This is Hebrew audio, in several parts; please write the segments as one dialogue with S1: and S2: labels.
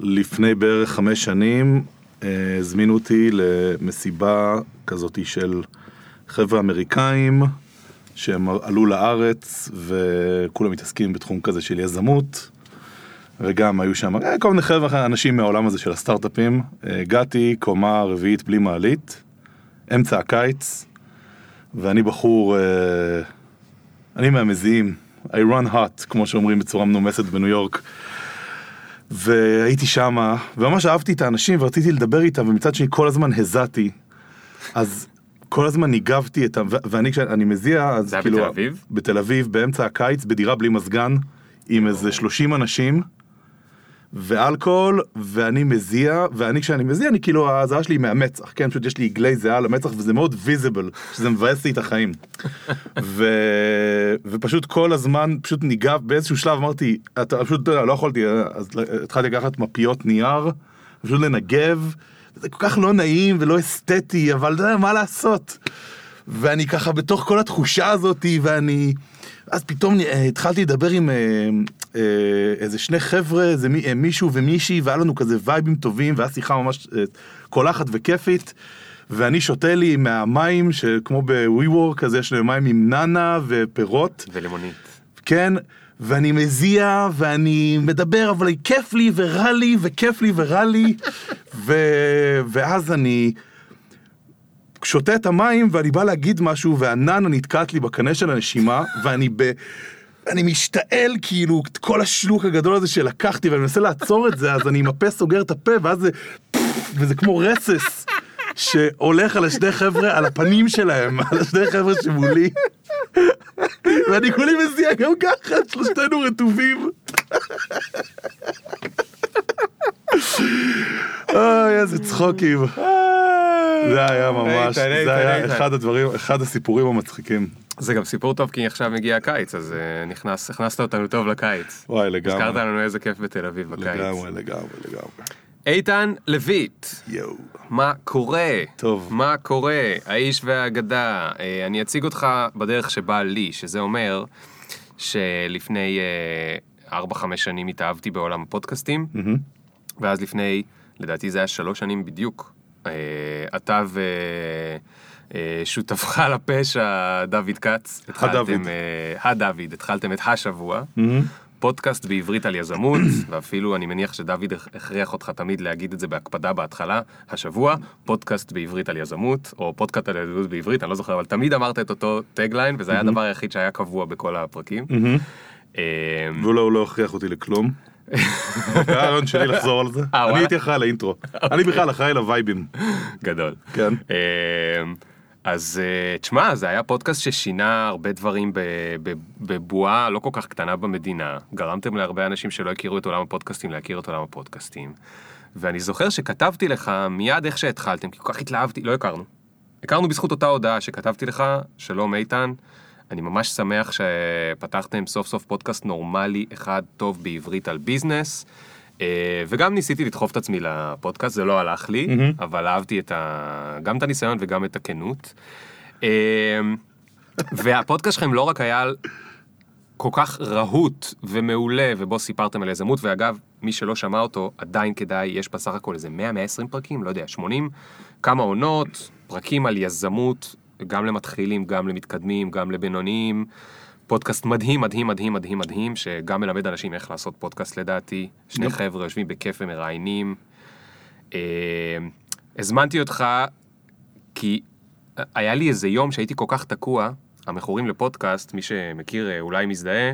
S1: לפני בערך חמש שנים אה, הזמינו אותי למסיבה כזאת של חבר'ה אמריקאים שהם עלו לארץ וכולם מתעסקים בתחום כזה של יזמות וגם היו שם אה, כל מיני חבר'ה אנשים מהעולם הזה של הסטארט-אפים. אה, הגעתי קומה רביעית בלי מעלית, אמצע הקיץ, ואני בחור, אני מהמזיעים, I run hot, כמו שאומרים בצורה מנומסת בניו יורק. והייתי שמה, וממש אהבתי את האנשים ורציתי לדבר איתם, ומצד שני כל הזמן הזעתי. אז כל הזמן ניגבתי את ה... ואני כשאני מזיע, אז
S2: זה היה
S1: כאילו...
S2: בתל אביב?
S1: בתל אביב, באמצע הקיץ, בדירה בלי מזגן, עם איזה 30 אנשים, ואלכוהול, ואני מזיע, ואני כשאני מזיע, אני כאילו, הזיעה שלי היא מהמצח, כן? פשוט יש לי עגלי זיעה על המצח, וזה מאוד ויזיבל, שזה מבאס לי את החיים. ו... ופשוט כל הזמן, פשוט ניגב, באיזשהו שלב אמרתי, אתה פשוט, יודע, לא יכולתי, אז התחלתי לקחת מפיות נייר, פשוט לנגב, זה כל כך לא נעים ולא אסתטי, אבל יודע, מה לעשות? ואני ככה בתוך כל התחושה הזאתי, ואני... אז פתאום אה, התחלתי לדבר עם אה, אה, איזה שני חבר'ה, איזה מי- אה, מישהו ומישהי, והיה לנו כזה וייבים טובים, והיה שיחה ממש קולחת וכיפית. ואני שותה לי מהמים, שכמו ב-WeWork כזה, יש לי מים עם נאנה ופירות.
S2: ולימונית.
S1: כן, ואני מזיע, ואני מדבר, אבל כיף לי ורע לי, וכיף לי ורע לי, ו... ואז אני שותה את המים, ואני בא להגיד משהו, והננה נתקעת לי בקנה של הנשימה, ואני ב... אני משתעל כאילו את כל השלוק הגדול הזה שלקחתי ואני מנסה לעצור את זה אז אני עם הפה סוגר את הפה ואז זה וזה כמו רסס שהולך על השני חבר'ה על הפנים שלהם על השני חבר'ה שמולי. ואני כולי מזיע גם ככה שלושתנו רטובים אוי איזה צחוקים זה היה ממש זה היה. אחד הדברים אחד הסיפורים המצחיקים
S2: זה גם סיפור טוב כי עכשיו מגיע הקיץ אז אה, נכנס הכנסת אותנו טוב לקיץ.
S1: וואי לגמרי
S2: הזכרת לנו איזה כיף בתל אביב בקיץ.
S1: לגמרי לגמרי לגמרי
S2: איתן לויט.
S1: יואו
S2: מה קורה?
S1: טוב.
S2: מה קורה? האיש והאגדה. אה, אני אציג אותך בדרך שבא לי, שזה אומר שלפני אה, 4-5 שנים התאהבתי בעולם הפודקאסטים,
S1: מהמם.
S2: ואז לפני, לדעתי זה היה שלוש שנים בדיוק, אה, אתה ושותפך לפשע, דוד כץ. התחלתם, אה, הדוד, התחלתם את השבוע.
S1: מהמם.
S2: פודקאסט בעברית על יזמות, ואפילו אני מניח שדוד הכריח אותך תמיד להגיד את זה בהקפדה בהתחלה, השבוע, פודקאסט בעברית על יזמות, או פודקאסט על יזמות בעברית, אני לא זוכר, אבל תמיד אמרת את אותו tagline, וזה היה הדבר היחיד שהיה קבוע בכל הפרקים. אה,
S1: ולא, הוא לא הכריח אותי לכלום. היה הרעיון שלי לחזור על זה.
S2: אה,
S1: אני? הייתי אחראי לאינטרו. אני בכלל אחראי לווייבים.
S2: גדול.
S1: כן.
S2: אה, אז אה, תשמע, זה היה פודקאסט ששינה הרבה דברים בבועה לא כל כך קטנה במדינה. גרמתם להרבה אנשים שלא הכירו את עולם הפודקאסטים להכיר את עולם הפודקאסטים. ואני זוכר שכתבתי לך מיד איך שהתחלתם, כי כל כך התלהבתי, לא הכרנו. הכרנו בזכות אותה הודעה שכתבתי לך, שלום איתן, אני ממש שמח שפתחתם סוף סוף פודקאסט נורמלי אחד טוב בעברית על ביזנס. אה, וגם ניסיתי לדחוף את עצמי לפודקאסט, זה לא הלך לי,
S1: מהמם.
S2: אבל אהבתי את ה... גם את הניסיון וגם את הכנות. אה, והפודקאסט שלכם לא רק היה כל כך רהוט ומעולה, ובו סיפרתם על יזמות, ואגב, מי שלא שמע אותו, עדיין כדאי, יש בסך הכל איזה 100-120 פרקים, לא יודע, 80, כמה עונות, פרקים על יזמות, גם למתחילים, גם למתקדמים, גם לבינוניים. פודקאסט מדהים, מדהים, מדהים, מדהים, מדהים, שגם מלמד אנשים איך לעשות פודקאסט לדעתי. שני חבר'ה יושבים בכיף ומראיינים. אה, הזמנתי אותך כי היה לי איזה יום שהייתי כל כך תקוע, המכורים לפודקאסט, מי שמכיר אה, אולי מזדהה,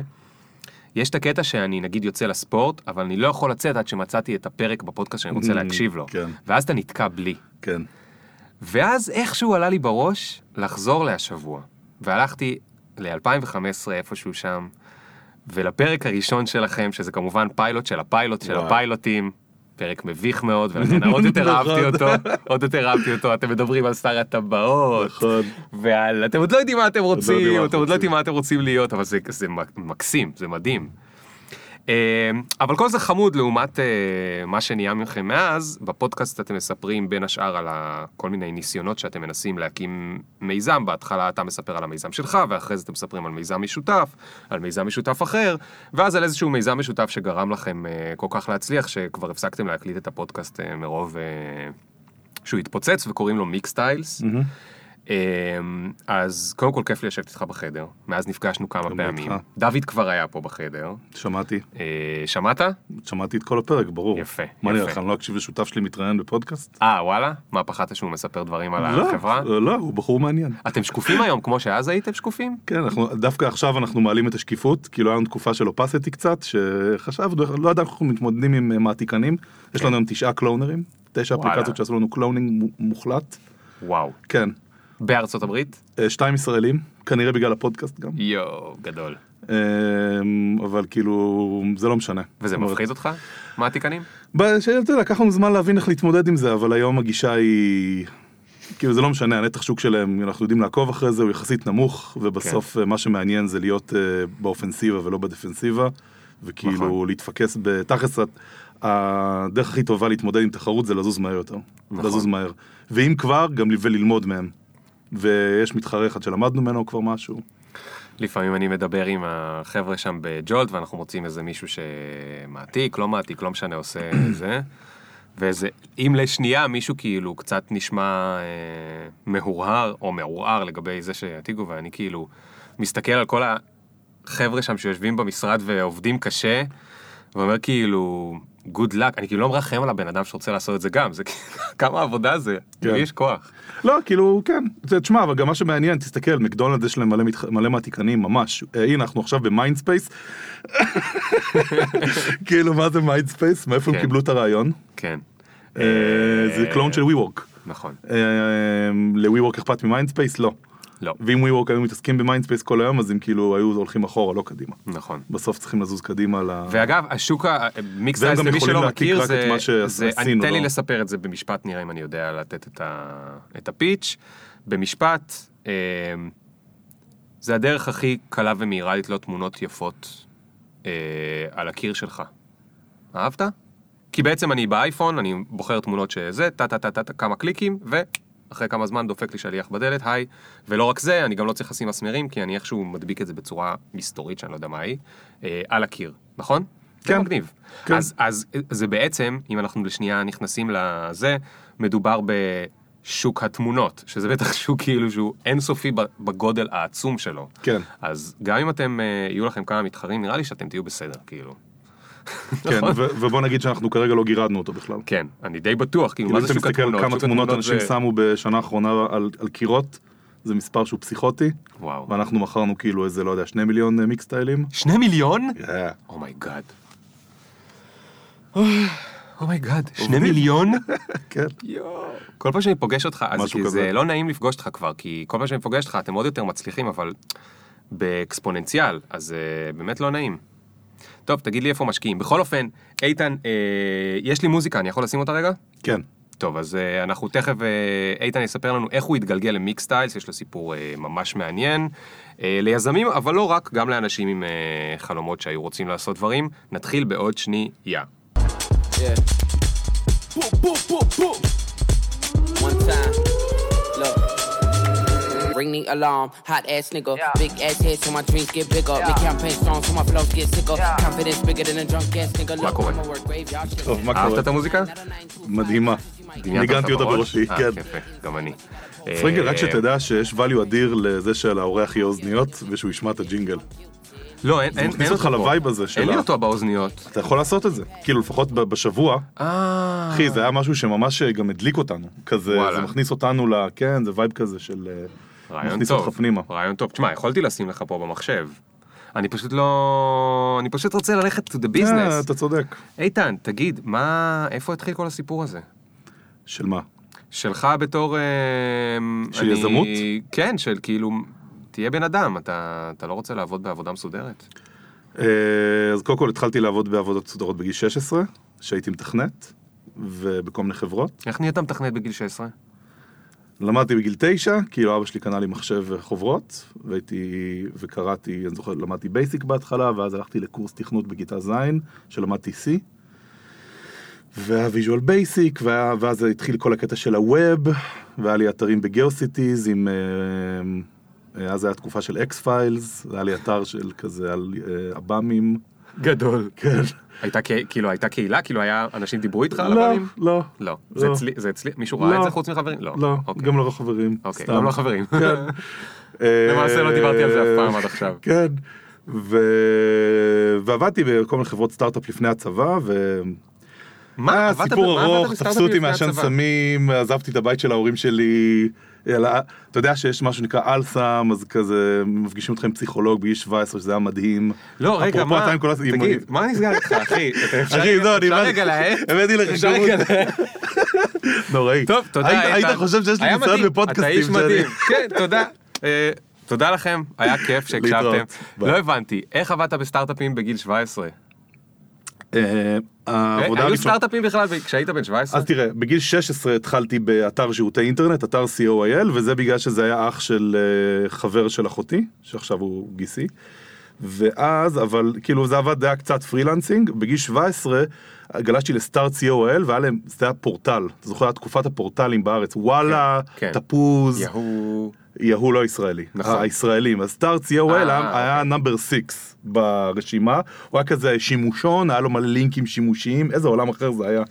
S2: יש את הקטע שאני נגיד יוצא לספורט, אבל אני לא יכול לצאת עד שמצאתי את הפרק בפודקאסט שאני רוצה
S1: Mm,
S2: להקשיב לו.
S1: כן.
S2: ואז אתה נתקע בלי.
S1: כן.
S2: ואז איכשהו עלה לי בראש לחזור להשבוע. והלכתי ל-2015 איפשהו שם, ולפרק הראשון שלכם, שזה כמובן פיילוט של הפיילוט של
S1: וואי.
S2: הפיילוטים, פרק מביך מאוד, ולכן עוד יותר אהבתי
S1: נכון.
S2: אותו, עוד יותר אהבתי אותו, אתם מדברים על שר הטבעות,
S1: נכון.
S2: ועל, אתם עוד לא יודעים מה אתם
S1: מה
S2: רוצים, אתם עוד לא. יודעים מה אתם רוצים להיות, אבל זה, זה מק- מקסים, זה מדהים. אה, אבל כל זה חמוד לעומת אה, מה שנהיה מכם מאז, בפודקאסט אתם מספרים בין השאר על כל מיני ניסיונות שאתם מנסים להקים מיזם, בהתחלה אתה מספר על המיזם שלך, ואחרי זה אתם מספרים על מיזם משותף, על מיזם משותף אחר, ואז על איזשהו מיזם משותף שגרם לכם אה, כל כך להצליח, שכבר הפסקתם להקליט את הפודקאסט מרוב שהוא התפוצץ, וקוראים לו מיק סטיילס. אמ, אז קודם כל כיף לי לשבת איתך בחדר, מאז נפגשנו כמה פעמים.
S1: איתך.
S2: דוד כבר היה פה בחדר.
S1: שמעתי,
S2: אה, שמעת?
S1: שמעתי את כל הפרק, ברור.
S2: יפה,
S1: מה נראה
S2: יפה.
S1: לך, אני לא אקשיב לשותף שלי מתראיין בפודקאסט?
S2: אה, וואלה? מה, פחדת שהוא מספר דברים על
S1: לא,
S2: החברה?
S1: לא, הוא בחור מעניין.
S2: אתם שקופים היום כמו שאז הייתם שקופים?
S1: כן, אנחנו, דווקא עכשיו אנחנו מעלים את השקיפות, כאילו היה לנו תקופה של אופסיטי קצת, שחשבנו, לא ידענו איך אנחנו מתמודדים עם אה, מעתיקנים, יש לנו היום תשעה קלונרים, תשע. אפליקציות שעשו לנו cloning מו- מוחלט,
S2: וואו.
S1: כן,
S2: בארצות הברית?
S1: אה, שתיים ישראלים, כנראה בגלל הפודקאסט גם,
S2: יואו, גדול.
S1: אה, אבל כאילו, זה לא משנה.
S2: וזה
S1: אומרת,
S2: מפחיד אותך? מעתיקנים?
S1: ב- ש- אתה יודע, לקח לנו זמן להבין איך להתמודד עם זה, אבל היום הגישה היא... כאילו זה לא משנה, הנתח שוק שלהם, אנחנו יודעים לעקוב אחרי זה, הוא יחסית נמוך, ובסוף
S2: כן.
S1: מה שמעניין זה להיות אה, באופנסיבה ולא בדפנסיבה, וכאילו
S2: נכון.
S1: להתפקס בתכלס, הדרך הכי טובה להתמודד עם תחרות זה לזוז מהר יותר.
S2: נכון.
S1: לזוז מהר. ואם כבר, גם ל- וללמוד מהם. ויש מתחרה אחד שלמדנו ממנו כבר משהו.
S2: לפעמים אני מדבר עם החבר'ה שם בג'ולט ואנחנו מוצאים איזה מישהו שמעתיק, לא מעתיק, לא משנה, עושה זה. ואיזה, אם לשנייה מישהו כאילו קצת נשמע אה, מהורהר או מעורער לגבי זה שיעתיקו, ואני כאילו מסתכל על כל החבר'ה שם שיושבים במשרד ועובדים קשה, ואומר כאילו, good luck, אני כאילו לא מרחם על הבן אדם שרוצה לעשות את זה גם, זה כאילו, כמה עבודה זה,
S1: כן.
S2: יש כוח.
S1: לא, כאילו, כן. זה, תשמע, אבל גם מה שמעניין, תסתכל, מקדונלד יש להם מלא, מתח... מלא מעתיקנים, ממש. אה, הנה, אנחנו עכשיו ב-Mindspace. כאילו, מה זה Mindspace? מאיפה הם
S2: כן.
S1: קיבלו את הרעיון?
S2: כן.
S1: אה, זה clone של WeWork.
S2: נכון,
S1: אה, ל-WeWork אכפת ממיינדספייס? לא.
S2: לא,
S1: ואם WeWork היו מתעסקים במיינדספייס כל היום, אז הם כאילו היו הולכים אחורה, לא קדימה.
S2: נכון.
S1: בסוף צריכים לזוז קדימה ל...
S2: ואגב, השוק המיקס
S1: והם
S2: סייז,
S1: גם
S2: למי
S1: יכולים
S2: שלא מכיר,
S1: רק את
S2: זה,
S1: מה
S2: זה,
S1: שעשינו,
S2: אני, תן לי
S1: לא?
S2: לספר את זה במשפט, נראה אם אני יודע לתת את, ה, את הפיץ'. במשפט, אה, זה הדרך הכי קלה ומהירה לתלות תמונות יפות אה, על הקיר שלך. אהבת? כי בעצם אני באייפון, אני בוחר תמונות שזה, טה טה טה טה כמה קליקים, ואחרי כמה זמן דופק לי שליח בדלת, היי. ולא רק זה, אני גם לא צריך לשים מסמרים, כי אני איכשהו מדביק את זה בצורה מסתורית, שאני לא יודע מה היא, אה, על הקיר, נכון? זה
S1: כן.
S2: מגניב.
S1: כן.
S2: אז, אז זה בעצם, אם אנחנו לשנייה נכנסים לזה, מדובר בשוק התמונות, שזה בטח שוק כאילו שהוא אינסופי בגודל העצום שלו.
S1: כן,
S2: אז גם אם אתם, אה, יהיו לכם כמה מתחרים, נראה לי שאתם תהיו בסדר, כאילו.
S1: כן,
S2: נכון.
S1: ובוא נגיד שאנחנו כרגע לא גירדנו אותו בכלל.
S2: כן, אני די בטוח, כאילו,
S1: כאילו
S2: מה
S1: אם
S2: זה
S1: אתה
S2: שוק
S1: מסתכל
S2: התמונות?
S1: כמה
S2: שוק
S1: תמונות
S2: התמונות
S1: אנשים
S2: זה-
S1: שמו בשנה האחרונה על, קירות, זה מספר שהוא פסיכוטי,
S2: וואו.
S1: ואנחנו מכרנו כאילו איזה, לא יודע, שני מיליון אה, מיקס סטיילים.
S2: שני מיליון?
S1: Yeah.
S2: אומייגאד. אומייגאד, שני מיליון?
S1: כן.
S2: כל פעם שאני פוגש אותך, אז זה. לא נעים לפגוש אותך כבר, כי כל פעם שאני פוגש אותך אתם עוד יותר מצליחים, אבל באקספוננציאל, אז אה, באמת לא נעים. טוב, תגיד לי איפה משקיעים. בכל אופן, איתן, אה, יש לי מוזיקה, אני יכול לשים אותה רגע?
S1: כן.
S2: טוב, אז uh, אנחנו תכף, uh, איתן יספר לנו איך הוא התגלגל למיקס סטיילס, יש לו סיפור uh, ממש מעניין. Uh, ליזמים, אבל לא רק, גם לאנשים עם uh, חלומות שהיו רוצים לעשות דברים. נתחיל בעוד שנייה.
S3: Yeah. Boom. One time. Ring the alarm, hot ass nigga. Big ass head so my dreams get bigger. Make campaign strong so my flows get sicker. Confidence bigger than a drunk ass nigga. Look,
S2: קורה?
S1: טוב, מה
S2: אהבת
S1: קורה?
S2: את המוזיקה?
S1: מדהימה. ניגנתי אותה
S2: בראש?
S1: בראשי,
S2: אה,
S1: כן.
S2: גם אני. אה,
S1: רק שתדע שיש value אדיר לזה שלאורח יהיה אוזניות, ושהוא ישמע את הג'ינגל.
S2: לא, אין, אין,
S1: מכניס
S2: אין
S1: אותך. ל-vibe הזה של
S2: אין לי אותו באוזניות.
S1: אתה יכול לעשות את זה. כאילו, לפחות בשבוע,
S2: אה.
S1: אחי, זה היה משהו שממש גם הדליק אותנו. כזה. זה מכניס אותנו ל... כן, זה vibe כזה של...
S2: רעיון טוב.
S1: אותך פנימה.
S2: רעיון טוב. תשמע, יכולתי לשים לך פה במחשב. אני פשוט לא... אני פשוט רוצה ללכת to the
S1: אה,
S2: business.
S1: אתה צודק.
S2: איתן, תגיד, מה... איפה התחיל כל הסיפור הזה?
S1: של מה?
S2: שלך בתור... אה,
S1: של
S2: אני-
S1: יזמות?
S2: כן, של כאילו... תהיה בן אדם, אתה, אתה לא רוצה לעבוד בעבודה מסודרת?
S1: אה, אז קודם כל התחלתי לעבוד בעבודות מסודרות בגיל 16, שהייתי מתכנת, ובכל מיני חברות.
S2: איך נהיית מתכנת בגיל 16?
S1: למדתי בגיל תשע, כאילו אבא שלי קנה לי מחשב וחוברות, והייתי, וקראתי, אני זוכר, למדתי BASIC בהתחלה, ואז הלכתי לקורס תכנות בכיתה ז', שלמדתי C. והיה Visual Basic, ואז התחיל כל הקטע של ה-web, והיה לי אתרים ב-GeoCities עם... אה, אז היה תקופה של X-Files, היה לי אתר של כזה על אה, עב"מים.
S2: גדול.
S1: כן.
S2: הייתה כאילו הייתה קהילה כאילו היה אנשים דיברו איתך על
S1: לא,
S2: הבנים?
S1: לא.
S2: לא.
S1: לא.
S2: זה אצלי זה אצלי מישהו ראה את
S1: לא.
S2: זה חוץ מחברים? לא.
S1: לא,
S2: אוקיי.
S1: גם לא חברים.
S2: אוקיי. גם לא חברים.
S1: כן.
S2: למעשה לא דיברתי על זה אף פעם עד עכשיו.
S1: כן. ו... ועבדתי בכל מיני חברות סטארט-אפ לפני הצבא, ו...
S2: מה
S1: סיפור ארוך, תפסו אותי מעשן? סמים, עזבתי את הבית של ההורים שלי. יאללה, אתה יודע שיש משהו שנקרא אלסם, אז כזה מפגישים אותך עם פסיכולוג בגיל 17, שזה היה מדהים.
S2: לא רגע מה? תגיד מה נסגר איתך אחי?
S1: אחי, לא, אני
S2: אפשר רגע להאט?
S1: הבאתי לך
S2: אפשר רגע להאט?
S1: נוראי.
S2: טוב, תודה,
S1: היית-. חושב שיש לי ניסיון בפודקאסטים
S2: אתה איש מדהים. כן, תודה. אה, תודה לכם, היה כיף שהקשבתם. לא הבנתי, איך עבדת בסטארט-אפים בגיל 17?
S1: העבודה
S2: היו. סטארט-אפים בכלל כשהיית בן 17?
S1: אז תראה, בגיל 16 התחלתי באתר שירותי אינטרנט, אתר co.il, וזה בגלל שזה היה אח של אה, חבר של אחותי, שעכשיו הוא גיסי. ואז, אבל כאילו זה עבד, זה היה קצת freelancing, בגיל 17 גלשתי ל-start.co.il, והיה להם, זה היה פורטל, אתה זוכר, תקופת הפורטלים בארץ, וואלה,
S2: כן.
S1: תפוז,
S2: יהוא...
S1: יהוא לא ישראלי,
S2: נכון.
S1: הישראלים, אז start.co.il
S2: אה,
S1: היה- היה number 6 ברשימה, הוא היה כזה שימושון, היה לו מלא לינקים שימושיים, איזה עולם אחר זה היה.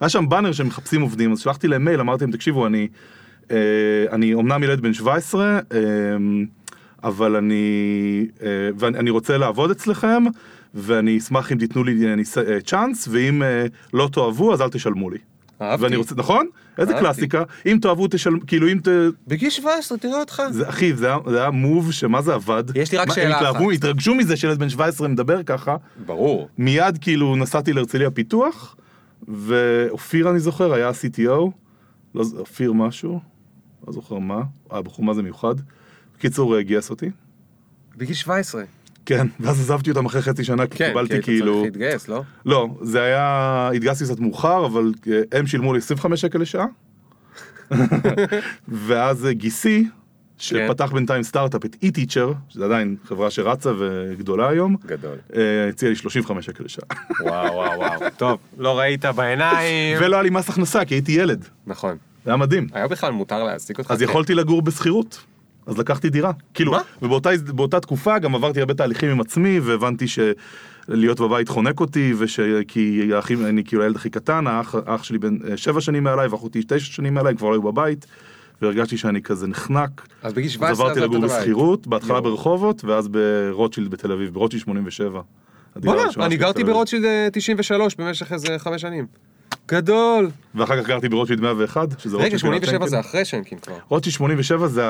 S1: היה שם באנר שמחפשים עובדים, אז שלחתי להם מייל, אמרתי להם, תקשיבו, אני, אה, אני אומנם ילד בן 17, אה, אבל אני, אה, ואני אני רוצה לעבוד אצלכם, ואני אשמח אם תיתנו לי אה, ניס- אה, צ'אנס, ואם אה, לא תאהבו אז אל תשלמו לי.
S2: אהבתי.
S1: ואני רוצה, נכון? איזה. קלאסיקה, אם תאהבו תשלמו, כאילו אם ת...
S2: בגיל 17, תראה אותך.
S1: זה, אחי, זה היה, זה היה מוב שמה זה עבד.
S2: יש לי רק
S1: מה,
S2: שאלה
S1: הם
S2: אחת.
S1: התרגשו מזה שילד בן 17 מדבר ככה.
S2: ברור.
S1: מיד כאילו נסעתי להרצליה פיתוח, ואופיר אני זוכר היה CTO, לא, ז- אופיר משהו, לא זוכר מה, היה בחור מה זה מיוחד. בקיצור, אה, גייס אותי.
S2: בגיל 17.
S1: כן, ואז עזבתי אותם אחרי חצי שנה, כי
S2: כן,
S1: קיבלתי
S2: כי היית
S1: כאילו...
S2: צריך להתגייס, לא?
S1: לא, זה היה, התגייסתי קצת מאוחר, אבל אה, הם שילמו לי 25 שקל לשעה. ואז אה, גיסי, שפתח בינתיים סטארט-אפ, את e-teacher, שזה עדיין חברה שרצה וגדולה היום,
S2: גדול.
S1: אה, הציע לי 35 שקל לשעה.
S2: וואו, וואו, וואו. טוב, לא ראית בעיניים.
S1: ולא היה לי מס הכנסה, כי הייתי ילד.
S2: נכון.
S1: זה היה מדהים.
S2: היה בכלל מותר להעסיק אותך?
S1: אז
S2: כן.
S1: יכולתי לגור בשכירות. אז לקחתי דירה. כאילו,
S2: מה?
S1: ובאותה באותה תקופה גם עברתי הרבה תהליכים עם עצמי, והבנתי שלהיות בבית חונק אותי, וש... כי האחים, אני כאילו הילד הכי קטן, האח, האח שלי בן אה, שבע שנים מעליי, ואחותי תשע שנים מעליי, כבר לא היו בבית, והרגשתי שאני כזה נחנק.
S2: אז בגיל
S1: אז
S2: 17
S1: עברתי
S2: עזבת
S1: לגור. בשכירות, בהתחלה. ברחובות, ואז ברוטשילד בתל אביב, ברוטשילד 87. הדירה
S2: בוא'נה, אני גרתי. ברוטשילד אה, 93 במשך איזה חמש שנים. גדול.
S1: ואחר כך גרתי ברוטשילד 101, שזה
S2: רגע,
S1: רוטשילד
S2: 87
S1: שנקין.
S2: זה אחרי שנקין כבר.
S1: רוטשילד 87 זה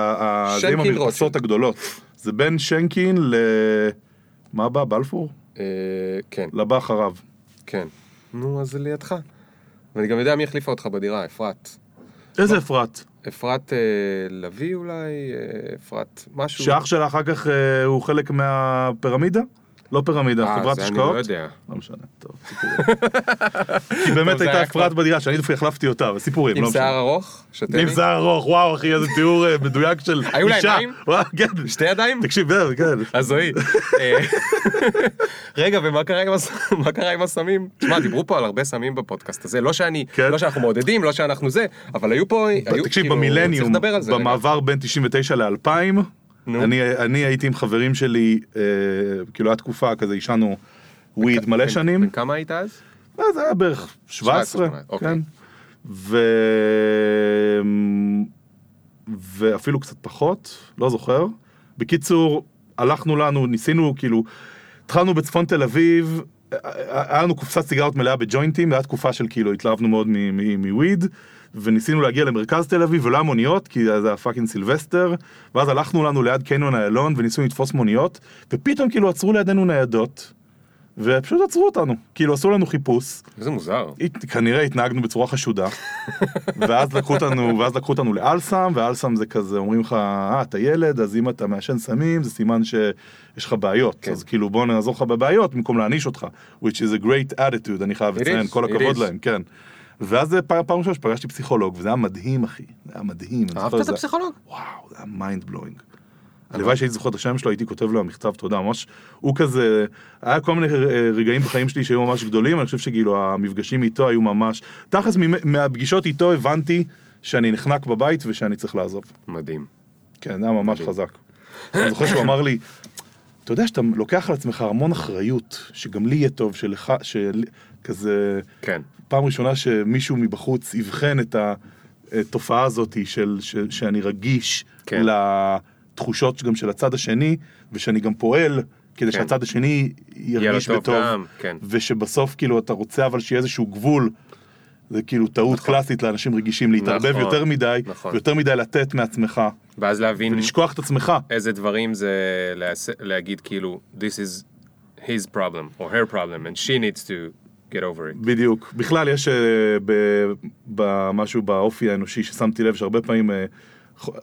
S1: עם המרפסות. הגדולות. זה בין שנקין ל... מה הבא? בלפור?
S2: אה, כן,
S1: לבא אחריו.
S2: כן. נו, אז זה לידך. ואני גם יודע מי החליפה אותך בדירה, אפרת.
S1: איזה אפרת?
S2: אפרת אה, לביא אולי? אה, אפרת משהו?
S1: שאח שלה אחר כך אה, הוא חלק מהפירמידה? לא פירמידה,
S2: אה,
S1: חברת
S2: זה אני
S1: השקעות?
S2: לא יודע.
S1: לא משנה, טוב, סיפורים. כי באמת הייתה
S2: כבר-
S1: בדירה, שאני דווקא החלפתי אותה, אבל סיפורים,
S2: עם
S1: לא משנה.
S2: שיער ארוך?
S1: עם שיער ארוך, וואו אחי, איזה תיאור אה, מדויק של
S2: היו לה
S1: אישה.
S2: עיניים?
S1: וואו, כן.
S2: שתי ידיים?
S1: תקשיב, אה, כן.
S2: הזוי. אה, רגע, ומה קרה עם עם הסמים? תשמע, דיברו פה על הרבה סמים בפודקאסט הזה. לא שאני,
S1: כן.
S2: לא שאנחנו מעודדים, לא שאנחנו זה, אבל היו פה,
S1: תקשיב,
S2: כאילו,
S1: במילניום. במעבר בין 99 ל-2000,
S2: נו.
S1: אני אני הייתי עם חברים שלי, אה, כאילו הייתה תקופה כזה, עישנו וויד מלא שנים.
S2: בן כמה היית אז?
S1: אה, זה היה בערך 17,
S2: 17, אוקיי.
S1: כן. ו... ואפילו קצת פחות, לא זוכר. בקיצור, הלכנו לנו, ניסינו, כאילו, התחלנו בצפון תל אביב, היה לנו קופסת סיגרות מלאה בג'וינטים, הייתה תקופה של כאילו התלהבנו מאוד מ- מ- מוויד, וניסינו להגיע למרכז תל אביב ולא היה מוניות, כי זה היה fucking סילבסטר, ואז הלכנו לנו ליד קניון איילון וניסינו לתפוס מוניות, ופתאום כאילו עצרו לידינו ניידות, ופשוט עצרו אותנו, כאילו עשו לנו חיפוש,
S2: איזה מוזר.
S1: הת- כנראה התנהגנו בצורה חשודה, ואז לקחו אותנו, ואז לקחו אותנו לאל-סם, ואל-סם זה כזה, אומרים לך, אה, אתה ילד, אז אם אתה מעשן סמים, זה סימן שיש לך בעיות,
S2: כן.
S1: אז כאילו בוא נעזור לך בבעיות במקום להעניש אותך, which is a great attitude, אני חייב לציין, כל הכבוד להם, כן. ואז פעם ראשונה שפגשתי פסיכולוג, וזה היה מדהים, אחי. זה היה מדהים.
S2: אהבת את
S1: זה-
S2: הפסיכולוג?
S1: וואו, זה היה mind blowing. הלוואי שהייתי זוכר את השם שלו, הייתי כותב לו מכתב תודה, ממש, הוא כזה, היה כל מיני אה, רגעים בחיים שלי שהיו ממש גדולים, אני חושב שכאילו המפגשים איתו היו ממש, תכלס מהפגישות איתו הבנתי שאני נחנק בבית ושאני צריך לעזוב.
S2: מדהים.
S1: כן, זה היה ממש חזק. אני זוכר שהוא אמר לי, אתה יודע שאתה לוקח על עצמך המון אחריות, שגם לי יהיה טוב, שלך, של... כזה,
S2: כן.
S1: פעם ראשונה שמישהו מבחוץ יבחן את התופעה הזאת של, של, שאני רגיש
S2: כן.
S1: לתחושות גם של הצד השני, ושאני גם פועל כדי
S2: כן.
S1: שהצד השני ירגיש
S2: טוב
S1: בטוב,
S2: גם, כן.
S1: ושבסוף כאילו אתה רוצה אבל שיהיה איזשהו גבול. זה כאילו טעות קלאסית לאנשים רגישים להתערבב
S2: נכון,
S1: יותר מדי,
S2: נכון.
S1: ויותר מדי לתת מעצמך,
S2: ואז להבין
S1: ולשכוח את עצמך.
S2: איזה דברים זה לעש- להגיד כאילו, this is his problem, or her problem, and she needs to get over it.
S1: בדיוק. בכלל יש אה, במשהו באופי האנושי ששמתי לב שהרבה פעמים אה,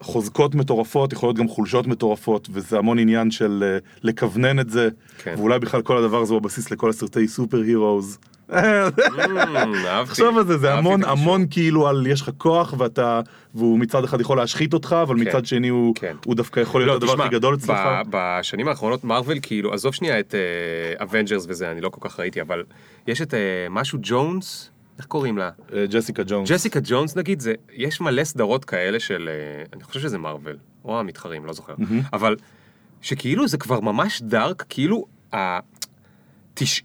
S1: חוזקות מטורפות יכולות גם חולשות מטורפות וזה המון עניין של אה, לכוונן את זה
S2: כן.
S1: ואולי בכלל כל הדבר הזה הוא הבסיס לכל הסרטי סופר הירוז. תחשוב על זה, זה המון. המון כאילו על יש לך כוח ואתה והוא מצד אחד יכול להשחית אותך אבל
S2: כן.
S1: מצד שני הוא
S2: כן.
S1: הוא דווקא יכול להיות הדבר
S2: תשמע,
S1: הכי גדול אצלך.
S2: בשנים האחרונות מארוול כאילו, עזוב שנייה את אבנג'רס וזה, אני לא כל כך ראיתי, אבל יש את אה, משהו ג'ונס, איך קוראים לה?
S1: אה, ג'סיקה ג'ונס.
S2: ג'סיקה ג'ונס נגיד, זה, יש מלא סדרות כאלה של, אה, אני חושב שזה מארוול, או המתחרים, לא זוכר, אבל שכאילו זה כבר ממש dark, כאילו.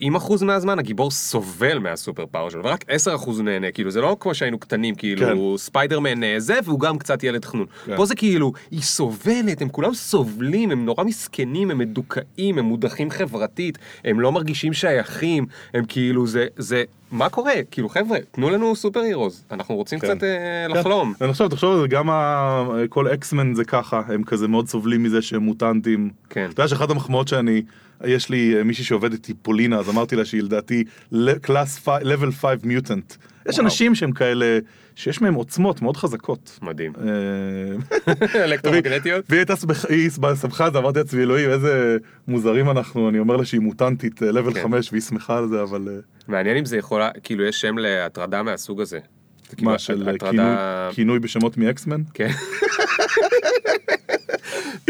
S2: 90% מהזמן הגיבור סובל מה super power שלו, ורק 10% הוא נהנה, כאילו זה לא כמו שהיינו קטנים, כאילו ספיידרמן אה, זה, והוא גם קצת ילד חנון.
S1: כן.
S2: פה זה כאילו, היא סובלת, הם כולם סובלים, הם נורא מסכנים, הם מדוכאים, הם מודחים חברתית, הם לא מרגישים שייכים, הם כאילו, זה, זה, מה קורה? כאילו חבר'ה, תנו לנו סופר הירוז, אנחנו רוצים
S1: כן.
S2: קצת אה, לחלום.
S1: אני חושב, תחשוב על זה, גם ה- כל אקסמן זה ככה, הם כזה מאוד סובלים מזה שהם מוטנטים.
S2: כן.
S1: אתה יודע שאחת המחמאות שאני, יש לי אה, מישהי שעובדת איתי, פולינה, אז אמרתי לה שהיא לדעתי קלאס level 5 מיוטנט. יש. אנשים שהם כאלה, שיש מהם עוצמות מאוד חזקות.
S2: מדהים.
S1: אה,
S2: אלקטרומגנטיות?
S1: והיא הייתה שמחה, על זה, אמרתי לעצמי, אלוהים, איזה מוזרים אנחנו, אני אומר לה שהיא מוטנטית, level
S2: כן.
S1: 5, והיא שמחה על זה, אבל... אה,
S2: מעניין אם זה יכול, כאילו יש שם להטרדה מהסוג הזה. זה כאילו
S1: מה, של אה, כינוי בשמות מאקסמן?
S2: כן.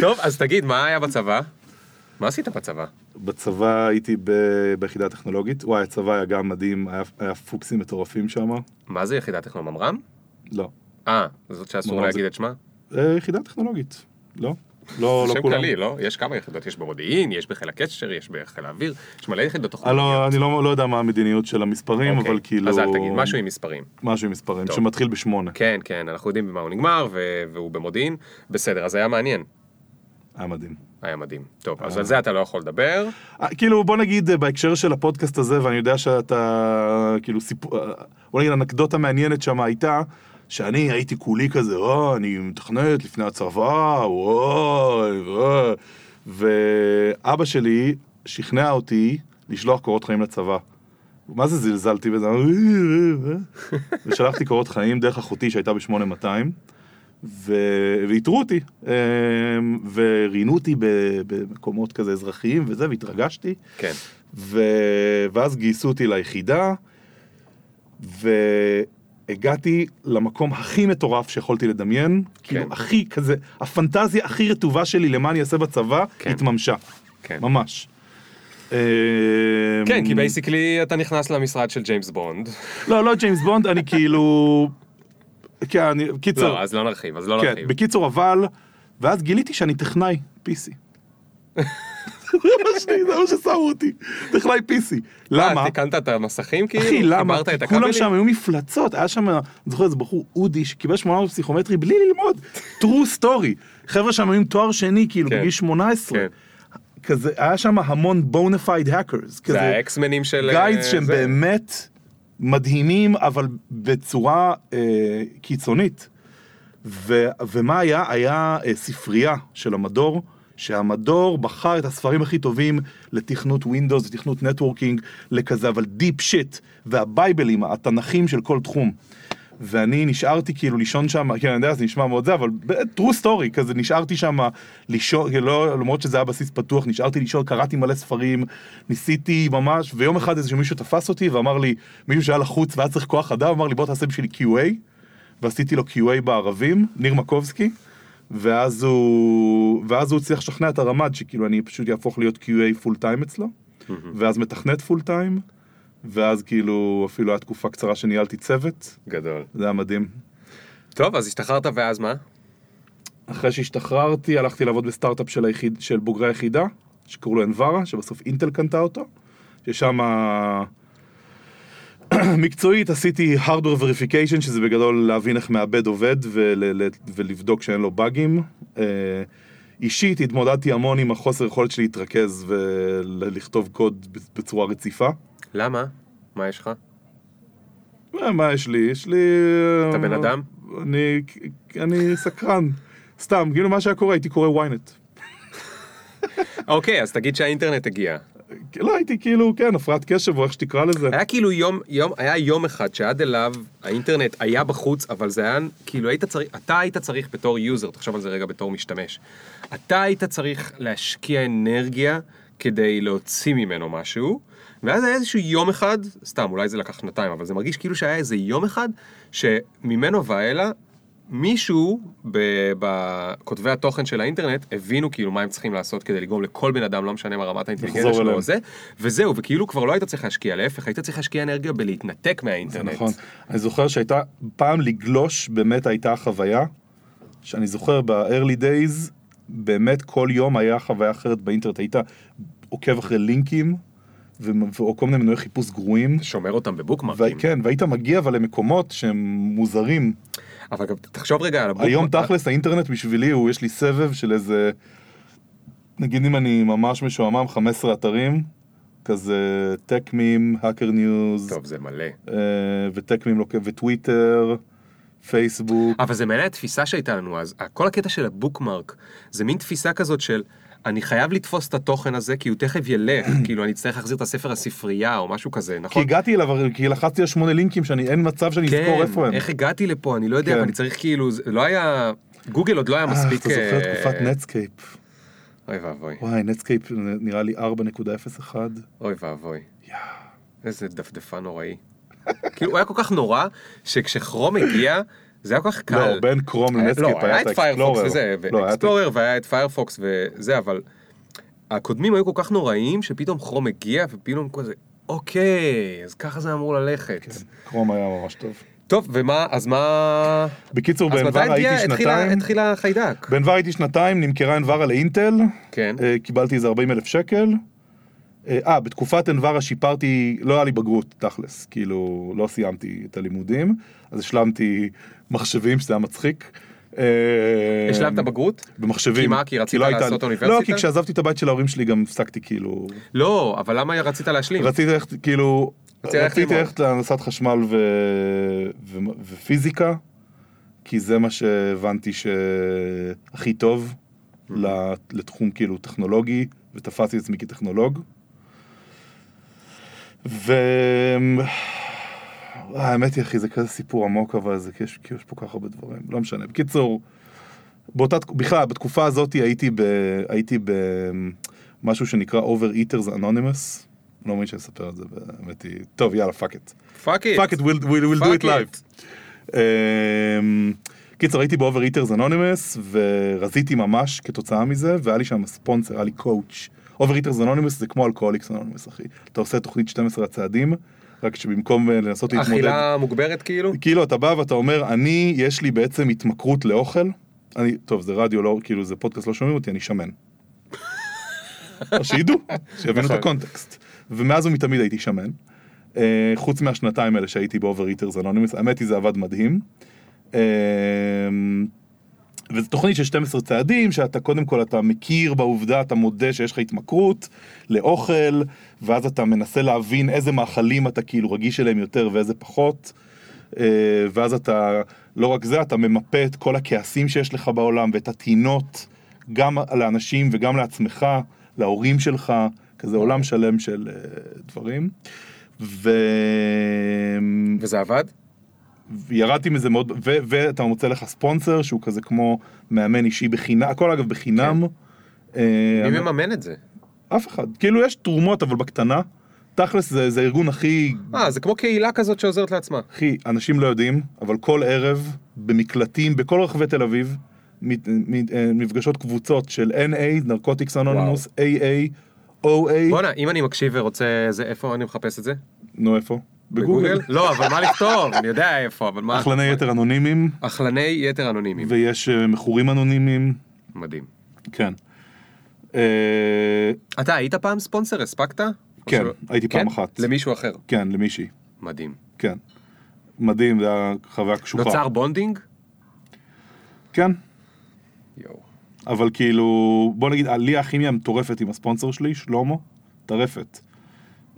S2: טוב, אז תגיד, מה היה בצבא? מה עשית בצבא?
S1: בצבא הייתי ב- ביחידה הטכנולוגית, וואי, הצבא היה גם מדהים, היה, היה פוקסים מטורפים שם.
S2: מה זה יחידת טכנו ממר"ם?
S1: לא.
S2: אה, זאת שאסור
S1: ממר"ם
S2: להגיד
S1: זה-
S2: את שמה?
S1: אה, יחידה טכנולוגית. לא. לא,
S2: זה
S1: לא
S2: שם
S1: כולם.
S2: כללי, לא? יש כמה יחידות, יש במודיעין, יש בחיל הקשר, יש בחיל האוויר, יש מלא יחידות טכנולוגיות.
S1: אני לא, לא יודע מה המדיניות של המספרים,
S2: אוקיי.
S1: אבל כאילו...
S2: אז אל תגיד, משהו עם מספרים.
S1: משהו עם מספרים,
S2: טוב.
S1: שמתחיל בשמונה.
S2: כן, כן, אנחנו יודעים במה הוא נגמר, והוא במודיעין. בסדר, אז היה מעניין.
S1: היה מדהים.
S2: היה מדהים. טוב, אז על זה אתה לא יכול לדבר.
S1: אה, כאילו בוא נגיד אה, בהקשר של הפודקאסט הזה ואני יודע שאתה כאילו סיפור בוא נגיד אנקדוטה מעניינת שם הייתה שאני הייתי כולי כזה או אני מתכנת לפני הצבא וואי וואי ואבא שלי שכנע אותי לשלוח קורות חיים לצבא. מה זה זלזלתי בזה? ושלחתי קורות חיים דרך אחותי שהייתה ב-8200 ו- ואיתרו אותי אמ, וראיינו אותי במקומות כזה אזרחיים וזה והתרגשתי
S2: כן.
S1: ו- ואז גייסו אותי ליחידה והגעתי למקום הכי מטורף שיכולתי לדמיין כאילו הכי כזה הפנטזיה הכי רטובה שלי למה אני אעשה בצבא
S2: כן.
S1: התממשה
S2: כן.
S1: ממש.
S2: כן,
S1: אמ,
S2: כי basically אתה נכנס למשרד של ג'יימס בונד.
S1: לא לא ג'יימס בונד אני כאילו. כן, אני, קיצור,
S2: לא, אז לא נרחיב, אז לא
S1: כן,
S2: נרחיב.
S1: בקיצור אבל, ואז גיליתי שאני טכנאי PC. זה מה ששמו אותי, טכנאי PC. למה?
S2: אה, תיקנת את המסכים כאילו?
S1: אחי, למה? כולם? שם היו מפלצות, היה שם, אני זוכר איזה בחור אודי שקיבל 800 פסיכומטרי בלי ללמוד, true story. חבר'ה שם היו עם תואר שני, כאילו,
S2: כן.
S1: בגיל 18.
S2: כן.
S1: כזה, היה שם המון bona fide hackers.
S2: זה ה X-Menים של...
S1: geeks
S2: אה,
S1: שהם. באמת מדהימים, אבל בצורה אה, קיצונית. ו, ומה היה? היה אה, ספרייה של המדור, שהמדור בחר את הספרים הכי טובים לתכנות Windows ותכנות networking, לכזה, אבל deep shit, וה bibleים, התנכים של כל תחום. ואני נשארתי כאילו לישון שם, כן, אני יודע, זה נשמע מאוד זה, אבל true story, כזה נשארתי שם לישון, לא, למרות שזה היה בסיס פתוח, נשארתי לישון, קראתי מלא ספרים, ניסיתי ממש, ויום אחד איזה מישהו תפס אותי ואמר לי, מישהו שהיה לחוץ והיה צריך כוח אדם, אמר לי בוא תעשה בשבילי QA, ועשיתי לו QA בערבים, ניר מקובסקי, ואז הוא, ואז הוא הצליח לשכנע את הרמ"ד שכאילו אני פשוט יהפוך להיות QA full time אצלו, ואז מתכנת full time, ואז כאילו אפילו הייתה תקופה קצרה שניהלתי צוות,
S2: גדול.
S1: זה היה מדהים.
S2: טוב, אז השתחררת ואז מה?
S1: אחרי שהשתחררתי הלכתי לעבוד בסטארט-אפ של, היחיד, של בוגרי היחידה, שקראו לו אנברה, שבסוף אינטל קנתה אותו, ששם מקצועית עשיתי hardware verification, שזה בגדול להבין איך מעבד עובד ול, ולבדוק שאין לו באגים. אה, אישית התמודדתי המון עם החוסר יכולת שלי להתרכז ולכתוב קוד בצורה רציפה.
S2: למה? מה יש לך?
S1: אה, מה יש לי? יש לי...
S2: אתה בן אדם?
S1: אני, אני סקרן. סתם, כאילו מה שהיה קורה, הייתי קורא ynet.
S2: אוקיי, אז תגיד שהאינטרנט הגיע.
S1: לא הייתי כאילו, כן, הפרעת קשב או איך שתקרא לזה.
S2: היה כאילו יום, יום, היה יום אחד שעד אליו האינטרנט היה בחוץ, אבל זה היה, כאילו היית צריך, אתה היית צריך בתור user, תחשוב על זה רגע בתור משתמש. אתה היית צריך להשקיע אנרגיה כדי להוציא ממנו משהו, ואז היה איזשהו יום אחד, סתם, אולי זה לקח שנתיים, אבל זה מרגיש כאילו שהיה איזה יום אחד, שממנו ואלה, מישהו בכותבי התוכן של האינטרנט הבינו כאילו מה הם צריכים לעשות כדי לגרום לכל בן אדם, לא משנה מה רמת האינטליגנציה שלו. או זה, וזהו, וכאילו כבר לא היית צריך להשקיע, להפך, היית צריך להשקיע אנרגיה בלהתנתק מהאינטרנט.
S1: נכון. אני זוכר שהייתה, פעם לגלוש באמת הייתה חוויה, שאני זוכר ב-early days, באמת כל יום היה חוויה אחרת באינטרנט, היית עוקב אחרי לינקים, או כל מיני מנועי חיפוש גרועים.
S2: שומר אותם ב bookmarkים.
S1: וכן, והיית מגיע אבל למקומות שהם מוזרים.
S2: אבל גם תחשוב רגע על ה bookmark.
S1: היום תכלס האינטרנט בשבילי הוא, יש לי סבב של איזה, נגיד אם אני ממש משועמם, 15 אתרים, כזה Techmeme, Hacker News,
S2: טוב, זה מלא.
S1: ו Techmeme וטוויטר, פייסבוק.
S2: אבל זה מעניין התפיסה שהייתה לנו אז. כל הקטע של ה bookmark, זה מין תפיסה כזאת של... אני חייב לתפוס את התוכן הזה כי הוא תכף ילך, כאילו אני אצטרך להחזיר את הספר הספרייה או משהו כזה,
S1: כי
S2: נכון?
S1: הגעתי אליו, כי לחצתי על שמונה לינקים שאני, אין מצב שאני אזכור איפה הם.
S2: איך הגעתי לפה, אני לא יודע,
S1: כן.
S2: אני צריך כאילו, לא היה, גוגל עוד לא היה
S1: אה,
S2: מספיק...
S1: אתה זוכר
S2: אה,
S1: תקופת Netscape.
S2: אוי ואבוי,
S1: וואי, Netscape נראה לי 4.01.
S2: אוי ואבוי. איזה דפדפן נוראי. כאילו הוא היה כל כך נורא, שכש Chrome הגיע, זה היה כל כך קל.
S1: לא, בין Chrome
S2: ל
S1: Netscape
S2: לא, היה את ה
S1: Explorer.
S2: וזה,
S1: לא, את-
S2: ו Explorer והיה את Firefox וזה, אבל הקודמים היו כל כך נוראים, שפתאום Chrome הגיע, ופתאום כזה, אוקיי, אז ככה זה אמור ללכת.
S1: Chrome היה ממש טוב.
S2: טוב, ומה, אז מה...
S1: בקיצור,
S2: אז מתי באנוביט
S1: הייתי
S2: התחילה,
S1: שנתיים.
S2: התחילה החיידק?
S1: באנוביט הייתי שנתיים, נמכרה אנוביט לאינטל.
S2: כן.
S1: אה, קיבלתי איזה 40 אלף שקל. אה, אה, בתקופת אנברה שיפרתי, לא היה לי בגרות, תכלס. כאילו, לא סיימתי את הלימודים, אז השלמתי מחשבים, שזה היה מצחיק. אה,
S2: השלמת בגרות?
S1: במחשבים.
S2: כי מה, כי רצית
S1: לא
S2: לעשות אוניברסיטה?
S1: לא, כי כשעזבתי את הבית של ההורים שלי גם הפסקתי כאילו...
S2: לא, אבל למה רצית להשלים?
S1: רציתי ללכת, כאילו,
S2: רציתי ללכת
S1: להנדסת חשמל ו... ו... ופיזיקה, כי זה מה שהבנתי שהכי טוב ל- לתחום כאילו טכנולוגי, ותפסתי את עצמי כטכנולוג. ו... אה, היא אחי זה כזה סיפור עמוק אבל זה כי יש, כי יש פה כל כך הרבה דברים לא משנה בקיצור באותה בכלל בתקופה הזאת הייתי ב... הייתי במשהו שנקרא Overeaters Anonymous לא מאמין שאני אספר את זה באמת היא טוב יאללה fuck it
S2: fuck it.
S1: fuck it we'll, we'll, we'll do it live. אמ, קיצר הייתי ב-Overeaters Anonymous ורזיתי ממש כתוצאה מזה והיה לי שם ספונסר היה לי coach. Overeaters Anonymous זה כמו Alcoholics Anonymous אחי אתה עושה תוכנית 12 הצעדים רק שבמקום אה, לנסות להתמודד
S2: אכילה מוגברת כאילו?
S1: כאילו אתה בא ואתה אומר אני יש לי בעצם התמכרות לאוכל אני טוב זה רדיו לא כאילו זה פודקאסט לא שומעים אותי אני שמן. שידעו שיבינו את
S2: נכון.
S1: הקונטקסט ומאז ומתמיד הייתי שמן. אה, חוץ מהשנתיים האלה שהייתי ב-Overeaters Anonymous האמת היא זה עבד מדהים. אה, וזו תוכנית של 12 צעדים שאתה קודם כל אתה מכיר בעובדה אתה מודה שיש לך התמכרות לאוכל ואז אתה מנסה להבין איזה מאכלים אתה כאילו רגיש אליהם יותר ואיזה פחות אה, ואז אתה לא רק זה אתה ממפה את כל הכעסים שיש לך בעולם ואת הטינות גם לאנשים וגם לעצמך להורים שלך כזה עולם שלם של אה, דברים. ו...
S2: וזה עבד?
S1: וירדתי מזה מאוד, ו- ואתה מוצא לך ספונסר שהוא כזה כמו מאמן אישי בחינם, הכל אגב בחינם. אה,
S2: מי מממן את זה?
S1: אף אחד. כאילו יש תרומות אבל בקטנה. תכלס זה, זה הארגון הכי,
S2: אה, זה כמו קהילה כזאת שעוזרת לעצמה.
S1: הכי, אנשים לא יודעים, אבל כל ערב במקלטים בכל רחבי תל אביב, מת- מ- אה, קבוצות של NA, נרקוטיקס אנונימוס, AA, OA,
S2: בואנה, אם אני מקשיב ורוצה, זה, איפה אני מחפש את זה?
S1: נו איפה? בגוגל.
S2: לא, אבל מה לכתוב? אני יודע איפה, אבל מה...
S1: אכלני יתר אנונימיים,
S2: אכלני יתר אנונימיים.
S1: ויש אה, מכורים אנונימיים,
S2: מדהים.
S1: כן. אה,
S2: אתה היית פעם ספונסר? הספקת?
S1: כן? הייתי פעם אחת.
S2: למישהו אחר.
S1: כן, למישהי,
S2: מדהים.
S1: כן. מדהים, זה היה חוויה קשוחה.
S2: נוצר bonding?
S1: כן,
S2: יואו.
S1: אבל כאילו, בוא נגיד, לי הכימיה מטורפת עם הספונסר שלי, שלמה, מטורפת.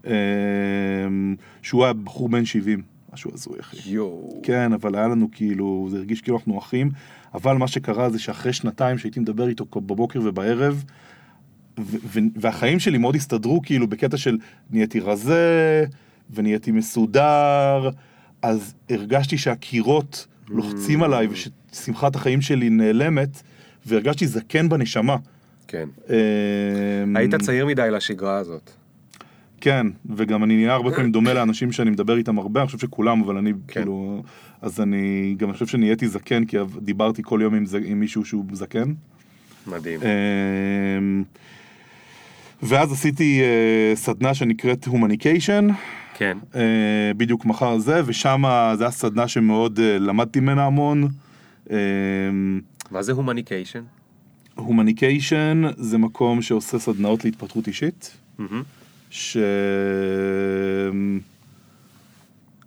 S1: אמ, שהוא היה בחור בן 70, משהו הזוי אחי.
S2: יואו.
S1: כן, אבל היה לנו כאילו, זה הרגיש כאילו אנחנו אחים, אבל מה שקרה זה שאחרי שנתיים שהייתי מדבר איתו בבוקר ובערב, והחיים שלי מאוד הסתדרו כאילו בקטע של נהייתי רזה, ונהייתי מסודר, אז הרגשתי שהקירות לוחצים
S2: Mm.
S1: עליי וששמחת החיים שלי נעלמת, והרגשתי זקן בנשמה.
S2: כן.
S1: אמ,
S2: היית צעיר מדי לשגרה הזאת.
S1: כן, וגם אני נהיה הרבה פעמים דומה לאנשים שאני מדבר איתם הרבה, אני חושב שכולם, אבל אני
S2: כן.
S1: כאילו... אז אני גם חושב שנהייתי זקן, כי דיברתי כל יום עם, ז- עם מישהו שהוא זקן.
S2: מדהים.
S1: אמ, ואז עשיתי אה, סדנה שנקראת הומניקיישן,
S2: כן.
S1: בדיוק מחר זה, ושם זה היה סדנה שמאוד אה, למדתי ממנה המון. אמ,
S2: מה זה הומניקיישן?
S1: הומניקיישן זה מקום שעושה סדנאות להתפתחות אישית. ש...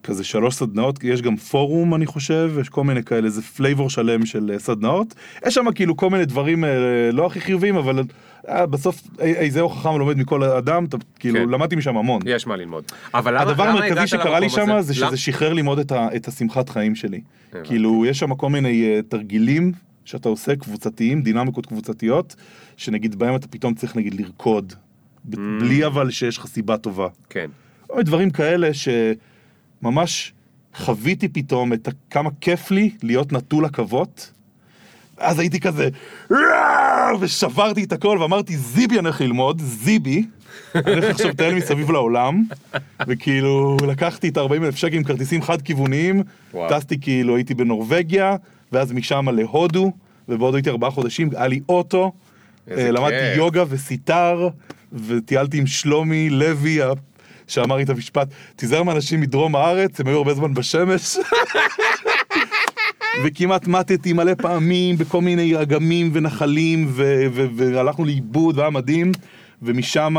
S1: כזה שלוש סדנאות, יש גם פורום אני חושב, יש כל מיני כאלה, זה flavor שלם של אה, סדנאות. יש שם כאילו כל מיני דברים אה, לא הכי חיוביים, אבל אה, בסוף אי- איזה או חכם לומד מכל אדם, אתה, כאילו
S2: כן.
S1: למדתי משם המון.
S2: יש מה ללמוד. אבל למה
S1: הדבר המרכזי שקרה לי שם? זה שזה שחרר לי מאוד את, ה, את השמחת חיים שלי.
S2: הבנתי.
S1: כאילו יש שם כל מיני תרגילים שאתה עושה קבוצתיים, דינמיקות קבוצתיות, שנגיד בהם אתה פתאום צריך נגיד לרקוד. בלי אבל שיש לך סיבה טובה.
S2: כן.
S1: מיני דברים כאלה שממש חוויתי פתאום את כמה כיף לי להיות נטול עכבות. אז הייתי כזה! ושברתי את הכל ואמרתי, זיבי אני הולך ללמוד, זיבי. אני הולך עכשיו לטייל מסביב לעולם, וכאילו לקחתי את ה-40 אלף שקל עם כרטיסים חד כיווניים,
S2: וואו.
S1: טסתי כאילו הייתי בנורבגיה, ואז משם להודו, ובהודו הייתי ארבעה חודשים, היה לי אוטו, למדתי
S2: כיף.
S1: יוגה וסיטר, וטיילתי עם שלומי לוי, שאמר לי את המשפט, תיזהר מאנשים מדרום הארץ, הם היו הרבה זמן בשמש. וכמעט מתתי מלא פעמים בכל מיני אגמים ונחלים, ו- ו- והלכנו לאיבוד, והיה מדהים, ומשם...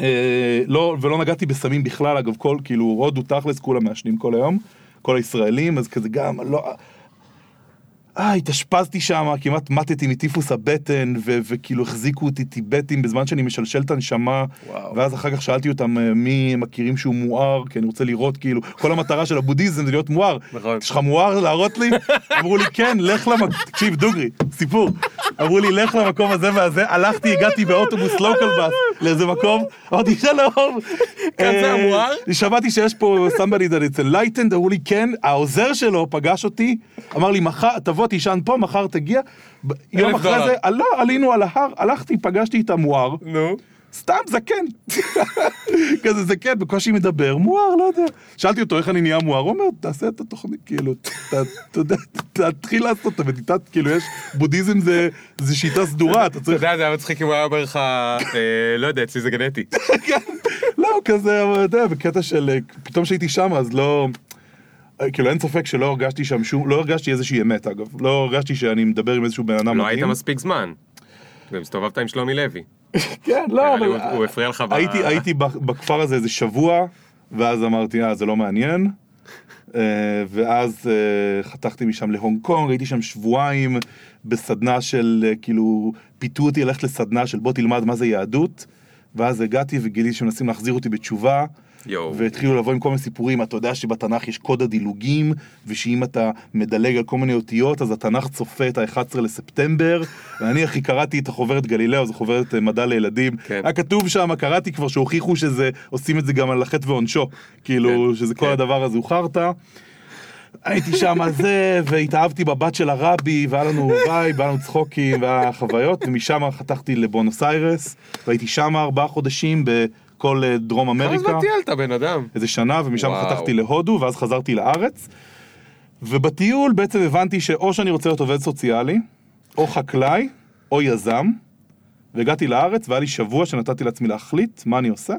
S1: אה, לא, ולא נגעתי בסמים בכלל, אגב, כל, כאילו, הודו תכלס, כולם מעשנים כל היום, כל הישראלים, אז כזה גם, לא... אה, התאשפזתי שם, כמעט מתתי מטיפוס הבטן, ו- וכאילו החזיקו אותי טיבטים בזמן שאני משלשל את הנשמה,
S2: וואו.
S1: ואז אחר כך שאלתי אותם אה, מי הם מכירים שהוא מואר, כי אני רוצה לראות, כאילו, כל המטרה של הבודהיזם זה להיות מואר.
S2: נכון.
S1: יש לך מואר להראות לי? אמרו לי, כן, לך למקום, תקשיב, דוגרי, סיפור. אמרו לי, לך למקום הזה והזה, הלכתי, הגעתי באוטובוס לוקל בס לאיזה מקום, אמרתי, שלום.
S2: כאן זה
S1: אה,
S2: המואר?
S1: שמעתי שיש פה somebody that it's enlightened, אמרו לי, כן, העוזר שלו פגש אותי, אמר לי, מחר, תבוא, תישן פה, מחר תגיע. יום אחרי
S2: דולר.
S1: זה, לא, עלינו על ההר, הלכתי, פגשתי את המואר,
S2: נו.
S1: סתם זקן. כזה זקן, בקושי מדבר, מואר, לא יודע. שאלתי אותו איך אני נהיה מואר, הוא אומר, תעשה את התוכנית, כאילו, אתה יודע, תתחיל לעשות את המדיטציה, כאילו יש, בודהיזם זה זה שיטה סדורה, אתה
S2: אתה
S1: צריך,
S2: יודע, זה היה מצחיק אם הוא היה אומר לך, אה, לא יודע, אצלי זה גנטי.
S1: לא, כזה, אתה יודע, בקטע של, אה, פתאום שהייתי שם, אז לא, כאילו אין ספק שלא הרגשתי שם שום, לא הרגשתי איזושהי אמת, אגב, לא הרגשתי שאני מדבר עם איזשהו בן אדם
S2: לא היית
S1: מדהים.
S2: מספיק זמן. והסתובבת עם שלומי לוי.
S1: כן, לא,
S2: לי
S1: אבל...
S2: הוא- הפריע לך ב...
S1: הייתי, בכפר הזה איזה שבוע, ואז אמרתי, אה, זה לא מעניין. אה, ואז אה, חתכתי משם להונג קונג, הייתי שם שבועיים בסדנה של, אה, כאילו, פיתו אותי ללכת לסדנה של בוא תלמד מה זה יהדות. ואז הגעתי וגיליתי שמנסים להחזיר אותי בתשובה.
S2: יואו.
S1: והתחילו לבוא עם כל מיני סיפורים, אתה יודע שבתנ"ך יש קוד הדילוגים, ושאם אתה מדלג על כל מיני אותיות, אז התנ"ך צופה את ה-11 לספטמבר, ואני הכי קראתי את החוברת גלילאו, זו חוברת אה, מדע לילדים,
S2: כן.
S1: היה כתוב שם, קראתי כבר שהוכיחו שזה, עושים את זה גם על החטא ועונשו, כאילו,
S2: כן,
S1: שזה כל
S2: כן.
S1: הדבר הזה הוא חרטא. הייתי שם על זה, והתאהבתי בבת של הרבי, והיה לנו vibe, והיה לנו צחוקים, והיה חוויות, ומשם חתכתי לבונוס איירס, והייתי שם ארבעה חודשים בכל אה, דרום אמריקה.
S2: זמן טיילת, בן אדם?
S1: איזה שנה, ומשם
S2: וואו.
S1: חתכתי להודו, ואז חזרתי לארץ. ובטיול בעצם הבנתי שאו שאני רוצה להיות עובד סוציאלי, או חקלאי, או יזם. והגעתי לארץ, והיה לי שבוע שנתתי לעצמי להחליט מה אני עושה.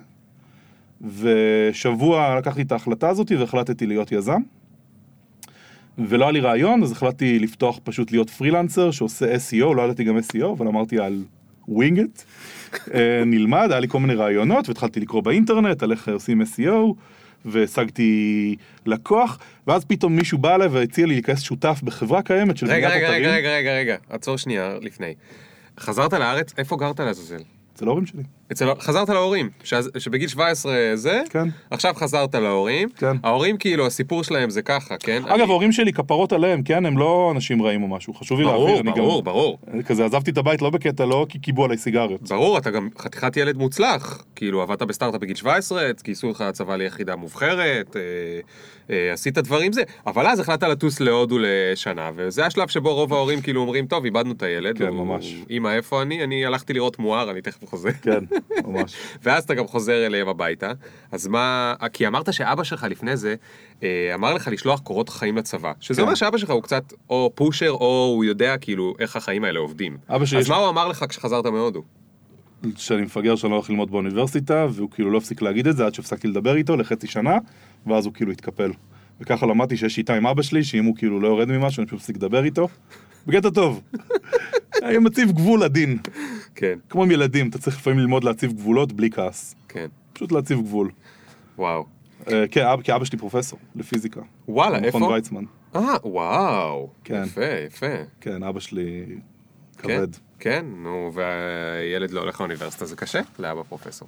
S1: ושבוע לקחתי את ההחלטה הזאת והחלטתי להיות יזם. ולא היה לי רעיון, אז החלטתי לפתוח פשוט להיות פרילנסר שעושה SEO, לא ידעתי גם SEO, אבל אמרתי I'll wing it. נלמד, היה לי כל מיני רעיונות, והתחלתי לקרוא באינטרנט על איך עושים SEO, והשגתי לקוח, ואז פתאום מישהו בא אליי והציע לי להיכנס שותף בחברה קיימת של
S2: רגע,
S1: בניית
S2: רגע,
S1: אתרים.
S2: רגע, רגע, רגע, רגע, עצור שנייה לפני. חזרת לארץ, איפה גרת לעזאזל?
S1: אצל ההורים שלי.
S2: אצל, חזרת להורים, שאז- שבגיל 17 זה,
S1: כן.
S2: עכשיו חזרת להורים,
S1: כן.
S2: ההורים כאילו הסיפור שלהם זה ככה, כן?
S1: אגב, ההורים שלי כפרות עליהם, כן, הם לא אנשים רעים או משהו, חשוב לי
S2: ברור.
S1: אני
S2: ברור,
S1: גם-
S2: ברור.
S1: כזה עזבתי את הבית לא בקטע, לא כי קיבו עליי סיגריות.
S2: ברור, אתה גם חתיכת ילד מוצלח, כאילו עבדת בסטארט-אפ בגיל 17, גייסו אותך לצבא ליחידה מובחרת, אה, אה, עשית דברים זה, אבל אז החלטת לטוס להודו לשנה, וזה השלב שבו רוב ההורים כאילו אומרים, טוב, איבדנו את הילד,
S1: כן,
S2: הוא-
S1: ממש.
S2: אמא, איפה אני? אני הלכתי לראות מואר, אני תכף חוזר.
S1: כן, ממש.
S2: ואז אתה גם חוזר אליהם הביתה, אז מה, כי אמרת שאבא שלך לפני זה אה, אמר לך לשלוח קורות חיים לצבא, שזה
S1: כן.
S2: אומר שאבא שלך הוא קצת או פושר או הוא יודע כאילו איך החיים האלה עובדים.
S1: אבא שלי
S2: אז מה הוא אמר לך כשחזרת מהודו?
S1: שאני מפגר שאני לא הולך ללמוד באוניברסיטה, והוא כאילו לא הפסיק להגיד את זה עד שהפסקתי לדבר איתו לחצי שנה, ואז הוא כאילו התקפל. וככה למדתי שיש שיטה עם אבא שלי, שאם הוא כאילו לא יורד ממשהו, אני פשוט מפסיק לדבר איתו. בקטע טוב. אני מציב גבול עדין.
S2: כן,
S1: כמו עם ילדים, אתה צריך לפעמים ללמוד להציב גבולות בלי כעס.
S2: כן,
S1: פשוט להציב גבול.
S2: וואו.
S1: אה, כן, אבא- כי אבא שלי פרופסור לפיזיקה.
S2: וואלה,
S1: במכון
S2: איפה?
S1: ויצמן.
S2: אה, וואו.
S1: כן.
S2: יפה, יפה.
S1: כן, אבא שלי
S2: כן,
S1: כבד.
S2: כן, נו, והילד לא הולך לאוניברסיטה, זה קשה לאבא פרופסור.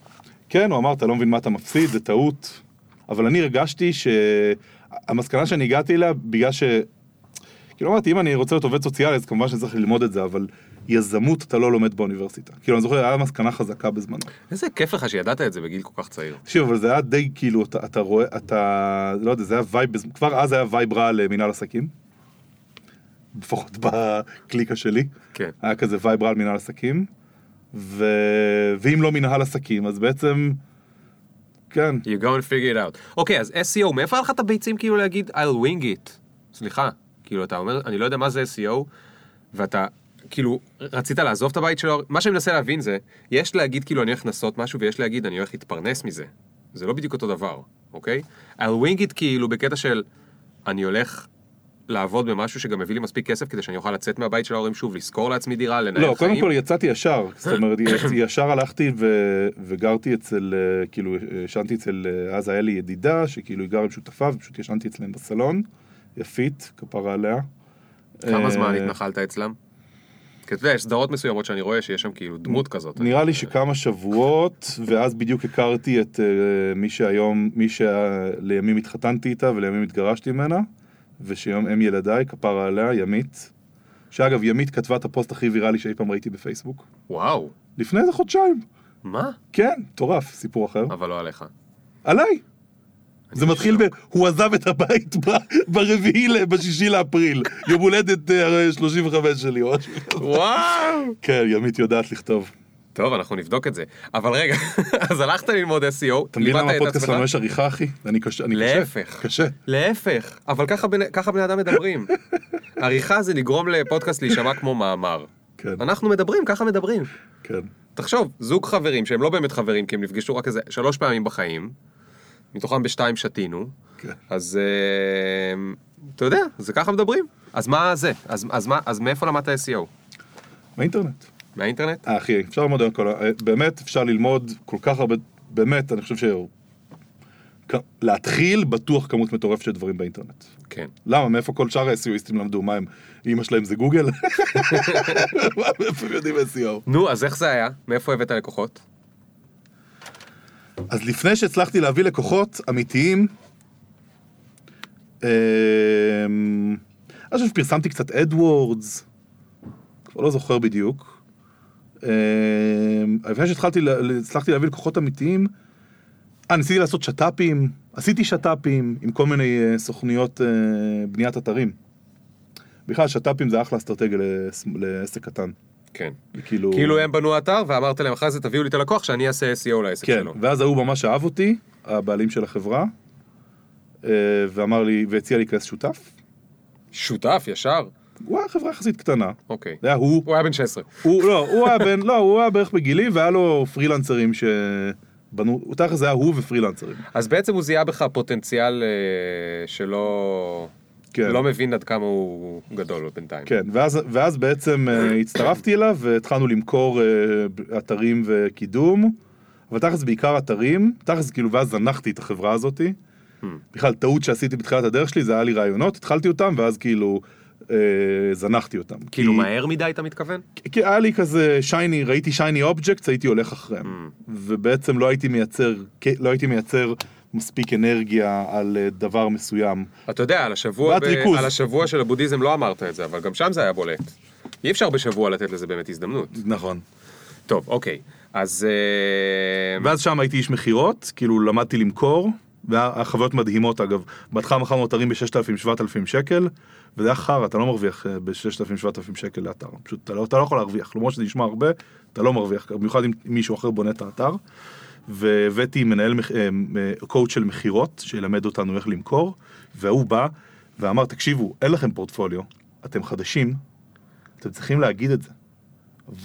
S1: כן, הוא אמר, אתה לא מבין מה אתה מפסיד, זה טעות. אבל אני הרגשתי שהמסקנה שאני הגעתי אליה, בגלל ש... כאילו אמרתי, אם אני רוצה להיות עובד סוציאלי, אז כמובן שאני צריך ללמוד את זה, אבל יזמות אתה לא לומד באוניברסיטה. כאילו, אני זוכר, היה מסקנה חזקה בזמנו.
S2: איזה כיף לך שידעת את זה בגיל כל כך צעיר.
S1: תקשיב, אבל זה היה די, כאילו, אתה, אתה רואה, אתה, לא יודע, זה היה vibe, כבר אז היה vibe רע למינהל עסקים. לפחות בקליקה שלי.
S2: כן.
S1: היה כזה vibe רע על מינהל עסקים. ו... ואם לא מינהל עסקים, אז בעצם, כן,
S2: You go and figure it out. אוקיי, אז SEO, מאיפה היה לך את הביצים כאילו להגיד I'll wing it? סליחה, כאילו אתה אומר, אני לא יודע מה זה SEO, ואתה כאילו רצית לעזוב את הבית שלו, מה שאני מנסה להבין זה, יש להגיד כאילו אני הולך לנסות משהו ויש להגיד אני הולך להתפרנס מזה. זה לא בדיוק אותו דבר, אוקיי? I'll wing it כאילו בקטע של אני הולך לעבוד במשהו שגם מביא לי מספיק כסף כדי שאני אוכל לצאת מהבית של ההורים שוב, לשכור לעצמי דירה, לנהל
S1: לא,
S2: חיים.
S1: קודם כל יצאתי ישר, זאת אומרת, ישר הלכתי ו... וגרתי אצל, אה, כאילו, ישנתי אצל, אה, אז היה לי ידידה, שכאילו היא גרה עם שותפה, ופשוט ישנתי אצלם בסלון, יפית, כפרה עליה.
S2: כמה
S1: אה,
S2: זמן התנחלת אצלם? כי אתה יודע, יש סדרות מסוימות שאני רואה שיש שם כאילו דמות כזאת.
S1: נראה לי שכמה שבועות, ואז בדיוק הכרתי את אה, מי שהיום, מי שלימים התחתנתי איתה ולימים התגרשתי ממנה, ושהיום אם ילדיי, כפרה עליה, ימית. שאגב, ימית כתבה את הפוסט הכי ויראלי שאי פעם ראיתי בפייסבוק.
S2: וואו,
S1: לפני איזה חודשיים.
S2: מה?
S1: כן, מטורף, סיפור אחר.
S2: אבל לא עליך.
S1: עליי. זה. מתחיל ב... הוא עזב את הבית ברביעי, בשישי לאפריל. יום הולדת אה, 35 שלי או משהו. כזה.
S2: וואו.
S1: כן, ימית יודעת לכתוב.
S2: טוב, אנחנו נבדוק את זה. אבל רגע, אז הלכת ללמוד SEO,
S1: אתה מבין למה
S2: את
S1: הפודקאסט? שלנו יש עריכה, אחי? אני קשה. אני קשה.
S2: להפך.
S1: קשה.
S2: להפך, אבל ככה בני אדם מדברים. עריכה זה לגרום לפודקאסט להישמע כמו מאמר.
S1: כן,
S2: אנחנו מדברים, ככה מדברים.
S1: כן.
S2: תחשוב, זוג חברים שהם לא באמת חברים, כי הם נפגשו רק איזה שלוש פעמים בחיים, מתוכם בשתיים שתינו,
S1: כן.
S2: אז אה, אתה יודע, זה ככה מדברים. אז מה זה? אז, אז, מה, אז מאיפה למדת SEO?
S1: באינטרנט.
S2: מהאינטרנט?
S1: אה, אחי, אפשר ללמוד על כל... ה- אה, באמת, אפשר ללמוד כל כך הרבה... באמת, אני חושב ש... להתחיל, בטוח כמות מטורפת של דברים באינטרנט.
S2: כן.
S1: למה? מאיפה כל שאר ה-SEOיסטים למדו? מה הם? אמא שלהם זה גוגל? מה, מאיפה הם יודעים SEO?
S2: נו, אז איך זה היה? מאיפה הבאת לקוחות?
S1: אז לפני שהצלחתי להביא לקוחות אמיתיים, אמ, אני חושב שפרסמתי קצת אדוורדס, כבר לא זוכר בדיוק. אמ, לפני שהתחלתי, לה- הצלחתי להביא לקוחות אמיתיים, אה, ניסיתי לעשות שת"פים, עשיתי שת"פים עם כל מיני אה, סוכנויות אה, בניית אתרים. בכלל, שת"פים זה אחלה אסטרטגיה לעס- לעסק קטן.
S2: כן.
S1: כאילו...
S2: כאילו הם בנו אתר ואמרת להם אחרי זה תביאו לי את הלקוח שאני אעשה SEO לעסק
S1: כן,
S2: שלו.
S1: ואז ההוא ממש אהב אותי, הבעלים של החברה, אה, ואמר לי, והציע לי להיכנס שותף.
S2: שותף ישר?
S1: הוא היה חברה יחסית קטנה.
S2: אוקיי.
S1: זה היה הוא,
S2: הוא היה בן 16.
S1: הוא, לא, הוא היה בן, לא, הוא היה בערך בגילי, והיה לו פרילנסרים שבנו, הוא תכל'ס זה היה הוא ופרילנסרים.
S2: אז בעצם הוא זיהה בך פוטנציאל אה, שלא...
S1: כן.
S2: לא מבין עד כמה הוא גדול בינתיים.
S1: כן, ואז, ואז בעצם אה, הצטרפתי אליו והתחלנו למכור אה, אתרים וקידום, אבל תכלס בעיקר אתרים, תכלס כאילו, ואז זנחתי את החברה הזאתי. בכלל, טעות שעשיתי בתחילת הדרך שלי, זה היה לי רעיונות, התחלתי אותם, ואז כאילו אה, זנחתי אותם.
S2: כאילו
S1: כי,
S2: מהר מדי אתה מתכוון?
S1: כי היה לי כזה שייני, ראיתי שייני אובייקטס, הייתי הולך אחריהם. ובעצם לא הייתי מייצר, לא הייתי מייצר מספיק אנרגיה על אה, דבר מסוים.
S2: אתה יודע, על השבוע, ב...
S1: ריכוז.
S2: על השבוע של הבודהיזם לא אמרת את זה, אבל גם שם זה היה בולט. אי אפשר בשבוע לתת לזה באמת הזדמנות.
S1: נכון.
S2: טוב, אוקיי. אז... אה,
S1: ואז שם הייתי איש מכירות, כאילו למדתי למכור, והחוויות מדהימות אגב. בהתחלה מכרנו אתרים ב-6,000-7,000 שקל, וזה היה חרא, אתה לא מרוויח אה, ב-6,000-7,000 שקל לאתר. פשוט אתה לא, אתה לא יכול להרוויח, למרות שזה נשמע הרבה, אתה לא מרוויח, במיוחד אם מישהו אחר בונה את האתר. והבאתי מנהל, מח- אה, קואוצ' של מכירות, שילמד אותנו איך למכור, והוא בא ואמר, תקשיבו, אין לכם פורטפוליו, אתם חדשים, אתם צריכים להגיד את זה.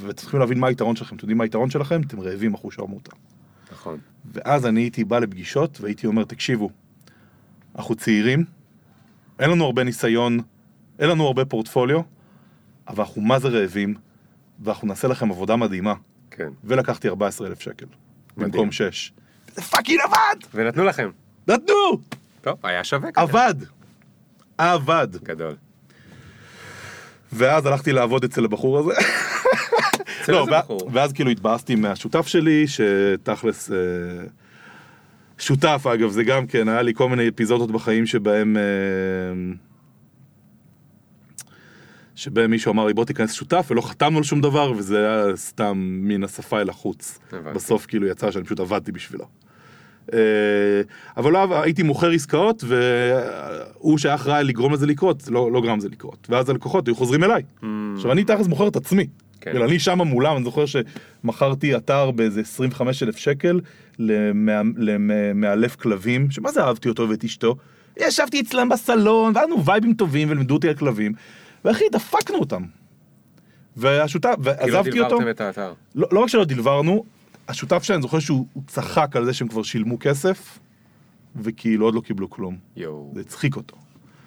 S1: וצריכים להבין מה היתרון שלכם. אתם יודעים מה היתרון שלכם? אתם רעבים אחוש עמותה.
S2: נכון.
S1: ואז אני הייתי בא לפגישות והייתי אומר, תקשיבו, אנחנו צעירים, אין לנו הרבה ניסיון, אין לנו הרבה פורטפוליו, אבל אנחנו מה זה רעבים, ואנחנו נעשה לכם עבודה מדהימה.
S2: כן.
S1: ולקחתי 14,000 שקל. במקום 6. זה פאקינג עבד!
S2: ונתנו לכם.
S1: נתנו!
S2: טוב, היה שווה כזה.
S1: עבד! עבד.
S2: גדול.
S1: ואז הלכתי לעבוד אצל הבחור הזה.
S2: אצל
S1: לא,
S2: איזה בחור?
S1: ואז כאילו התבאסתי מהשותף שלי, שתכלס... אה, שותף אגב, זה גם כן, היה לי כל מיני אפיזודות בחיים שבהם... שבהם מישהו אמר לי בוא תיכנס שותף ולא חתמנו על שום דבר וזה היה סתם מן השפה אל החוץ.
S2: הבנתי.
S1: בסוף כאילו יצא שאני פשוט עבדתי בשבילו. אה, אבל לא, הייתי מוכר עסקאות והוא שהיה אחראי לגרום לזה לקרות, לא, לא גרם לזה לקרות. ואז הלקוחות היו חוזרים אליי. עכשיו אני תכלס מוכר את עצמי.
S2: כן.
S1: כאילו, אני שם מולם, אני זוכר שמכרתי אתר באיזה 25 אלף שקל למא- למאלף כלבים, שמה זה אהבתי אותו ואת אשתו? ישבתי אצלם בסלון, והיה לנו וייבים טובים ולימדו אותי על כלבים, ואחי, דפקנו אותם. והשותף,
S2: כאילו
S1: ועזבתי אותו,
S2: דלברתם את האתר.
S1: לא, לא רק שלא דלברנו, השותף אני זוכר שהוא הוא צחק על זה שהם כבר שילמו כסף, וכאילו עוד לא קיבלו כלום.
S2: יואו.
S1: זה הצחיק אותו.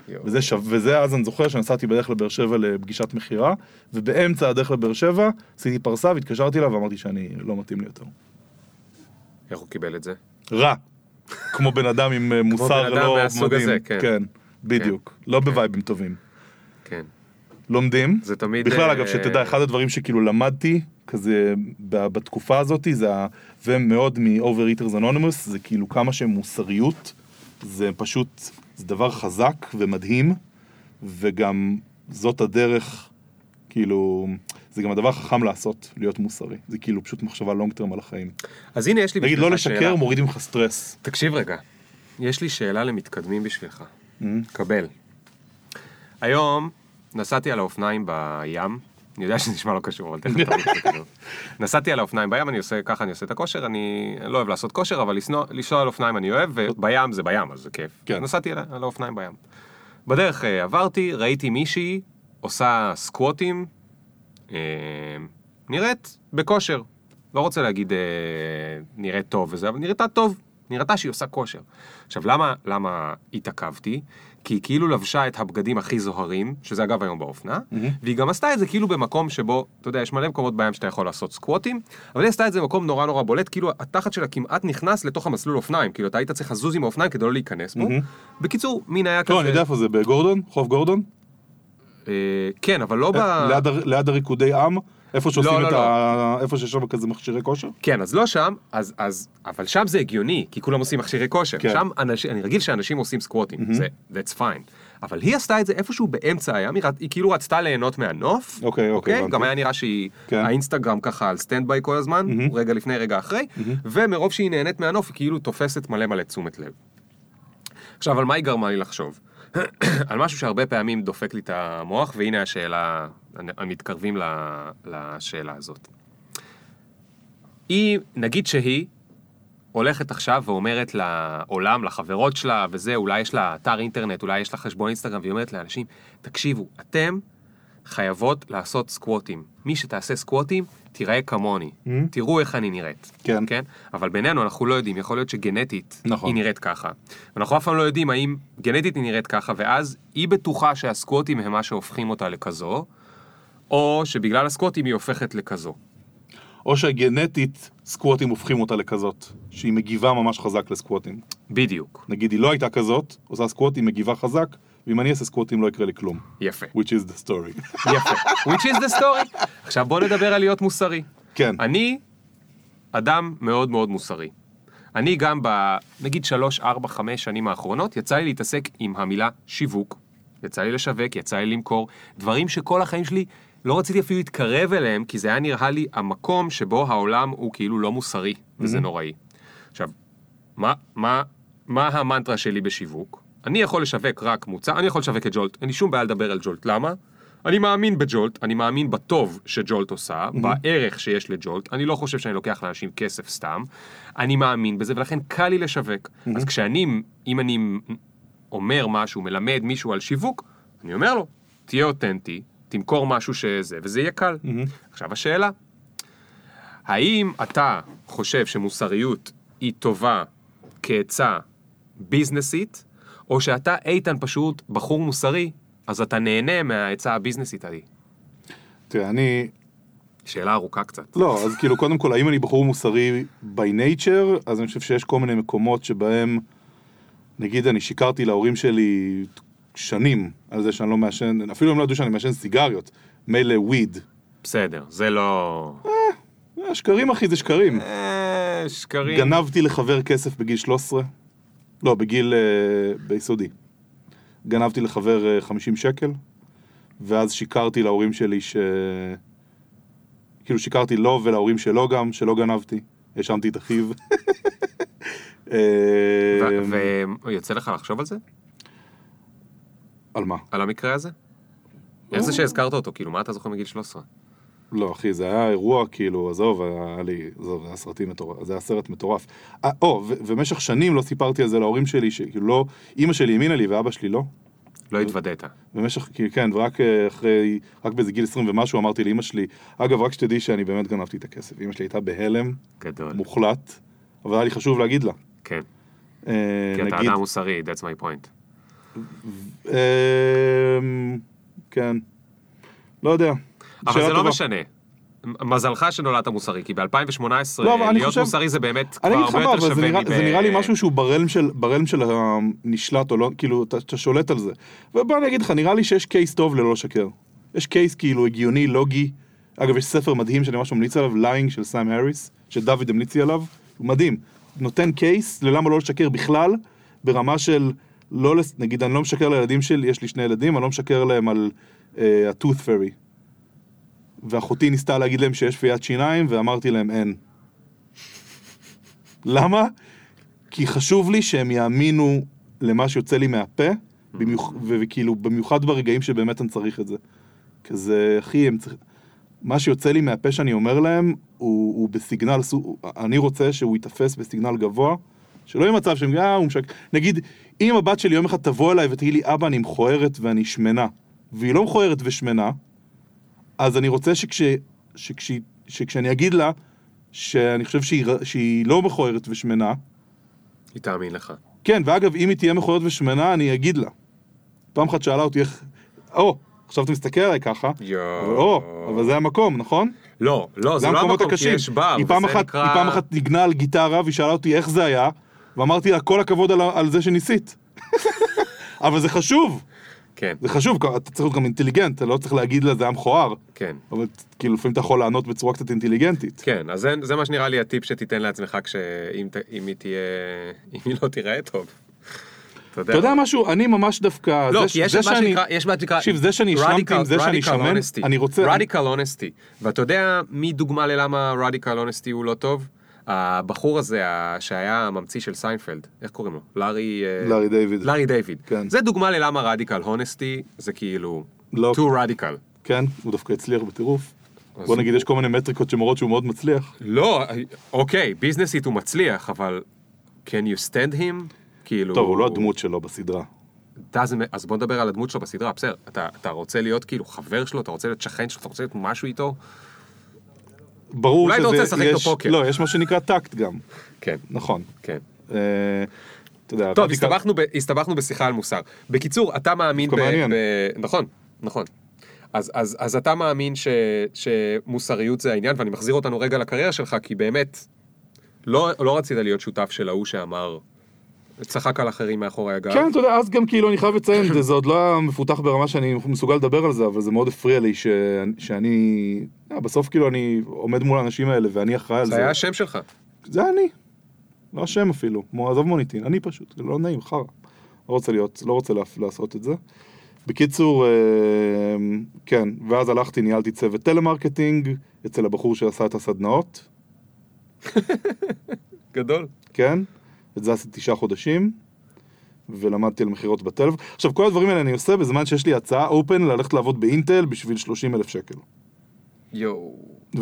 S2: יואו.
S1: וזה, שו... וזה אז אני זוכר שנסעתי בדרך לבאר שבע לפגישת מכירה, ובאמצע הדרך לבאר שבע עשיתי פרסה והתקשרתי אליו ואמרתי שאני לא מתאים לי יותר.
S2: איך הוא קיבל את זה?
S1: רע. כמו בן אדם עם מוסר
S2: בן אדם
S1: לא
S2: מהסוג
S1: מדהים.
S2: הזה, כן.
S1: כן, בדיוק. לא בווייבים טובים.
S2: כן.
S1: לומדים.
S2: זה תמיד...
S1: בכלל
S2: אה,
S1: אגב שתדע אחד הדברים שכאילו למדתי כזה בתקופה הזאת זה ומאוד מ-Overeaters Anonymous זה כאילו כמה שמוסריות זה פשוט זה דבר חזק ומדהים וגם זאת הדרך כאילו זה גם הדבר החכם לעשות להיות מוסרי זה כאילו פשוט מחשבה לונג טרם על החיים.
S2: אז הנה יש לי
S1: נגיד לא
S2: בשבילך
S1: לשקר
S2: שאלה.
S1: מוריד ממך סטרס.
S2: תקשיב רגע, יש לי שאלה למתקדמים בשבילך.
S1: Mm-hmm.
S2: קבל. היום נסעתי על האופניים בים, אני יודע שזה נשמע לא קשור, אבל תכף קשור. נסעתי על האופניים בים, אני עושה ככה, אני עושה את הכושר, אני לא אוהב לעשות כושר, אבל לנסוע- על אופניים אני אוהב, ובים זה בים, אז זה כיף.
S1: כן.
S2: נסעתי על על האופניים בים. בדרך אה, עברתי, ראיתי מישהי עושה סקווטים, אה, נראית בכושר. לא רוצה להגיד אה, נראית טוב וזה, אבל נראתה טוב. נראתה שהיא עושה כושר. עכשיו, למה, למה התעכבתי? כי היא כאילו לבשה את הבגדים הכי זוהרים, שזה אגב היום באופנה, והיא גם עשתה את זה כאילו במקום שבו, אתה יודע, יש מלא מקומות בים שאתה יכול לעשות סקווטים, אבל היא עשתה את זה במקום נורא נורא בולט, כאילו התחת שלה כמעט נכנס לתוך המסלול אופניים, כאילו אתה היית צריך לזוז עם האופניים כדי לא להיכנס בו. בקיצור, מין היה כזה...
S1: לא אני יודע איפה זה בגורדון? חוף גורדון?
S2: אה, כן, אבל לא ב...
S1: ליד ליד הריקודי עם איפה שעושים
S2: לא,
S1: את
S2: לא.
S1: ה... איפה שיש שם כזה מכשירי כושר.
S2: כן, אז לא שם, אז, אז, אבל שם זה הגיוני, כי כולם עושים מכשירי כושר.
S1: כן.
S2: שם אנשים, אני רגיל שאנשים עושים סקווטים, זה, that's fine. אבל היא עשתה את זה איפשהו באמצע הים, היא, היא כאילו רצתה ליהנות מהנוף.
S1: אוקיי, אוקיי, הבנתי.
S2: גם היה נראה שהיא,
S1: כן.
S2: האינסטגרם ככה על standby כל הזמן, רגע לפני, רגע אחרי, ומרוב שהיא נהנית מהנוף, היא כאילו תופסת מלא מלא תשומת לב. עכשיו, על מה היא גרמה לי לחשוב? על משהו שהרבה פעמים דופק לי את המוח, והנה השאלה, המתקרבים לשאלה הזאת. היא, נגיד שהיא הולכת עכשיו ואומרת לעולם, לחברות שלה וזה, אולי יש לה אתר אינטרנט, אולי יש לה חשבון אינסטגרם, והיא אומרת לאנשים, תקשיבו, אתם חייבות לעשות סקווטים. מי שתעשה סקווטים, תיראה כמוני.
S1: Mm-hmm.
S2: תראו איך אני נראית.
S1: כן.
S2: כן? אבל בינינו אנחנו לא יודעים, יכול להיות שגנטית
S1: נכון.
S2: היא נראית ככה. ואנחנו אף פעם לא יודעים האם גנטית היא נראית ככה, ואז היא בטוחה שהסקווטים הם מה שהופכים אותה לכזו, או שבגלל הסקווטים היא הופכת לכזו.
S1: או שגנטית סקווטים הופכים אותה לכזאת, שהיא מגיבה ממש חזק לסקווטים.
S2: בדיוק.
S1: נגיד היא לא הייתה כזאת, עושה סקווטים, מגיבה חזק, ואם אני אעשה סקווטים לא יקרה לי כלום.
S2: יפה.
S1: which is the story.
S2: יפה. which is the story. עכשיו בוא נדבר על להיות מוסרי.
S1: כן.
S2: אני אדם מאוד מאוד מוסרי. אני גם ב... נגיד שלוש, ארבע, חמש שנים האחרונות, יצא לי להתעסק עם המילה שיווק. יצא לי לשווק, יצא לי למכור, דברים שכל החיים שלי לא רציתי אפילו להתקרב אליהם, כי זה היה נראה לי המקום שבו העולם הוא כאילו לא מוסרי, וזה נוראי. עכשיו, מה, מה, מה המנטרה שלי בשיווק? אני יכול לשווק רק מוצר, אני יכול לשווק את ג'ולט, אין לי שום בעיה לדבר על ג'ולט, למה? אני מאמין בג'ולט, אני מאמין בטוב שג'ולט עושה, בערך שיש לג'ולט, אני לא חושב שאני לוקח לאנשים כסף סתם, אני מאמין בזה, ולכן קל לי לשווק. אז כשאני, אם אני אומר משהו, מלמד מישהו על שיווק, אני אומר לו, תהיה אותנטי, תמכור משהו שזה, וזה יהיה קל. עכשיו השאלה, האם אתה חושב שמוסריות היא טובה כעצה ביזנסית, או שאתה, איתן, פשוט בחור מוסרי, אז אתה נהנה מהעצה הביזנסית ההיא?
S1: תראה, אני...
S2: שאלה ארוכה קצת.
S1: לא, אז כאילו, קודם כל, האם אני בחור מוסרי by nature? אז אני חושב שיש כל מיני מקומות שבהם, נגיד, אני שיקרתי להורים שלי שנים על זה שאני לא מעשן, אפילו הם לא ידעו שאני מעשן סיגריות. מילא וויד.
S2: בסדר, זה לא...
S1: אה, שקרים, אחי, זה שקרים.
S2: אה, שקרים.
S1: גנבתי לחבר כסף בגיל 13. לא, בגיל... אה, ביסודי. גנבתי לחבר אה, 50 שקל, ואז שיקרתי להורים שלי ש... כאילו שיקרתי לו ולהורים שלו גם, שלא גנבתי. האשמתי את אחיו. אה,
S2: ויוצא לך לחשוב על זה?
S1: על מה?
S2: על המקרה הזה? איך זה שהזכרת אותו? כאילו, מה אתה זוכר מגיל 13?
S1: לא, אחי, זה היה אירוע, כאילו, עזוב, היה לי, עזוב, זה היה סרטים מטורף, זה היה סרט מטורף. אה, או, ובמשך שנים לא סיפרתי על זה להורים שלי, שכאילו לא, אימא שלי האמינה לי ואבא שלי לא.
S2: לא התוודית.
S1: במשך, כאילו, כן, ורק אה, אחרי, רק באיזה גיל 20 ומשהו אמרתי לאימא שלי, אגב, רק שתדעי שאני באמת גנבתי את הכסף. אימא שלי הייתה בהלם
S2: גדול.
S1: מוחלט, אבל היה לי חשוב להגיד לה.
S2: כן.
S1: אה,
S2: כי אתה אדם מוסרי, that's my point.
S1: אה, כן, לא יודע.
S2: אבל זה לא. משנה. מזלך שנולדת מוסרי, כי ב-2018
S1: לא,
S2: להיות
S1: חושב-
S2: מוסרי זה באמת כבר הרבה יותר שווה מב...
S1: זה נראה לי משהו שהוא ב realm של, ב realm של הנשלט, או לא, כאילו, אתה, אתה שולט על זה. ובוא אני אגיד לך, נראה לי שיש case טוב ללא לשקר. יש case כאילו הגיוני, לוגי. אגב, יש ספר מדהים שאני ממש ממליץ עליו, Lying של סאם האריס, שדוד המליץ לי עליו. הוא מדהים. נותן case ללמה לא לשקר בכלל, ברמה של, לא, נגיד, אני לא משקר לילדים שלי, יש לי שני ילדים, אני לא משקר להם על אה, ה-tooth fairy. ואחותי ניסתה להגיד להם שיש פיית שיניים, ואמרתי להם אין. למה? כי חשוב לי שהם יאמינו למה שיוצא לי מהפה, במיוח... וכאילו, במיוחד ברגעים שבאמת אני צריך את זה. כזה, אחי, הם צריכים... מה שיוצא לי מהפה שאני אומר להם, הוא, הוא בסיגנל, אני רוצה שהוא ייתפס בסיגנל גבוה, שלא יהיה מצב שהם, אה, הוא משק... נגיד, אם הבת שלי יום אחד תבוא אליי ותגיד לי, אבא, אני מכוערת ואני שמנה, והיא לא מכוערת ושמנה, אז אני רוצה שכש... שכש... שכשאני אגיד לה, שאני חושב שהיא, שהיא לא מכוערת ושמנה,
S2: היא תאמין לך.
S1: כן, ואגב, אם היא תהיה מכוערת ושמנה, אני אגיד לה. פעם אחת שאלה אותי איך... או, עכשיו אתה מסתכל עליי ככה,
S2: יואו.
S1: אבל או, אבל זה המקום, נכון?
S2: לא, לא, זה לא המקום, כי
S1: הקשים.
S2: יש בר,
S1: היא פעם
S2: וזה
S1: אחת,
S2: נקרא...
S1: היא פעם אחת ניגנה על גיטרה, והיא שאלה אותי איך זה היה, ואמרתי לה, כל הכבוד על, על זה שניסית. אבל זה חשוב,
S2: כן,
S1: זה חשוב, אתה צריך להיות גם אינטליגנט, אתה לא צריך להגיד לה זה היה מכוער,
S2: כן.
S1: אבל כאילו לפעמים אתה יכול לענות בצורה קצת אינטליגנטית.
S2: כן, אז זה, זה מה שנראה לי הטיפ שתיתן לעצמך כשאם ת- אם היא תהיה... אם היא לא תיראה טוב. אתה יודע,
S1: אתה יודע משהו, אני ממש דווקא,
S2: לא,
S1: זה,
S2: כי יש
S1: זה
S2: מה
S1: שאני,
S2: שנקרא, יש מה שנקרא,
S1: תקשיב, זה שאני השלמתי עם זה שאני שמן, אני רוצה,
S2: רדיקל אונסטי. ואתה יודע מי דוגמה ללמה רדיקל אונסטי הוא לא טוב? הבחור הזה שהיה הממציא של סיינפלד, איך קוראים לו? לארי... אה,
S1: לארי דיוויד.
S2: לארי דיוויד.
S1: כן.
S2: זה דוגמה ללמה radical honesty זה כאילו...
S1: לא.
S2: too radical.
S1: כן, הוא דווקא הצליח בטירוף. בוא נגיד,
S2: הוא-
S1: יש כל מיני מטריקות שמראות שהוא מאוד מצליח.
S2: לא, אוקיי, business ית הוא מצליח, אבל can you stand him? כאילו...
S1: טוב, הוא לא הדמות שלו בסדרה.
S2: אז בוא נדבר על הדמות שלו בסדרה, בסדר. אתה, אתה רוצה להיות כאילו חבר שלו, אתה רוצה להיות שכן שלו, אתה רוצה להיות משהו איתו?
S1: ברור
S2: אולי אתה
S1: שזה...
S2: רוצה לשחק
S1: יש-
S2: פוקר.
S1: לא, יש מה שנקרא טקט גם.
S2: כן,
S1: נכון.
S2: כן.
S1: אה, אתה יודע,
S2: טוב, הסתבכנו, ב, הסתבכנו בשיחה על מוסר. בקיצור, אתה מאמין ב... ב... נכון, נכון. אז, אז, אז אתה מאמין ש, שמוסריות זה העניין, ואני מחזיר אותנו רגע לקריירה שלך, כי באמת, לא, לא רצית להיות שותף של ההוא שאמר, צחק על אחרים מאחורי הגב.
S1: כן, אתה יודע, אז גם כאילו, אני חייב לציין, זה- עוד לא היה מפותח ברמה שאני מסוגל לדבר על זה, אבל זה מאוד הפריע לי ש- שאני... אה, בסוף כאילו אני עומד מול האנשים האלה ואני אחראי על
S2: זה
S1: זה.
S2: היה השם שלך.
S1: זה אני. לא השם אפילו, עזוב מוניטין, אני פשוט, לא נעים, חרא. לא רוצה להיות, לא רוצה לעשות את זה. בקיצור, אה, כן, ואז הלכתי, ניהלתי צוות טלמרקטינג אצל הבחור שעשה את הסדנאות,
S2: גדול.
S1: כן? את זה עשיתי תשעה חודשים, ולמדתי על מכירות בטלפון. עכשיו, כל הדברים האלה אני עושה בזמן שיש לי הצעה open ללכת לעבוד באינטל בשביל 30 אלף שקל.
S2: יואו.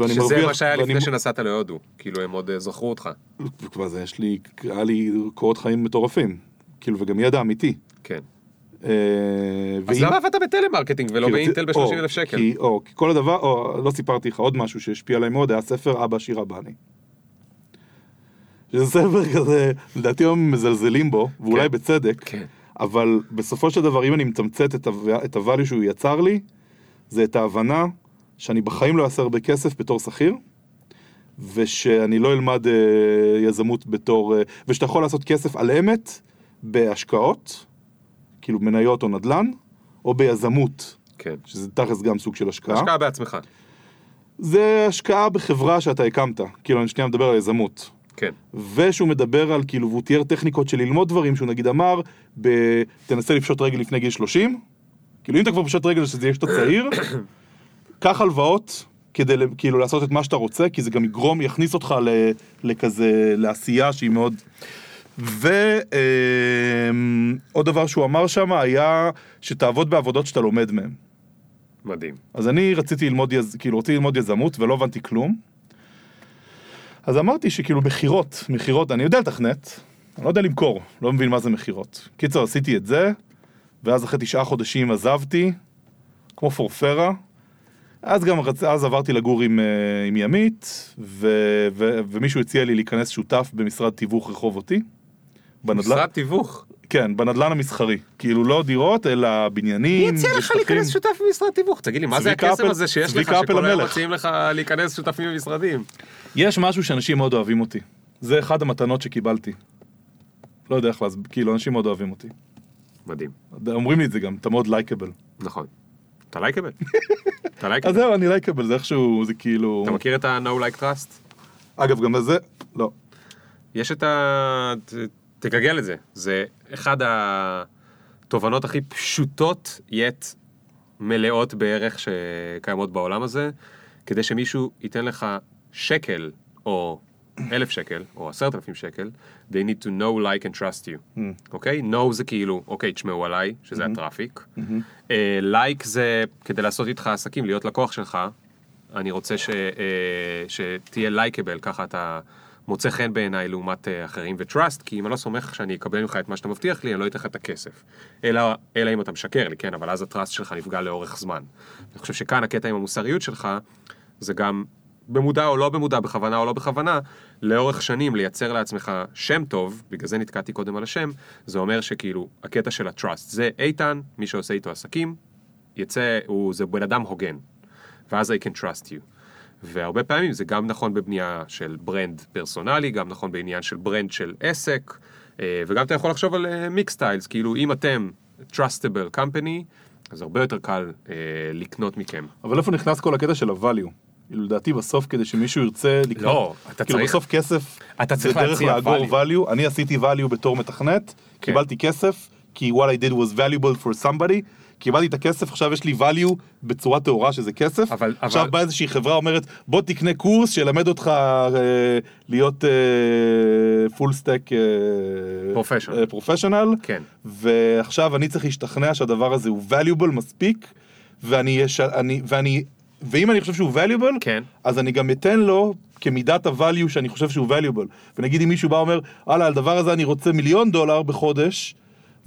S2: שזה
S1: מרוויח-
S2: מה שהיה
S1: ואני-
S2: לפני שנסעת להודו. כאילו, הם עוד אה, זכרו אותך.
S1: וכבר זה, יש לי, היה לי קורות חיים מטורפים. כאילו, וגם ידע אמיתי.
S2: כן.
S1: אה,
S2: אז למה עבדת בטלמרקטינג ולא
S1: כאילו,
S2: באינטל
S1: או,
S2: ב-30 אלף שקל?
S1: כי, כל הדבר, לא סיפרתי לך עוד משהו שהשפיע עליי מאוד, היה ספר אבא עשיר אבא עני. שזה ספר כזה, לדעתי היום מזלזלים בו, ואולי
S2: כן.
S1: בצדק,
S2: כן.
S1: אבל בסופו של דבר, אם אני מתמצת את, ה- את הvalue שהוא יצר לי, זה את ההבנה שאני בחיים לא אעשה הרבה כסף בתור שכיר, ושאני לא אלמד אה, יזמות בתור, אה, ושאתה יכול לעשות כסף על אמת בהשקעות, כאילו מניות או נדל"ן, או ביזמות,
S2: כן.
S1: שזה תכלס גם סוג של השקעה.
S2: השקעה בעצמך.
S1: זה השקעה בחברה שאתה הקמת, כאילו אני שנייה מדבר על יזמות.
S2: כן.
S1: ושהוא מדבר על כאילו, והוא תיאר טכניקות של ללמוד דברים, שהוא נגיד אמר, ב... תנסה לפשוט רגל לפני גיל 30, כאילו אם אתה כבר פשוט רגל שזה יהיה שאתה צעיר, קח הלוואות כדי כאילו לעשות את מה שאתה רוצה, כי זה גם יגרום, יכניס אותך ל... לכזה, לעשייה שהיא מאוד... ועוד דבר שהוא אמר שם היה שתעבוד בעבודות שאתה לומד מהן.
S2: מדהים.
S1: אז אני רציתי ללמוד, יז... כאילו רציתי ללמוד יזמות ולא הבנתי כלום. אז אמרתי שכאילו מכירות, מכירות, אני יודע לתכנת, אני לא יודע למכור, לא מבין מה זה מכירות. קיצר, עשיתי את זה, ואז אחרי תשעה חודשים עזבתי, כמו פורפרה. אז גם, רצ... אז עברתי לגור עם, אה, עם ימית, ו... ו... ומישהו הציע לי להיכנס שותף במשרד תיווך רחובותי. בנדל"ן,
S2: משרד תיווך.
S1: כן, בנדל"ן המסחרי. כאילו לא דירות, אלא בניינים.
S2: מי הציע לך. להיכנס שותף במשרד תיווך? תגיד לי, מה זה הקסם הזה שיש לך שכל היום. מציעים לך להיכנס שותפים במשרדים?
S1: יש משהו שאנשים מאוד אוהבים אותי. זה אחד המתנות שקיבלתי. לא יודע איך להסביר, כאילו אנשים מאוד אוהבים אותי.
S2: מדהים.
S1: אומרים לי את זה גם, אתה מאוד לייקבל.
S2: נכון. אתה לייקבל. אתה
S1: אז
S2: לייקבל.
S1: זהו, אני לייקבל, זה איכשהו, זה כאילו...
S2: אתה מכיר את ה-No Like Trust?
S1: אגב, גם בזה, לא.
S2: יש את ה... תגגל את זה. זה אחד התובנות הכי פשוטות, יט מלאות בערך שקיימות בעולם הזה, כדי שמישהו ייתן לך שקל או אלף שקל או עשרת אלפים שקל, they need to know, like and trust you. אוקיי? know זה כאילו, אוקיי, תשמעו עליי, שזה הטראפיק. אה, like זה כדי לעשות איתך עסקים, להיות לקוח שלך. אני רוצה ש, אה, שתהיה לייקבל, ככה אתה מוצא חן בעיניי לעומת אה, אחרים, ו-trust, כי אם אני לא סומך שאני אקבל ממך את מה שאתה מבטיח לי, אני לא אתן לך את הכסף. אלא, אלא אם אתה משקר לי, כן, אבל אז הטראסט שלך נפגע לאורך זמן. אני חושב שכאן הקטע עם המוסריות שלך, זה גם במודע או לא במודע, בכוונה או לא בכוונה, לאורך שנים לייצר לעצמך שם טוב, בגלל זה נתקעתי קודם על השם, זה אומר שכאילו, הקטע של ה-trust זה איתן, מי שעושה איתו עסקים, יצא, הוא, זה בן אדם הוגן, ואז I can trust you. והרבה פעמים זה גם נכון בבנייה של brand פרסונלי, גם נכון בעניין של brand של עסק, אה, וגם אתה יכול לחשוב על Mixtiles, כאילו אם אתם trustable company, אז הרבה יותר קל אה, לקנות מכם.
S1: אבל איפה נכנס כל הקטע של ה-value? כאילו, לדעתי בסוף כדי שמישהו ירצה לקנות,
S2: לא, אתה
S1: כאילו
S2: צריך-
S1: בסוף כסף,
S2: אתה צריך
S1: זה דרך לאגור value, אני עשיתי value בתור מתכנת,
S2: כן.
S1: קיבלתי כסף, כי what I did was valuable for somebody, קיבלתי את הכסף, עכשיו יש לי value בצורה טהורה שזה כסף.
S2: אבל-
S1: עכשיו
S2: אבל-
S1: באה איזושהי חברה אומרת, בוא תקנה קורס שילמד אותך אה, להיות full stack.
S2: professional. כן.
S1: ועכשיו אני צריך להשתכנע שהדבר הזה הוא valuable מספיק, ואני, יש, אני, ואני, ואם אני חושב שהוא valuable,
S2: כן.
S1: אז אני גם אתן לו כמידת ה-value שאני חושב שהוא valuable. ונגיד אם מישהו בא ואומר, וואלה, על הדבר הזה אני רוצה מיליון דולר בחודש,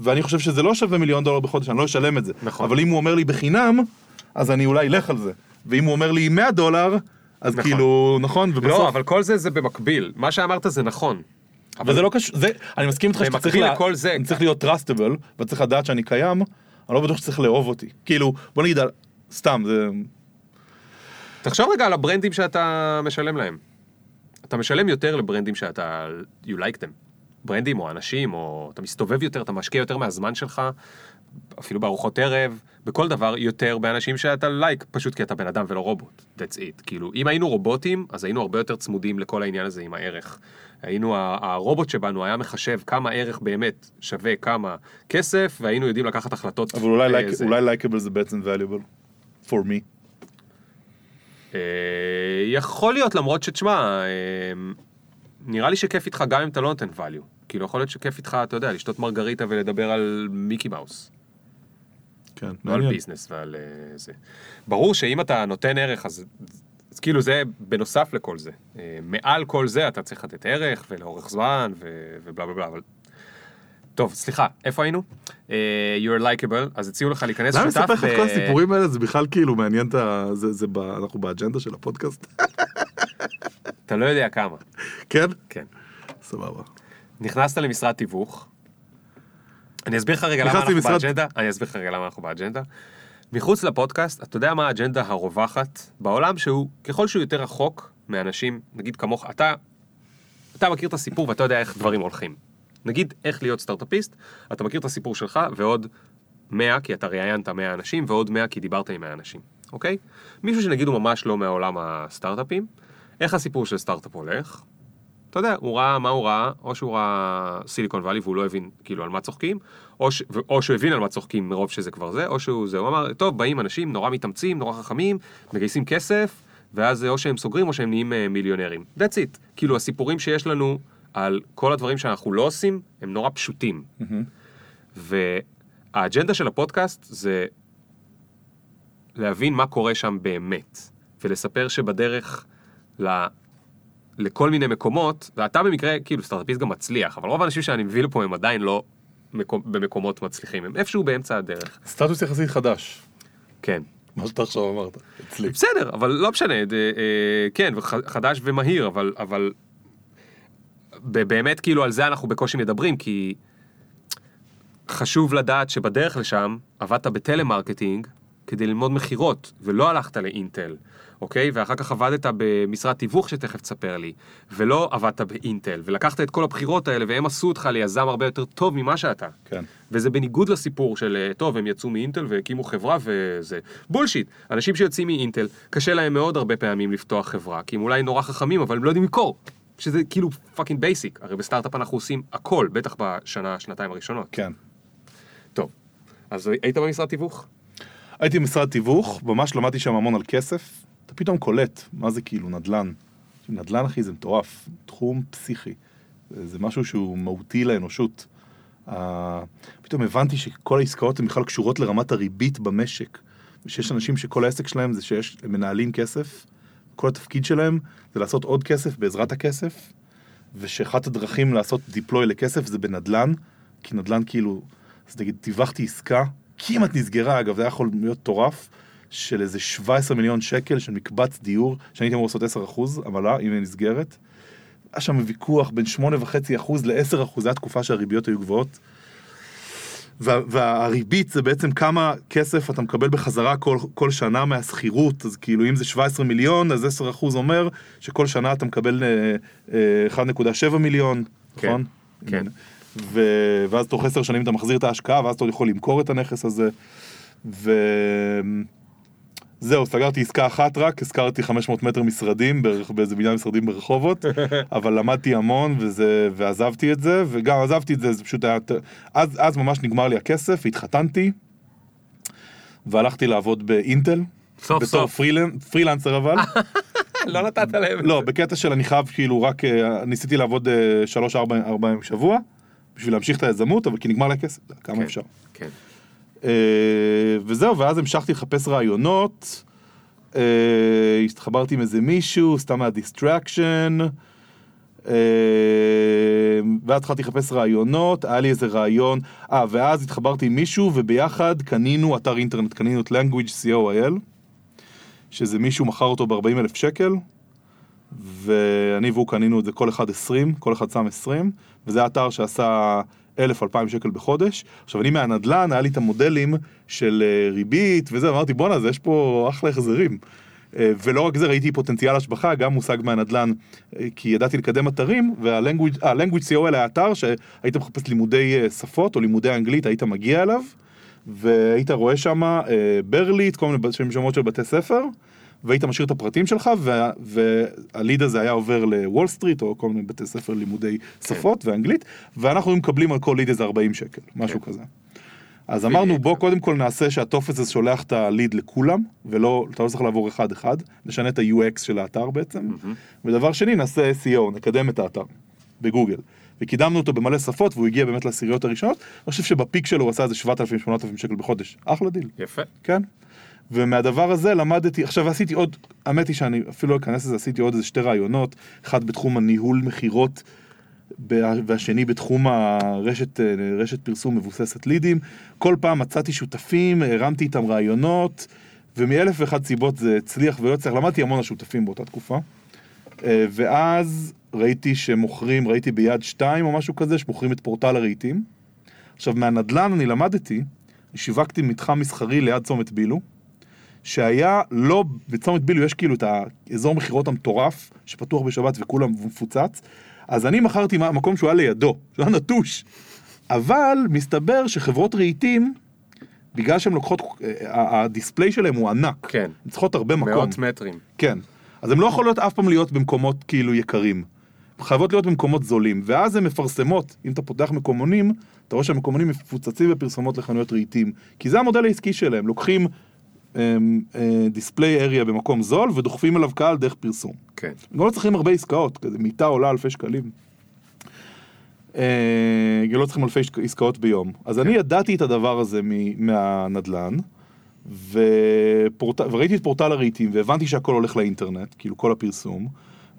S1: ואני חושב שזה לא שווה מיליון דולר בחודש, אני לא אשלם את זה.
S2: נכון.
S1: אבל אם הוא אומר לי בחינם, אז אני אולי אלך על זה. ואם הוא אומר לי 100 דולר, אז
S2: נכון.
S1: כאילו, נכון, ובסוף...
S2: לא, אבל כל זה זה במקביל. מה שאמרת זה נכון.
S1: אבל זה לא קשור, זה, אני מסכים איתך שאתה צריך, לה-
S2: זה-
S1: צריך להיות trustable, וצריך לדעת שאני קיים, אני לא בטוח שצריך לאהוב אותי. כאילו, בוא נגיד, סתם, זה...
S2: תחשוב רגע על הברנדים שאתה משלם להם. אתה משלם יותר לברנדים שאתה, you like them. ברנדים או אנשים, או אתה מסתובב יותר, אתה משקיע יותר מהזמן שלך, אפילו בארוחות ערב, בכל דבר, יותר באנשים שאתה לייק, פשוט כי אתה בן אדם ולא רובוט. That's it. כאילו, אם היינו רובוטים, אז היינו הרבה יותר צמודים לכל העניין הזה עם הערך. היינו, הרובוט שבנו היה מחשב כמה ערך באמת שווה כמה כסף, והיינו יודעים לקחת החלטות.
S1: אבל אולי,
S2: אה,
S1: like, likeable זה בעצם valuable. for me.
S2: אה, יכול להיות, למרות שתשמע, אה, נראה לי שכיף איתך גם אם אתה לא נותן value. כאילו, יכול להיות שכיף איתך, אתה יודע, לשתות מרגריטה ולדבר על מיקי מאוס.
S1: כן,
S2: לא
S1: מעניין.
S2: ביזנס ועל אה, זה. ברור שאם אתה נותן ערך, אז, אז כאילו זה בנוסף לכל זה. מעל כל זה אתה צריך לתת ערך ולאורך זמן ו- ובלה בלה בלה, אבל... טוב, סליחה, איפה היינו? אה, you're likable, אז הציעו לך להיכנס
S1: למה אני
S2: שותף...
S1: מספר לך את כל הסיפורים האלה? זה בכלל כאילו מעניין את ה... זה, זה ב... אנחנו באג'נדה של הפודקאסט?
S2: אתה לא יודע כמה.
S1: כן?
S2: כן.
S1: סבבה.
S2: נכנסת למשרד תיווך. אני אסביר לך רגע למה אנחנו
S1: למשרד-
S2: באג'נדה. אני אסביר לך רגע למה אנחנו באג'נדה. מחוץ לפודקאסט, אתה יודע מה האג'נדה הרווחת בעולם שהוא, ככל שהוא יותר רחוק מאנשים, נגיד כמוך, אתה, אתה מכיר את הסיפור ואתה יודע איך דברים הולכים. נגיד איך להיות סטארט-אפיסט, אתה מכיר את הסיפור שלך ועוד 100 כי אתה ראיינת 100 אנשים ועוד 100 כי דיברת עם 100 אנשים, אוקיי? מישהו שנגיד הוא ממש לא מעולם הסטארט-אפים, איך הסיפור של סטארט-אפ הולך? אתה יודע, הוא ראה מה הוא ראה, או שהוא ראה סיליקון וואלי והוא לא הבין כאילו על מה צוחקים, או, ש... או שהוא הבין על מה צוחקים מרוב שזה כבר זה, או שהוא זה, הוא אמר, טוב, באים אנשים נורא מתאמצים, נורא חכמים, מגייסים כסף, ואז או שהם סוגרים או שהם נהיים אה, מיליונרים. That's it. כאילו הסיפורים שיש לנו על כל הדברים שאנחנו לא עושים, הם נורא פשוטים. והאג'נדה של הפודקאסט זה להבין מה קורה שם באמת, ולספר שבדרך ל... לכל מיני מקומות, ואתה במקרה, כאילו סטארט-אפיסט גם מצליח, אבל רוב האנשים שאני מביא לפה הם עדיין לא מקום, במקומות מצליחים, הם איפשהו באמצע הדרך.
S1: סטטוס יחסית חדש.
S2: כן.
S1: מה שאתה עכשיו אמרת. אצלי.
S2: בסדר, אבל לא משנה, אה, אה, כן, חדש ומהיר, אבל, אבל באמת כאילו על זה אנחנו בקושי מדברים, כי חשוב לדעת שבדרך לשם עבדת בטלמרקטינג כדי ללמוד מכירות, ולא הלכת לאינטל, אוקיי? ואחר כך עבדת במשרד תיווך שתכף תספר לי, ולא עבדת באינטל, ולקחת את כל הבחירות האלה והם עשו אותך ליזם הרבה יותר טוב ממה שאתה.
S1: כן.
S2: וזה בניגוד לסיפור של, אה, טוב, הם יצאו מאינטל והקימו חברה וזה בולשיט. אנשים שיוצאים מאינטל, קשה להם מאוד הרבה פעמים לפתוח חברה, כי הם אולי נורא חכמים, אבל הם לא יודעים למכור. שזה כאילו fucking basic. הרי בסטארט-אפ אנחנו עושים הכל, בטח בשנה, שנתיים הראשונות.
S1: כן.
S2: טוב, אז היית במשרד תיווך?
S1: הייתי במשרד תיווך, ממש למדתי שם המון על כסף. אתה פתאום קולט, מה זה כאילו נדל"ן. נדל"ן אחי זה מטורף, תחום פסיכי. זה, משהו שהוא מהותי לאנושות. Uh, פתאום הבנתי שכל העסקאות הן בכלל קשורות לרמת הריבית במשק. ושיש אנשים שכל העסק שלהם זה שיש, הם מנהלים כסף, כל התפקיד שלהם זה לעשות עוד כסף בעזרת הכסף, ושאחת הדרכים לעשות דיפלוי לכסף זה בנדל"ן, כי נדל"ן כאילו, אז נגיד, טיווחתי עסקה, כמעט נסגרה אגב, זה היה יכול להיות מטורף, של איזה 17 מיליון שקל של מקבץ דיור, שאני הייתי אמור לעשות 10 אחוז עמלה, אם היא נסגרת. היה שם ויכוח בין 8.5 אחוז ל-10 אחוז, זו הייתה תקופה שהריביות היו גבוהות. וה, והריבית זה בעצם כמה כסף אתה מקבל בחזרה כל, כל שנה מהשכירות, אז כאילו אם זה 17 מיליון, אז 10 אחוז אומר שכל שנה אתה מקבל אה, אה, 1.7 מיליון,
S2: כן,
S1: נכון?
S2: כן.
S1: ו... ואז תוך 10 שנים אתה מחזיר את ההשקעה, ואז אתה יכול למכור את הנכס הזה. וזהו, סגרתי עסקה אחת רק, הזכרתי 500 מטר משרדים בערך באיזה בניין משרדים ברחובות, אבל למדתי המון וזה, ועזבתי את זה, וגם עזבתי את זה, זה פשוט היה, אז, אז ממש נגמר לי הכסף, התחתנתי, והלכתי לעבוד באינטל.
S2: סוף
S1: בתור
S2: סוף.
S1: פרילנ- פרילנסר אבל.
S2: לא נתת להם.
S1: לא, בקטע של אני חייב כאילו רק, אה, ניסיתי לעבוד אה, שלוש ארבע ארבע ימים בשבוע, בשביל להמשיך את היזמות, אבל כי נגמר לי הכסף, כמה
S2: כן.
S1: אפשר.
S2: כן.
S1: אה, וזהו, ואז המשכתי לחפש רעיונות, אה, התחברתי עם איזה מישהו, סתם היה distraction, ואז התחלתי לחפש רעיונות, היה לי איזה רעיון, אה, ואז התחברתי עם מישהו, וביחד קנינו אתר אינטרנט, קנינו את language.co.il, שזה מישהו מכר אותו ב-40 אלף שקל, ואני והוא קנינו את זה כל אחד 20, כל אחד שם 20, וזה אתר שעשה 1,000-2,000 שקל בחודש. עכשיו אני מהנדלן, היה לי את המודלים של אה, ריבית וזה, אמרתי בוא'נה, אז יש פה אחלה החזרים. אה, ולא רק זה, ראיתי פוטנציאל השבחה, גם מושג מהנדלן, אה, כי ידעתי לקדם אתרים, וה- language, language.co.il היה אתר שהיית מחפש לימודי שפות או לימודי אנגלית, היית מגיע אליו, והיית רואה שם ברליץ, כל מיני שמות של בתי ספר, והיית משאיר את הפרטים שלך, וה- והליד הזה היה עובר לוול סטריט, או כל מיני בתי ספר לימודי שפות ואנגלית, ואנחנו מקבלים על כל ליד איזה 40 שקל, משהו כזה. אז אמרנו בוא קודם כל נעשה שהטופס הזה שולח את הליד לכולם, ולא, אתה לא צריך לעבור אחד אחד, נשנה את ה-UX של האתר בעצם, ודבר שני נעשה SEO, נקדם את האתר בגוגל. וקידמנו אותו במלא שפות והוא הגיע באמת לעשיריות הראשונות, אני חושב שבפיק שלו הוא עשה איזה 7,000-8,000 שקל בחודש, אחלה דיל.
S2: יפה.
S1: כן. ומהדבר הזה למדתי, עכשיו עשיתי עוד, האמת היא שאני אפילו לא אכנס לזה, עשיתי עוד איזה שתי רעיונות, אחד בתחום הניהול מכירות, והשני בתחום הרשת אה, רשת פרסום מבוססת לידים. כל פעם מצאתי שותפים, הרמתי איתם רעיונות, ומאלף ואחת סיבות זה הצליח ולא הצליח, למדתי המון על שותפים באותה תקופה. אה, ואז ראיתי שמוכרים, ראיתי ביד שתיים או משהו כזה, שמוכרים את פורטל הרהיטים. עכשיו מהנדל"ן אני למדתי, שיווקתי מתחם מסחרי ליד צומת בילו, שהיה לא, בצומת בילו יש כאילו את האזור מכירות המטורף, שפתוח בשבת וכולם מפוצץ, אז אני מכרתי מקום שהוא היה לידו, שהוא היה נטוש. אבל מסתבר שחברות רהיטים, בגלל שהן לוקחות, אה, הדיספליי שלהם הוא ענק,
S2: כן.
S1: הן צריכות הרבה מקום.
S2: מאות מטרים.
S1: כן. אז הן לא יכולות אף פעם להיות במקומות כאילו יקרים. חייבות להיות במקומות זולים. ואז הן מפרסמות, אם אתה פותח מקומונים, אתה רואה שהמקומונים מפוצצים בפרסומות לחנויות רהיטים. כי זה המודל העסקי שלהם, לוקחים דיספליי אריה במקום זול ודוחפים אליו קהל דרך פרסום.
S2: כן.
S1: גם לא צריכים הרבה עסקאות, כזה מיטה עולה אלפי שקלים. אה, לא צריכים אלפי עסקאות ביום. אז אני ידעתי את הדבר הזה מ- מהנדלן, ופורט... וראיתי את פורטל הרהיטים, והבנתי שהכל הולך לאינטרנט, כאילו כל הפרסום,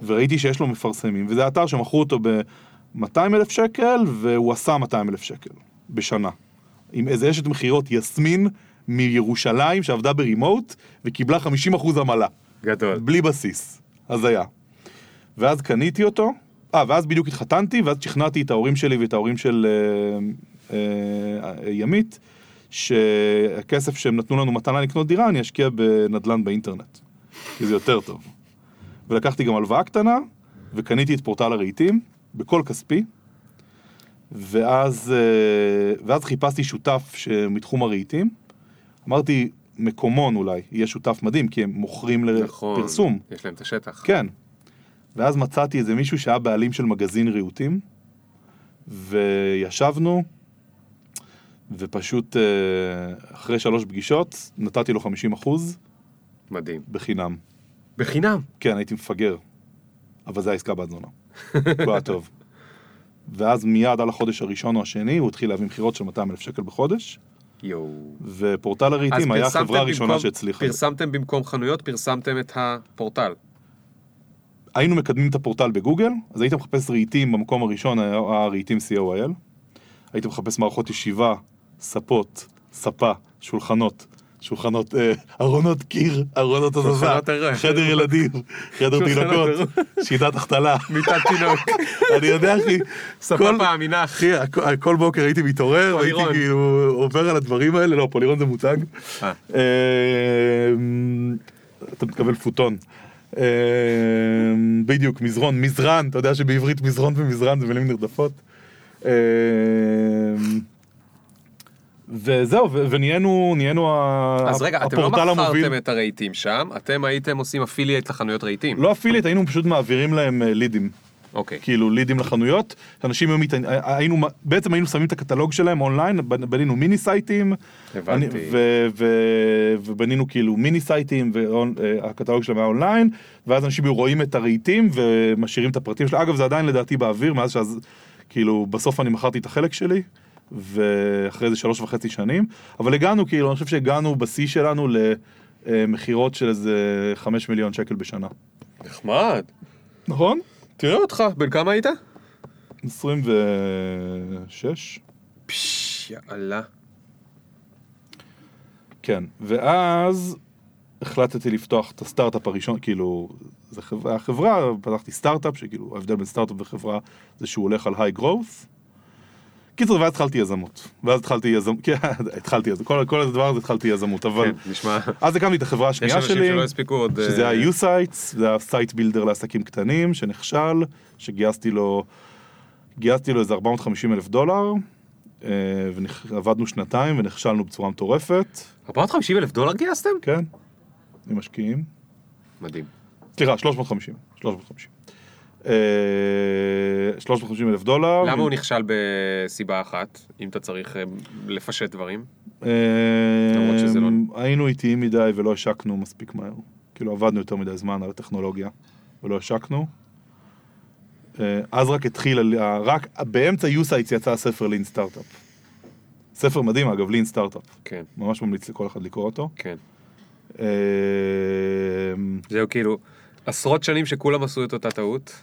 S1: וראיתי שיש לו מפרסמים, וזה אתר שמכרו אותו ב-200 אלף שקל, והוא עשה 200 אלף שקל בשנה. עם איזה אשת מכירות יסמין מירושלים שעבדה ברימוט, וקיבלה 50% עמלה.
S2: גדול.
S1: בלי בסיס, הזיה. ואז קניתי אותו, אה, ואז בדיוק התחתנתי, ואז שכנעתי את ההורים שלי ואת ההורים של אה, אה, ימית, שהכסף שהם נתנו לנו מתנה לקנות דירה, אני אשקיע בנדל"ן באינטרנט, כי זה יותר טוב. ולקחתי גם הלוואה קטנה, וקניתי את פורטל הרהיטים, בכל כספי, ואז, אה, ואז חיפשתי שותף מתחום הרהיטים. אמרתי, מקומון אולי, יהיה שותף מדהים, כי הם מוכרים
S2: נכון.
S1: לפרסום.
S2: יש להם את השטח.
S1: כן. ואז מצאתי איזה מישהו שהיה בעלים של מגזין ריהוטים, וישבנו, ופשוט אה, אחרי שלוש פגישות נתתי לו 50 אחוז
S2: מדהים.
S1: בחינם.
S2: בחינם.
S1: כן, הייתי מפגר, אבל זה העסקה בת זונה. לא היה טוב. ואז מיד על החודש הראשון או השני הוא התחיל להביא מכירות של 200 אלף שקל בחודש,
S2: יואו.
S1: ופורטל הרהיטים היה החברה הראשונה שהצליחה.
S2: פרסמתם במקום חנויות, פרסמתם את הפורטל.
S1: היינו מקדמים את הפורטל בגוגל, אז היית מחפש רהיטים במקום הראשון, היה רהיטים co.il. היית מחפש מערכות ישיבה, ספות, ספה, שולחנות, שולחנות, אה, ארונות קיר, ארונות הזזה. חדר ילדים, חדר תינוקות. שיטת החתלה.
S2: מיטת תינוק.
S1: אני יודע, אחי, כל-
S2: מאמינה.
S1: אחי, כל בוקר הייתי מתעורר,
S2: פולירון.
S1: כאילו עובר על הדברים האלה, לא, פולירון זה מותג.
S2: אה.
S1: אה, אתה מתכוון פוטון. אה, בדיוק, מזרון, מזרן, אתה יודע שבעברית מזרון ומזרן זה מילים נרדפות. אה, וזהו, ונהיינו, נהיינו
S2: אז רגע, אתם לא
S1: המוביל.
S2: מכרתם את הרהיטים שם, אתם הייתם עושים affiliate לחנויות רהיטים.
S1: לא affiliate, היינו פשוט מעבירים להם אה, לידים.
S2: אוקיי.
S1: כאילו לידים לחנויות, אנשים היו מתעניין, היינו, בעצם היינו שמים את הקטלוג שלהם אונליין, בנ- בנינו מיני סייטים,
S2: הבנתי.
S1: אני- ו- ו- ובנינו כאילו מיני סייטים, והקטלוג שלהם היה אונליין, ואז אנשים היו רואים את הרהיטים ומשאירים את הפרטים שלהם, אגב זה עדיין לדעתי באוויר, מאז שאז, כאילו בסוף אני מכרתי את החלק שלי, ואחרי זה שלוש וחצי שנים, אבל הגענו כאילו, אני חושב שהגענו בשיא שלנו למכירות של איזה חמש מיליון שקל בשנה.
S2: נחמד.
S1: נכון?
S2: תראה אותך, בן כמה היית?
S1: 26?
S2: פש, יאללה.
S1: כן, ואז החלטתי לפתוח את הסטארט-אפ הראשון, כאילו, זה חברה, החברה, פתחתי סטארט-אפ, שכאילו, ההבדל בין סטארט-אפ וחברה זה שהוא הולך על high growth. קיצור, ואז התחלתי יזמות. ואז התחלתי יזמות, כן, התחלתי כל, כל הדבר הזה התחלתי יזמות, אבל...
S2: כן, נשמע...
S1: אז הקמתי את החברה
S2: יש
S1: השנייה
S2: אנשים
S1: שלי,
S2: שלא הספיקו עוד...
S1: שזה
S2: אה,
S1: היה U-Sites, זה היה site builder לעסקים קטנים, שנכשל, שגייסתי לו, גייסתי לו איזה 450 אלף דולר, אה, ועבדנו שנתיים ונכשלנו בצורה מטורפת,
S2: 450 אלף דולר גייסתם?
S1: כן, עם משקיעים.
S2: מדהים.
S1: סליחה, 350, 350. אה, 350 אלף דולר.
S2: למה הוא נכשל בסיבה אחת, אם אתה צריך אה, לפשט דברים?
S1: אה,
S2: למרות שזה לא-
S1: היינו איטיים מדי ולא השקנו מספיק מהר. כאילו עבדנו יותר מדי זמן על הטכנולוגיה ולא השקנו. אה, אז רק התחיל, רק באמצע יוסייטס יצא הספר לין סטארט-אפ. ספר מדהים אגב, לין סטארט-אפ.
S2: כן,
S1: ממש ממליץ לכל אחד לקרוא אותו.
S2: כן.
S1: אה,
S2: זהו כאילו, עשרות שנים שכולם עשו את אותה טעות,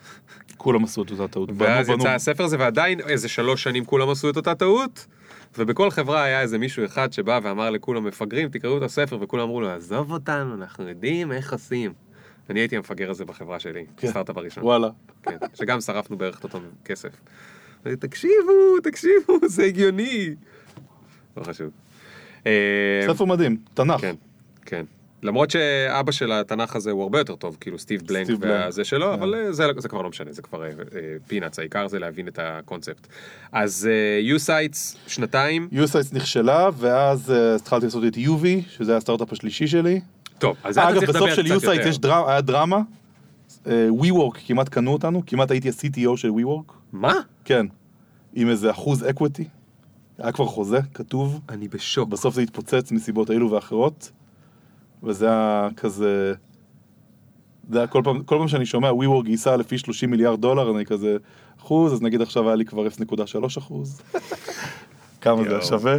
S1: כולם עשו את אותה טעות.
S2: ואז יצא הספר הזה, ועדיין איזה שלוש שנים כולם עשו את אותה טעות, ובכל חברה היה איזה מישהו אחד שבא ואמר לכולם, מפגרים, תקראו את הספר, וכולם אמרו לו, עזוב אותנו, אנחנו יודעים איך עושים. אני הייתי המפגר הזה בחברה שלי,
S1: כן.
S2: בסטארט-אפ הראשון.
S1: וואלה.
S2: כן, שגם שרפנו בערך את אותו כסף. תקשיבו, תקשיבו, זה הגיוני. לא חשוב. אה,
S1: ספר מדהים, תנ"ך.
S2: כן. למרות שאבא של התנ"ך הזה הוא הרבה יותר טוב, כאילו סטיב בלנק
S1: סטיב בלנק.
S2: והזה שלו,
S1: כן.
S2: אבל אה, זה, זה כבר לא משנה, זה כבר פיצ'ים, העיקר זה להבין את הקונספט. אז U-Sites, שנתיים,
S1: U-Sites נכשלה, ואז אה, התחלתי לעשות את יובי, שזה היה הסטארט-אפ השלישי שלי.
S2: טוב, אז אתה
S1: אגב,
S2: צריך
S1: בסוף
S2: לדבר
S1: של
S2: קצת יותר.
S1: יש דרמה, היה דרמה. WeWork כמעט קנו אותנו, כמעט הייתי ה-CTO של WeWork.
S2: מה?
S1: כן. עם איזה אחוז equity. היה כבר חוזה, כתוב.
S2: אני בשוק.
S1: בסוף זה התפוצץ מסיבות אלו ואחרות. וזה היה כזה... זה היה כל פעם, כל פעם שאני שומע WeWork גייסה לפי 30 מיליארד דולר, אני כזה אחוז, אז נגיד עכשיו היה לי כבר 0.3 אחוז. כמה זה היה. שווה?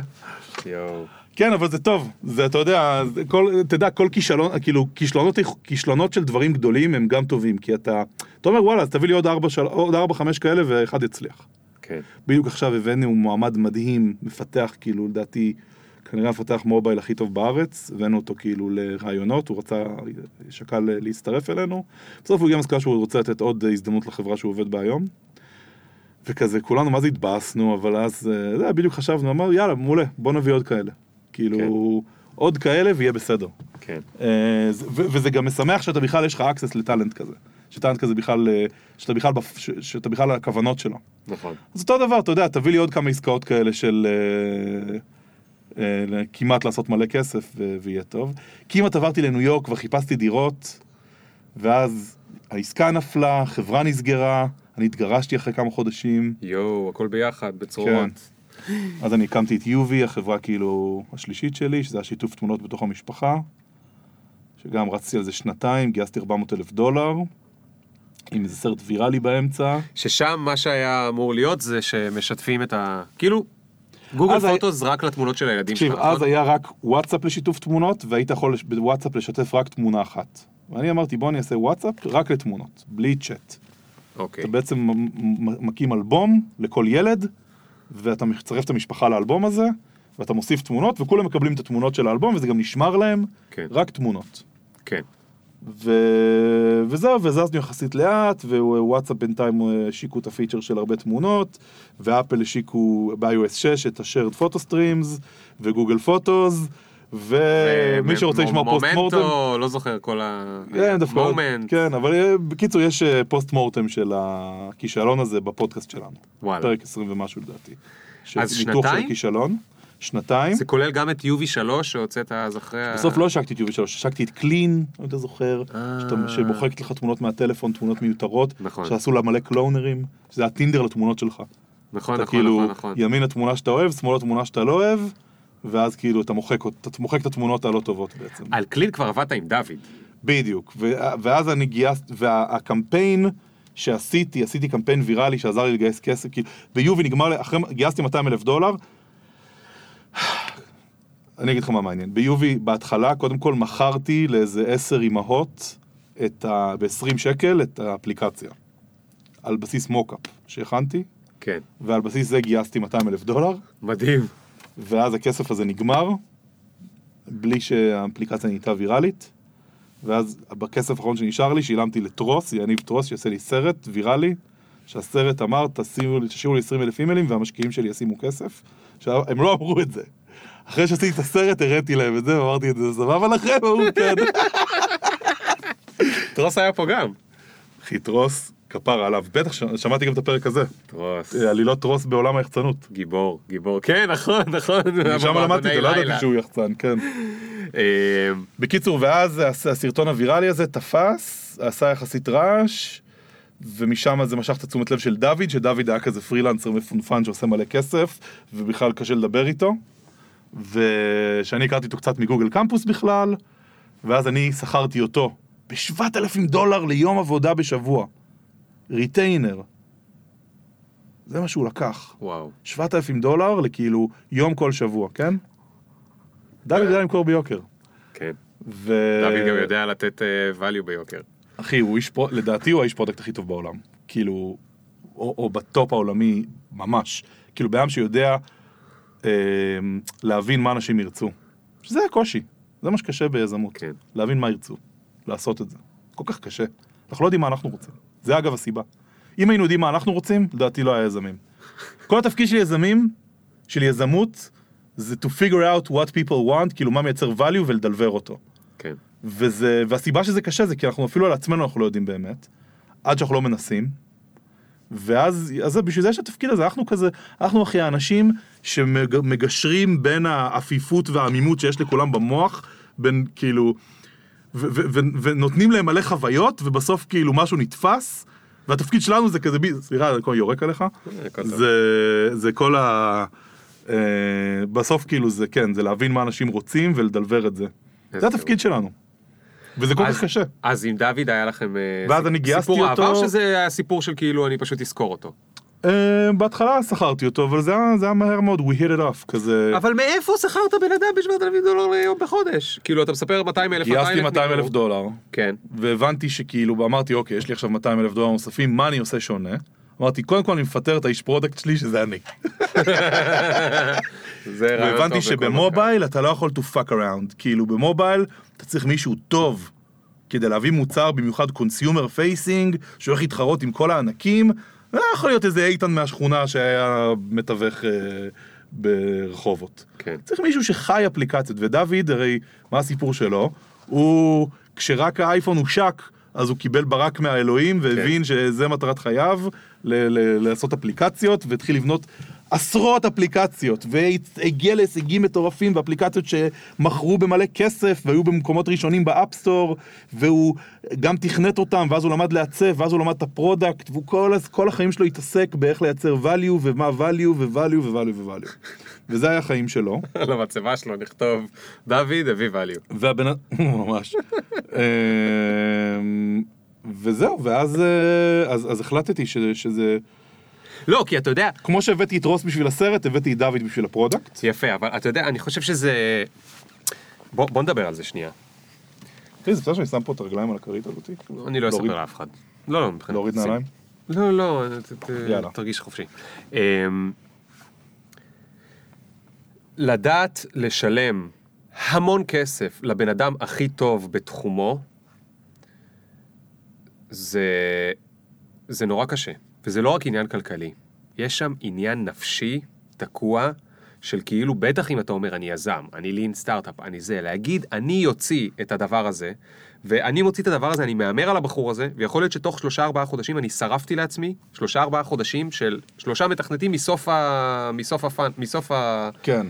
S1: כן, אבל זה טוב, זה אתה יודע, כל, אתה יודע, כל כישלון, כאילו, כישלונות, כישלונות של דברים גדולים הם גם טובים, כי אתה, אתה אומר וואלה, אז תביא לי עוד ארבע, של, עוד ארבע, חמש כאלה ואחד יצליח.
S2: כן.
S1: בדיוק עכשיו הבאנו מועמד מדהים, מפתח, כאילו, לדעתי, כנראה המפתח מובייל הכי טוב בארץ, הבאנו אותו כאילו לרעיונות, הוא רצה, שקל להצטרף אלינו, בסוף הוא הגיע למסקנה שהוא רוצה לתת עוד הזדמנות לחברה שהוא עובד בה היום. וכזה, כולנו מה זה התבאסנו, אבל אז, אה, זה, בדיוק חשבנו, אמר, יאללה, מעולה, בוא נביא עוד כאלה. כאילו, עוד כאלה ויהיה בסדר.
S2: כן.
S1: אה, זה- וזה גם משמח שאתה בכלל, יש לך access לטאלנט כזה. שטאלנט כזה בכלל, אה, שאתה בכלל, ש- שאתה בכלל על הכוונות שלו.
S2: נכון.
S1: אז אותו דבר, אתה יודע, תביא לי עוד כמה עסקאות כאלה של אה, כמעט לעשות מלא כסף ויהיה טוב. כמעט עברתי לניו יורק וחיפשתי דירות, ואז העסקה נפלה, חברה נסגרה, אני התגרשתי אחרי כמה חודשים.
S2: יואו, הכל ביחד,
S1: כן.
S2: בצרורות.
S1: אז אני הקמתי את יובי, החברה כאילו השלישית שלי, שזה השיתוף תמונות בתוך המשפחה, שגם רצתי על זה שנתיים, גייסתי 400 אלף דולר, עם איזה סרט ויראלי באמצע.
S2: ששם מה שהיה אמור להיות זה שמשתפים את ה... כאילו, גוגל
S1: היה-
S2: פוטוס רק לתמונות של הילדים שלך,
S1: תקשיב,
S2: נכון?
S1: אז היה רק וואטסאפ לשיתוף תמונות, והיית יכול בוואטסאפ לשתף רק תמונה אחת. ואני אמרתי, בוא אני אעשה וואטסאפ רק לתמונות, בלי צ'אט.
S2: אוקיי.
S1: אתה בעצם מקים אלבום לכל ילד, ואתה מצרף את המשפחה לאלבום הזה, ואתה מוסיף תמונות, וכולם מקבלים את התמונות של האלבום, וזה גם נשמר להם,
S2: כן.
S1: רק תמונות.
S2: כן.
S1: ו... וזהו, וזזנו יחסית לאט, ווואטסאפ בינתיים אה, השיקו את הפיצ'ר של הרבה תמונות, ואפל השיקו ב-iOS 6 את ה-shared photo streams, וגוגל פוטוס, ומי שרוצה לשמוע פוסט מורטם,
S2: מומנטו, לא זוכר כל ה...
S1: כן, דווקא,
S2: מומנט.
S1: כן, אבל אה, בקיצור יש אה, פוסט מורטם של הכישלון הזה בפודקאסט שלנו,
S2: וואלה.
S1: פרק 20 ומשהו לדעתי.
S2: אז
S1: ניתוח של
S2: שנתיים?
S1: שנתיים.
S2: זה כולל גם את UV3 שהוצאת אז אחרי... ה-
S1: בסוף לא השקתי את UV3, השקתי את קלין, אם אתה זוכר,
S2: אה.
S1: שמוחקת לך תמונות מהטלפון, תמונות מיותרות,
S2: נכון.
S1: שעשו לה מלא קלונרים, שזה הטינדר לתמונות שלך.
S2: נכון, נכון,
S1: כאילו,
S2: נכון, נכון.
S1: ימין התמונה שאתה אוהב, שמאל התמונה שאתה לא אוהב, ואז כאילו אתה מוחק, אתה מוחק את התמונות הלא טובות בעצם.
S2: על קלין כבר עבדת עם דוד.
S1: בדיוק, ואז אני גייסתי, והקמפיין שעשיתי, עשיתי קמפיין ויראלי שעזר לי לגייס כסף, כאילו, ביובי נגמר, אחרי, גייסתי 200 אלף דולר, אני אגיד לך מה מעניין, ביובי בהתחלה, קודם כל מכרתי לאיזה עשר אימהות ה... ב-20 שקל את האפליקציה, על בסיס מוקאפ שהכנתי,
S2: כן.
S1: ועל בסיס זה גייסתי 200 אלף דולר,
S2: מדהים.
S1: ואז הכסף הזה נגמר, בלי שהאפליקציה נהייתה ויראלית, ואז בכסף האחרון שנשאר לי שילמתי לטרוס, יניב טרוס שיעשה לי סרט ויראלי, שהסרט אמר תשאירו לי 20 אלף אימיילים והמשקיעים שלי ישימו כסף. עכשיו, הם לא אמרו את זה. אחרי שעשיתי את הסרט הראיתי להם את זה ואמרתי את זה סבבה לכם? אמרו כן.
S2: טרוס היה פה גם.
S1: אחי טרוס, כפר עליו, בטח שמעתי גם את הפרק הזה,
S2: טרוס.
S1: עלילות טרוס בעולם היחצנות.
S2: גיבור, גיבור. כן, נכון, נכון.
S1: שם למדתי, אתה לא
S2: לילה.
S1: ידעתי שהוא יחצן, כן.
S2: אה,
S1: בקיצור, ואז הס- הסרטון הוויראלי הזה תפס, עשה יחסית רעש, ומשם זה משך את התשומת לב של דוד, שדוד היה כזה פרילנסר מפונפן שעושה מלא כסף, ובכלל קשה לדבר איתו. ושאני הכרתי אותו קצת מגוגל קמפוס בכלל, ואז אני שכרתי אותו ב-7,000 דולר ליום עבודה בשבוע. retainer. זה מה שהוא לקח.
S2: וואו.
S1: 7,000 דולר לכאילו יום כל שבוע, כן? דוד יודע למכור ביוקר.
S2: כן.
S1: ו...
S2: דוד גם יודע לתת אה, value ביוקר.
S1: אחי, הוא איש פרו... לדעתי הוא האיש product הכי טוב בעולם. כאילו, או, או בטופ העולמי ממש. כאילו, אדם שיודע אה, להבין מה אנשים ירצו. שזה הקושי. זה מה שקשה ביזמות.
S2: כן.
S1: להבין מה ירצו. לעשות את זה. כל כך קשה. אנחנו לא יודעים מה אנחנו רוצים. זה אגב הסיבה. אם היינו יודעים מה אנחנו רוצים, לדעתי לא היה יזמים. כל התפקיד של יזמים, של יזמות, זה to figure out what people want, כאילו מה מייצר value ולדלבר אותו.
S2: כן.
S1: וזה, והסיבה שזה קשה זה כי אנחנו אפילו על עצמנו אנחנו לא יודעים באמת, עד שאנחנו לא מנסים. ואז, אז בשביל זה יש התפקיד הזה, אנחנו כזה, אנחנו אחי האנשים שמגשרים בין העפיפות והעמימות שיש לכולם במוח, בין כאילו, ו- ו- ו- ונותנים להם מלא חוויות, ובסוף כאילו משהו נתפס, והתפקיד שלנו זה כזה, סליחה, אני יורק עליך. זה, זה כל ה... אה, בסוף כאילו זה כן, זה להבין מה אנשים רוצים ולדלבר את זה. זה התפקיד שלנו. וזה כל כך קשה.
S2: אז עם דוד היה לכם אה,
S1: ואז אני גייסתי
S2: סיפור
S1: אותו.
S2: העבר שזה היה סיפור של כאילו אני פשוט אשכור אותו.
S1: אה, בהתחלה שכרתי אותו, אבל זה היה, זה היה מהר מאוד, we hit it off, כזה...
S2: אבל מאיפה שכרת בן אדם ב-7,000 דולר ליום בחודש? כאילו אתה מספר 200 אלף,
S1: גייסתי 200 אלף דולר,
S2: כן.
S1: והבנתי שכאילו, אמרתי, אוקיי, יש לי עכשיו 200 אלף דולר נוספים, מה אני עושה שונה? אמרתי, קודם כל אני מפטר את האיש product שלי, שזה אני.
S2: זה רעיון
S1: והבנתי
S2: טוב בכל
S1: שבמובייל אתה לא יכול to fuck around, כאילו במובייל אתה צריך מישהו טוב כדי להביא מוצר במיוחד consumer facing, שהולך להתחרות עם כל הענקים, לא יכול להיות איזה איתן מהשכונה שהיה מתווך אה, ברחובות.
S2: כן.
S1: צריך מישהו שחי אפליקציות, ודוד הרי, מה הסיפור שלו? הוא, כשרק האייפון הושק, אז הוא קיבל ברק מהאלוהים והבין שזה מטרת חייו, ל- ל- לעשות אפליקציות, והתחיל לבנות עשרות אפליקציות, והגיע להישגים מטורפים באפליקציות שמכרו במלא כסף, והיו במקומות ראשונים ב App Store, והוא גם תכנת אותם, ואז הוא למד לעצב, ואז הוא למד את ה product, והוא כל, כל החיים שלו התעסק באיך לייצר value, ומה value, ו-value, ו-value, ו-value. וזה היה החיים שלו.
S2: על המצבה שלו נכתוב דוד הביא value.
S1: והבן ממש. אמ, וזהו, ואז אה, אז, אז החלטתי ש, שזה,
S2: לא, כי אתה יודע,
S1: כמו שהבאתי את רוס בשביל הסרט, הבאתי את דוד בשביל ה product.
S2: יפה, אבל אתה יודע, אני חושב שזה... בוא, בוא נדבר על זה שנייה.
S1: תראי, זה בסדר שאני שם פה את הרגליים על הכרית הזאתי?
S2: אני לא אספר לאף אחד. לא, לא, מבחינת...
S1: להוריד. נעליים?
S2: לא, לא. תרגיש חופשי. אמ, לדעת לשלם המון כסף לבן אדם הכי טוב בתחומו, זה, זה נורא קשה. וזה לא רק עניין כלכלי, יש שם עניין נפשי תקוע של כאילו, בטח אם אתה אומר אני יזם, אני לין סטארט-אפ, אני זה, להגיד אני אוציא את הדבר הזה, ואני מוציא את הדבר הזה, אני מהמר על הבחור הזה, ויכול להיות שתוך שלושה ארבעה חודשים אני שרפתי לעצמי שלושה ארבעה חודשים של שלושה מתכנתים מסוף ה... מסוף הפאן, מסוף ה...
S1: כן.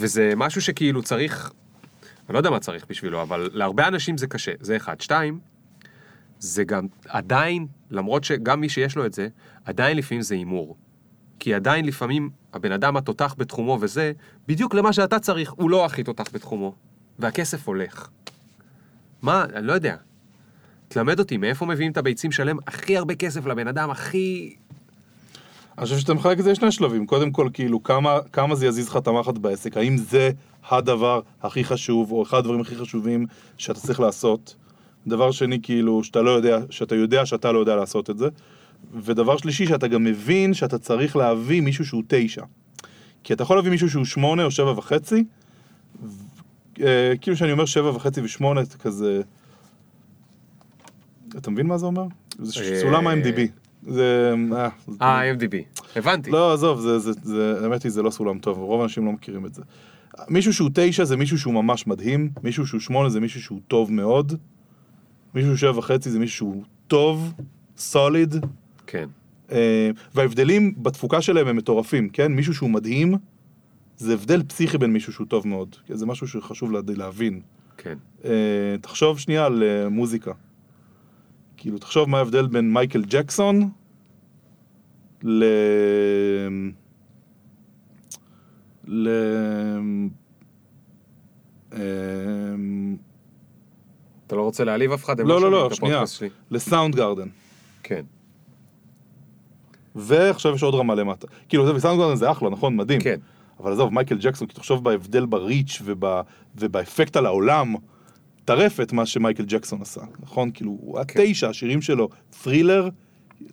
S2: וזה משהו שכאילו צריך, אני לא יודע מה צריך בשבילו, אבל להרבה אנשים זה קשה, זה אחד. שתיים, זה גם עדיין, למרות שגם מי שיש לו את זה, עדיין לפעמים זה הימור. כי עדיין לפעמים הבן אדם התותח בתחומו וזה, בדיוק למה שאתה צריך, הוא לא הכי תותח בתחומו. והכסף הולך. מה, אני לא יודע. תלמד אותי, מאיפה מביאים את הביצים שלם הכי הרבה כסף לבן אדם הכי...
S1: אני חושב שאתה מחלק את זה לשני שלבים. קודם כל, כאילו, כמה, כמה זה יזיז לך את המחט בעסק? האם זה הדבר הכי חשוב, או אחד הדברים הכי חשובים שאתה צריך לעשות? דבר שני, כאילו, שאתה לא יודע, שאתה יודע שאתה לא יודע לעשות את זה. ודבר שלישי, שאתה גם מבין שאתה צריך להביא מישהו שהוא תשע. כי אתה יכול להביא מישהו שהוא שמונה או שבע וחצי, אה, כאילו שאני אומר שבע וחצי ושמונה, זה כזה... אתה מבין מה זה אומר? זה
S2: אה,
S1: סולם ה-MDB. זה... אה,
S2: אה, MDB. הבנתי.
S1: לא, עזוב, זה, האמת היא, זה לא סולם טוב, רוב האנשים לא מכירים את זה. מישהו שהוא תשע זה מישהו שהוא ממש מדהים, מישהו שהוא שמונה זה מישהו שהוא טוב מאוד, מישהו שבע וחצי זה מישהו שהוא טוב, סוליד,
S2: כן.
S1: אה, וההבדלים בתפוקה שלהם הם מטורפים, כן? מישהו שהוא מדהים, זה הבדל פסיכי בין מישהו שהוא טוב מאוד, זה משהו שחשוב לה- להבין.
S2: כן.
S1: אה, תחשוב שנייה על אה, מוזיקה. כאילו, תחשוב מה ההבדל בין מייקל ג'קסון ל... ל... אמ,
S2: אתה לא רוצה להעליב אף אחד?
S1: לא, לא, לא,
S2: את
S1: שנייה. לסאונד גארדן.
S2: כן.
S1: ועכשיו יש עוד רמה למטה. כאילו, זה בסאונד גארדן זה אחלה, נכון? מדהים.
S2: כן.
S1: אבל עזוב, מייקל ג'קסון, כי תחשוב בהבדל בריץ' וב... ובאפקט על העולם, טרפת מה שמייקל ג'קסון עשה, נכון? כאילו,
S2: כן.
S1: תשע, השירים שלו, ת'רילר,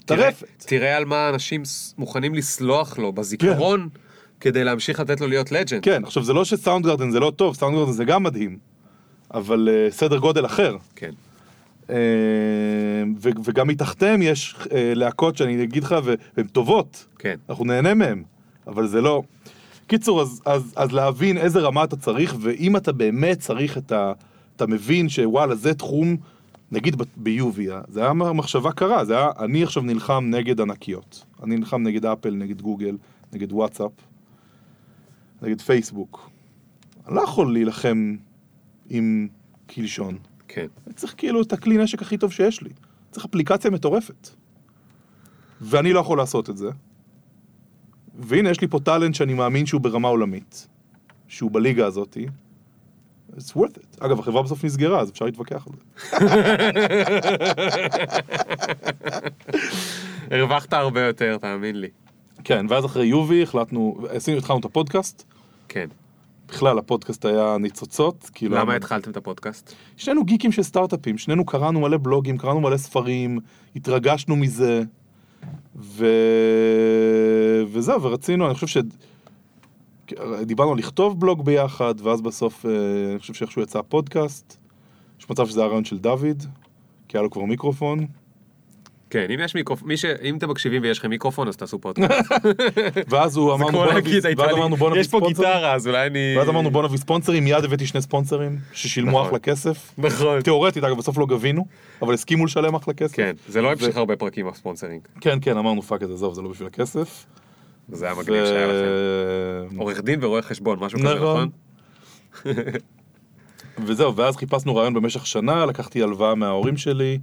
S2: תראה-
S1: טרפת.
S2: תראה על מה אנשים מוכנים לסלוח לו בזיכרון, כדי להמשיך לתת לו להיות לג'נד.
S1: כן, עכשיו זה לא שסאונד גארדן זה לא טוב, סאונד גארדן זה גם מדהים, אבל uh, סדר גודל אחר.
S2: כן.
S1: ו- וגם מתחתיהם יש uh, להקות שאני אגיד לך, והן טובות,
S2: כן.
S1: אנחנו נהנה מהן, אבל זה לא... קיצור, אז, אז, אז להבין איזה רמה אתה צריך, ואם אתה באמת צריך את ה... אתה מבין שוואלה, זה תחום, נגיד ביובי, אה, זה היה מחשבה קרה, זה היה, אני עכשיו נלחם נגד ענקיות. אני נלחם נגד אפל, נגד גוגל, נגד וואטסאפ, נגד פייסבוק. אני לא יכול להילחם עם קלשון.
S2: כן.
S1: אני צריך כאילו את הכלי נשק הכי טוב שיש לי. צריך אפליקציה מטורפת. ואני לא יכול לעשות את זה. והנה, יש לי פה טאלנט שאני מאמין שהוא ברמה עולמית. שהוא בליגה הזאתי. It's worth it. אגב, החברה בסוף נסגרה, אז אפשר להתווכח על זה.
S2: הרווחת הרבה יותר, תאמין לי.
S1: כן, ואז אחרי יובי החלטנו, עשינו, התחלנו את הפודקאסט.
S2: כן.
S1: בכלל, הפודקאסט היה ניצוצות. כאילו,
S2: למה
S1: היה-
S2: התחלתם את הפודקאסט?
S1: שנינו גיקים של סטארט-אפים, שנינו קראנו מלא בלוגים, קראנו מלא ספרים, התרגשנו מזה, ו... וזהו, ורצינו, אני חושב ש... דיברנו על לכתוב בלוג ביחד, ואז בסוף, אה, אני חושב שאיכשהו יצא הפודקאסט. יש מצב שזה הרעיון של דוד, כי היה לו כבר מיקרופון.
S2: כן, אם יש מיקרופון, מי ש... אם אתם מקשיבים ויש לכם מיקרופון, אז תעשו פודקאסט.
S1: ואז הוא אמרנו בוא נביא,
S2: הייתה
S1: ואז
S2: לי-
S1: אמרנו בוא נביא
S2: יש פה
S1: ספונסרים.
S2: גיטרה, אז אולי אני...
S1: ואז אמרנו בוא נביא ספונסרים, מיד הבאתי שני ספונסרים, ששילמו
S2: נכון.
S1: אחלה כסף.
S2: נכון.
S1: תיאורטית, אגב, בסוף לא גבינו, אבל הסכימו לשלם אחלה כסף.
S2: כן, זה לא המשיך הרבה פרקים ה sponsoring.
S1: כן, כן, אמרנו fuck את זה, עזוב, זה לא בשביל הכסף.
S2: זה היה מגניב שהיה לכם. עורך דין ורואה חשבון, משהו כזה,
S1: נכון.
S2: נכון?
S1: וזהו, ואז חיפשנו רעיון במשך שנה, לקחתי הלוואה מההורים שלי,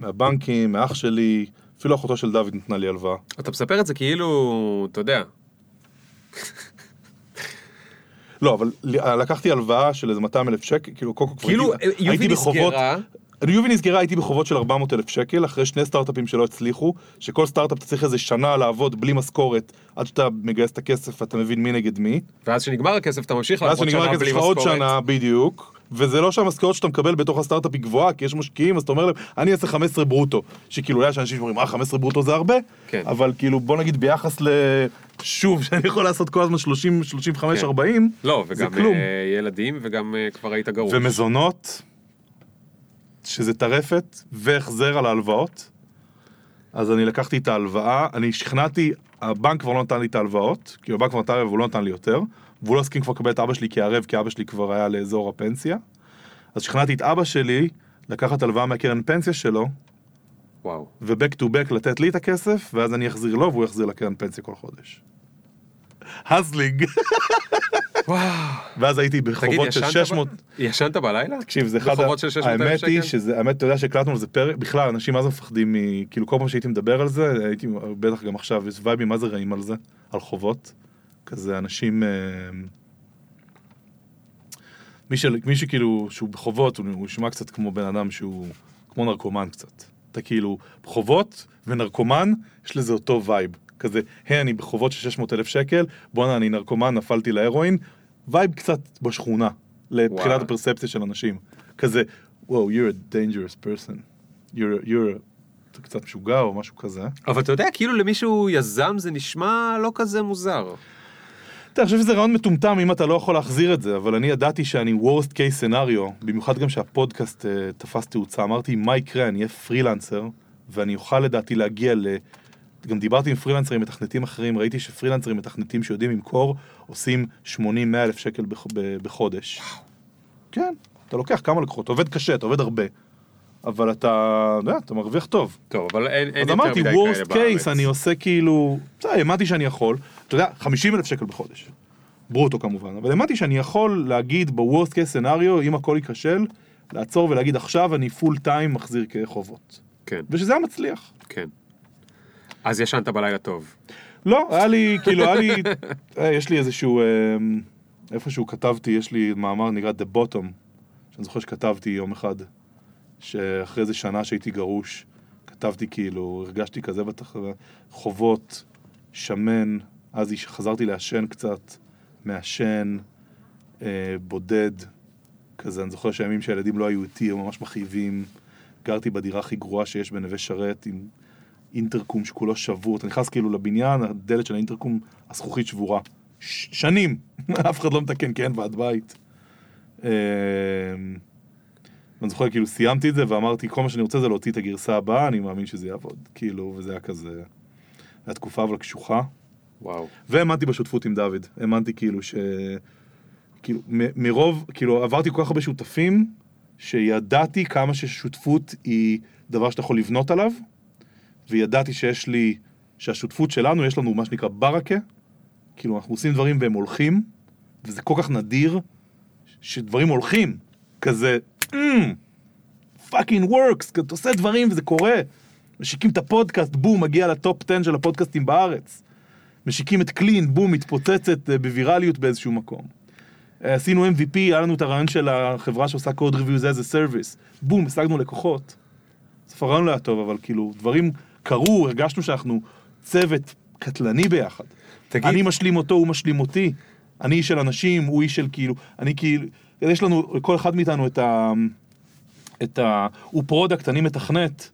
S1: מהבנקים, מאח שלי, אפילו אחותו של דוד נתנה לי הלוואה.
S2: אתה מספר את זה כאילו, אתה יודע,
S1: לא, אבל לקחתי הלוואה של איזה 200 אלף שקל, כאילו קוקו כבר
S2: כאילו
S1: הייתי-
S2: יובי
S1: הייתי בחובות-
S2: נסגרה,
S1: יובי נסגרה, הייתי בחובות של 400 אלף שקל, אחרי שני סטארט-אפים שלא הצליחו, שכל סטארט-אפ אתה צריך איזה שנה לעבוד בלי משכורת, עד שאתה מגייס את הכסף ואתה מבין מי נגד מי.
S2: ואז כשנגמר הכסף אתה ממשיך
S1: ואז
S2: לעבוד
S1: שנגמר
S2: שנה
S1: הכסף
S2: בלי
S1: שלך עוד
S2: משכורת.
S1: שנה, בדיוק. וזה לא שהמשכורת שאתה מקבל בתוך הסטארט-אפ היא גבוהה, כי יש משקיעים, אז אתה אומר להם, אני אעשה 15 ברוטו. שכאילו, יש אנשים שאומרים, אה, 15 ברוטו זה הרבה?
S2: כן.
S1: אבל כאילו, בוא נגיד ביחס ל... שוב, שאני יכול לעשות כל הזמן 30, 35,
S2: כן.
S1: 40,
S2: לא,
S1: זה
S2: וגם. אה, ילדים, וגם אה, כבר היית גרוש.
S1: ומזונות, שזה טרפת, והחזר על ההלוואות. אז אני לקחתי את ההלוואה, אני שכנעתי, הבנק כבר לא נתן לי את ההלוואות, כי הבנק כבר נתן לי והוא לא נתן לי יותר, והוא לא הסכים כבר לקבל את אבא שלי כערב, כי אבא שלי כבר היה לאזור הפנסיה. אז שכנעתי את אבא שלי לקחת הלוואה מהקרן פנסיה שלו,
S2: וואו.
S1: ו-back to back לתת לי את הכסף, ואז אני אחזיר לו והוא יחזיר לקרן פנסיה כל חודש. הזלינג. ואז הייתי
S2: תגיד,
S1: בחובות של
S2: ישנת
S1: 600,
S2: ב- ישנת בלילה?
S1: תקשיב זה אחד,
S2: בחובות של 600 אלף
S1: האמת היא
S2: שקל?
S1: שזה, האמת אתה יודע שהקלטנו על זה פרק, בכלל אנשים מה זה מפחדים, מ- כאילו כל פעם שהייתי מדבר על זה, הייתי, בטח גם עכשיו, יש וייבים מה זה רעים על זה, על חובות, כזה אנשים, אה, מי, של, מי שכאילו, שהוא בחובות, הוא הוא נשמע קצת כמו בן אדם שהוא, כמו נרקומן קצת, אתה כאילו, בחובות ונרקומן, יש לזה אותו vibe, כזה, היי אני בחובות של 600 אלף שקל, בואנה אני נרקומן, נפלתי להרואין, vibe קצת בשכונה, לתחילת
S2: וואו.
S1: הפרספציה של אנשים, כזה, וואו, you're a dangerous person, you're, you're, אתה קצת משוגע או משהו כזה.
S2: אבל אתה יודע, כאילו למישהו יזם זה נשמע לא כזה מוזר.
S1: אתה חושב שזה רעיון מטומטם אם אתה לא יכול להחזיר את זה, אבל אני ידעתי שאני worst case scenario, במיוחד גם שהפודקאסט uh, תפס תאוצה, אמרתי מה יקרה, אני אהיה פרילנסר, ואני אוכל לדעתי להגיע ל... גם דיברתי עם פרילנסרים מתכנתים אחרים, ראיתי שפרילנסרים מתכנתים שיודעים למכור, עושים 80-100 אלף שקל בח... בחודש. כן, אתה לוקח כמה לקוחות, עובד קשה, אתה עובד הרבה, אבל אתה, אתה יודע, אתה מרוויח טוב.
S2: טוב, אבל אין, אין
S1: אז
S2: יותר
S1: אמרתי,
S2: מדי
S1: worst
S2: כאלה בארץ.
S1: case, אני עושה כאילו, בסדר, האמנתי שאני יכול, אתה יודע, 50 אלף שקל בחודש, ברוטו כמובן, אבל האמנתי שאני יכול להגיד ב-worst case scenario, אם הכל ייכשל, לעצור ולהגיד עכשיו אני פול טיים מחזיר כחובות.
S2: כן,
S1: ושזה היה מצליח.
S2: כן. אז ישנת בלילה טוב.
S1: לא, היה לי, כאילו, היה לי, אה, יש לי איזשהו, אה, איפשהו כתבתי, יש לי מאמר נקרא The Bottom, שאני זוכר שכתבתי יום אחד, שאחרי איזה שנה שהייתי גרוש, כתבתי כאילו, הרגשתי כזה בתחנה, חובות, שמן, אז חזרתי לעשן קצת, מעשן, אה, בודד, כזה, אני זוכר שהימים שהילדים לא היו איתי, הם ממש מכאיבים, גרתי בדירה הכי גרועה שיש בנווה שרת, עם אינטרקום שכולו שבור, אתה נכנס כאילו לבניין, הדלת של האינטרקום, הזכוכית שבורה. ש- שנים, אף אחד לא מתקן, כי אין ועד בית. אה, ואני זוכר, כאילו, סיימתי את זה ואמרתי, כל מה שאני רוצה זה להוציא את הגרסה הבאה, אני מאמין שזה יעבוד. כאילו, וזה היה כזה... הייתה תקופה אבל קשוחה.
S2: וואו.
S1: והאמנתי בשותפות עם דוד. האמנתי כאילו ש... כאילו, מ- מרוב, כאילו, עברתי כל כך הרבה שותפים, שידעתי כמה ששותפות היא דבר שאתה יכול לבנות עליו, וידעתי שיש לי, שהשותפות שלנו, יש לנו מה שנקרא ברקה, כאילו, אנחנו עושים דברים והם הולכים, וזה כל כך נדיר, שדברים הולכים, כזה, fucking works, אתה עושה דברים וזה קורה. משיקים את הפודקאסט, בום, מגיע ל top 10 של הפודקאסטים בארץ. משיקים את קלין, בום, מתפוצצת אה, בווירליות באיזשהו מקום. אה, עשינו MVP, היה לנו את הרעיון של החברה שעושה code reviews as a service. בום, השגנו לקוחות. בסוף הרעיון לא היה טוב, אבל כאילו, דברים קרו, הרגשנו שאנחנו צוות קטלני ביחד.
S2: תגיד-
S1: אני משלים אותו, הוא משלים אותי. אני איש של אנשים, הוא איש של כאילו, אני כאילו, יש לנו, לכל אחד מאיתנו את ה... את ה... הוא product, אני מתכנת.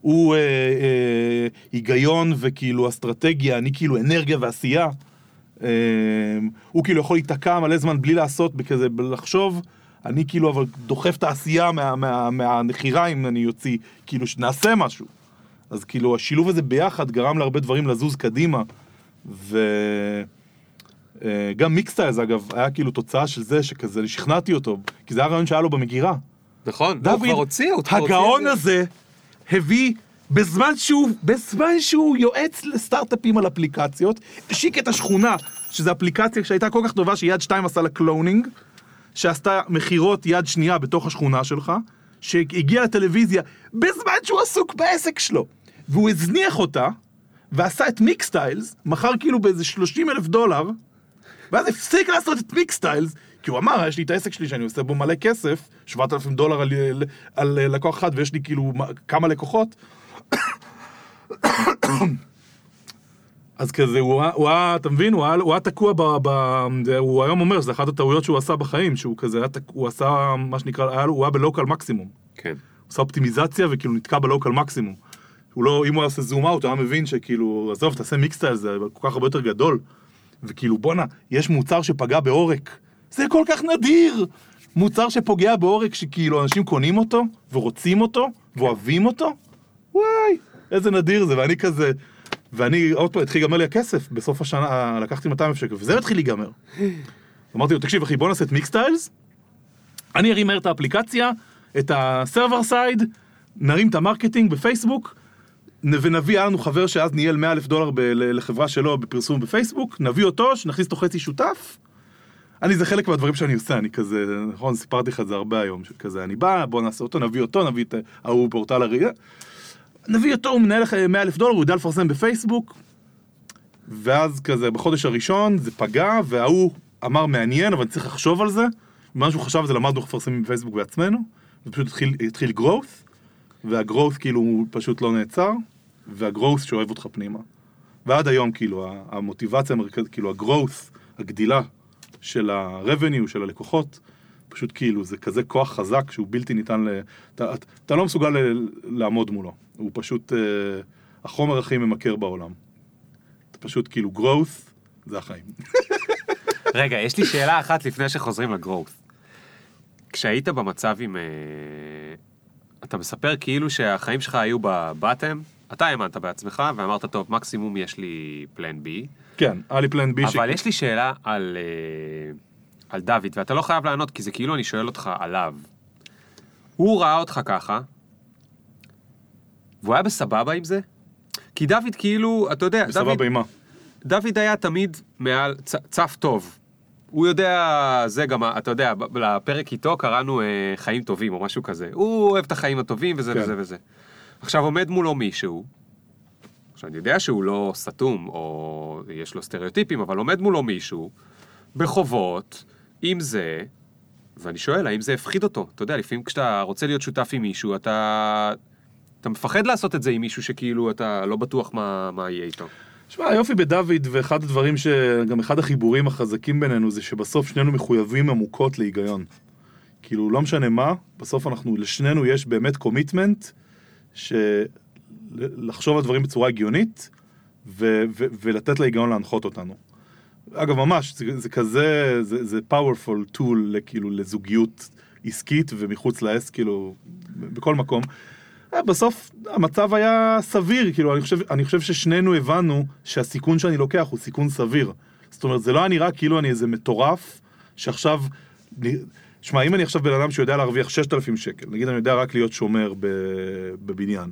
S1: הוא אה, אה, היגיון וכאילו אסטרטגיה, אני כאילו אנרגיה ועשייה. אה, הוא כאילו יכול להיתקע מלא זמן בלי לעשות, בכזה, לחשוב. אני כאילו אבל דוחף את העשייה מה, מה, מהנחירה אם אני יוציא, כאילו שנעשה משהו. אז כאילו השילוב הזה ביחד גרם להרבה דברים לזוז קדימה. וגם מיקסטיילס אגב היה כאילו תוצאה של זה שכזה שכנעתי אותו, כי זה היה רעיון שהיה לו במגירה.
S2: נכון, הוא כבר הוציא, הוא כבר הוציא
S1: הגאון. הזה הביא, בזמן שהוא, בזמן שהוא יועץ לסטארט-אפים על אפליקציות, השיק את השכונה, שזו אפליקציה שהייתה כל כך טובה שיד שתיים עשה לה cloning, שעשתה מכירות יד שנייה בתוך השכונה שלך, שהגיעה לטלוויזיה בזמן שהוא עסוק בעסק שלו, והוא הזניח אותה, ועשה את מיקסטיילס, מכר כאילו באיזה 30 אלף דולר, ואז הפסיק לעשות את מיקסטיילס, כי הוא אמר, יש לי את העסק שלי שאני עושה בו מלא כסף, 7,000 דולר על, על, על לקוח אחד, ויש לי כאילו מה- כמה לקוחות. אז כזה, הוא היה, אתה מבין, הוא היה, תקוע ב, ב... הוא היום אומר, שזו אחת הטעויות שהוא עשה בחיים, שהוא כזה, היה, הוא עשה מה שנקרא, היה, הוא היה בלוקל מקסימום.
S2: כן.
S1: הוא עשה אופטימיזציה וכאילו נתקע בלוקל מקסימום. הוא לא, אם הוא היה עושה זום אאוט, הוא היה מבין שכאילו, עזוב, תעשה מיקסטייל, זה כל כך הרבה יותר גדול. וכאילו, בואנה, יש מוצר שפגע בעורק. זה כל כך נדיר! מוצר שפוגע בעורק, שכאילו אנשים קונים אותו, ורוצים אותו, ואוהבים אותו. וואי, איזה נדיר זה, ואני כזה... ואני, עוד פעם, התחיל להיגמר לי הכסף, בסוף השנה לקחתי 200 אלף שקל, וזה התחיל להיגמר. אמרתי לו, תקשיב אחי, בוא נעשה את מיקסטיילס, אני ארים מהר את האפליקציה, את ה server side, נרים את ה marketing בפייסבוק, ונביא, היה לנו חבר שאז ניהל 100 אלף דולר ב- לחברה שלו בפרסום בפייסבוק, נביא אותו, שנכניס אותו חצי שותף. אני, זה חלק מהדברים שאני עושה, אני כזה, נכון, סיפרתי לך את זה הרבה היום, שכזה, אני בא, בוא נעשה אותו, נביא אותו, נביא את ההוא פורטל הראייה. נביא אותו, הוא מנהל לך 100 אלף דולר, הוא יודע לפרסם בפייסבוק. ואז כזה, בחודש הראשון זה פגע, וההוא אמר מעניין, אבל צריך לחשוב על זה. מה שהוא חשב על זה, למדנו איך מפרסמים בפייסבוק בעצמנו, ופשוט התחיל, התחיל growth, והgrowth כאילו הוא פשוט לא נעצר, והgrowth שאוהב אותך פנימה. ועד היום כאילו המוטיבציה המרכזית, כאילו ה-growth, הגדילה של ה-revenue, של הלקוחות, פשוט כאילו זה כזה כוח חזק שהוא בלתי ניתן ל... אתה, אתה, לא מסוגל ל, לעמוד מולו, הוא פשוט אה, החומר הכי ממכר בעולם. אתה פשוט כאילו growth, זה החיים.
S2: רגע, יש לי שאלה אחת לפני שחוזרים לגרowth. כשהיית במצב עם... אתה מספר כאילו שהחיים שלך היו בבטם, אתה האמנת בעצמך ואמרת, טוב, מקסימום יש לי פלן בי,
S1: כן, היה לי פלן בי
S2: אבל יש לי שאלה על, אה, על דוד, ואתה לא חייב לענות, כי זה כאילו אני שואל אותך עליו. הוא ראה אותך ככה, והוא היה בסבבה עם זה? כי דוד כאילו, אתה יודע, דוד,
S1: בסבבה עם מה?
S2: דוד היה תמיד מעל, צ, צף טוב. הוא יודע, זה גם, אתה יודע, לפרק איתו קראנו אה, חיים טובים או משהו כזה. הוא אוהב את החיים הטובים וזה
S1: כן.
S2: וזה וזה. עכשיו עומד מולו מישהו, עכשיו אני יודע שהוא לא סתום או יש לו סטריאוטיפים, אבל עומד מולו מישהו בחובות עם זה, ואני שואל, האם זה הפחיד אותו? אתה יודע, לפעמים כשאתה רוצה להיות שותף עם מישהו, אתה... אתה מפחד לעשות את זה עם מישהו שכאילו אתה לא בטוח מה, מה יהיה איתו.
S1: שמע, היופי בדוד, ואחד הדברים שגם אחד החיבורים החזקים בינינו זה שבסוף שנינו מחויבים עמוקות להיגיון. כאילו, לא משנה מה, בסוף אנחנו, לשנינו יש באמת קומיטמנט, לחשוב על דברים בצורה הגיונית, ו- ו- ולתת להיגיון להנחות אותנו. אגב, ממש, זה, זה כזה, זה, זה powerful tool, כאילו, לזוגיות עסקית ומחוץ לעסק, כאילו, בכל מקום. בסוף המצב היה סביר, כאילו, אני חושב, אני חושב ששנינו הבנו שהסיכון שאני לוקח הוא סיכון סביר. זאת אומרת, זה לא היה נראה כאילו אני איזה מטורף, שעכשיו... שמע, אם אני עכשיו בן אדם שיודע להרוויח 6,000 שקל, נגיד אני יודע רק להיות שומר בבניין,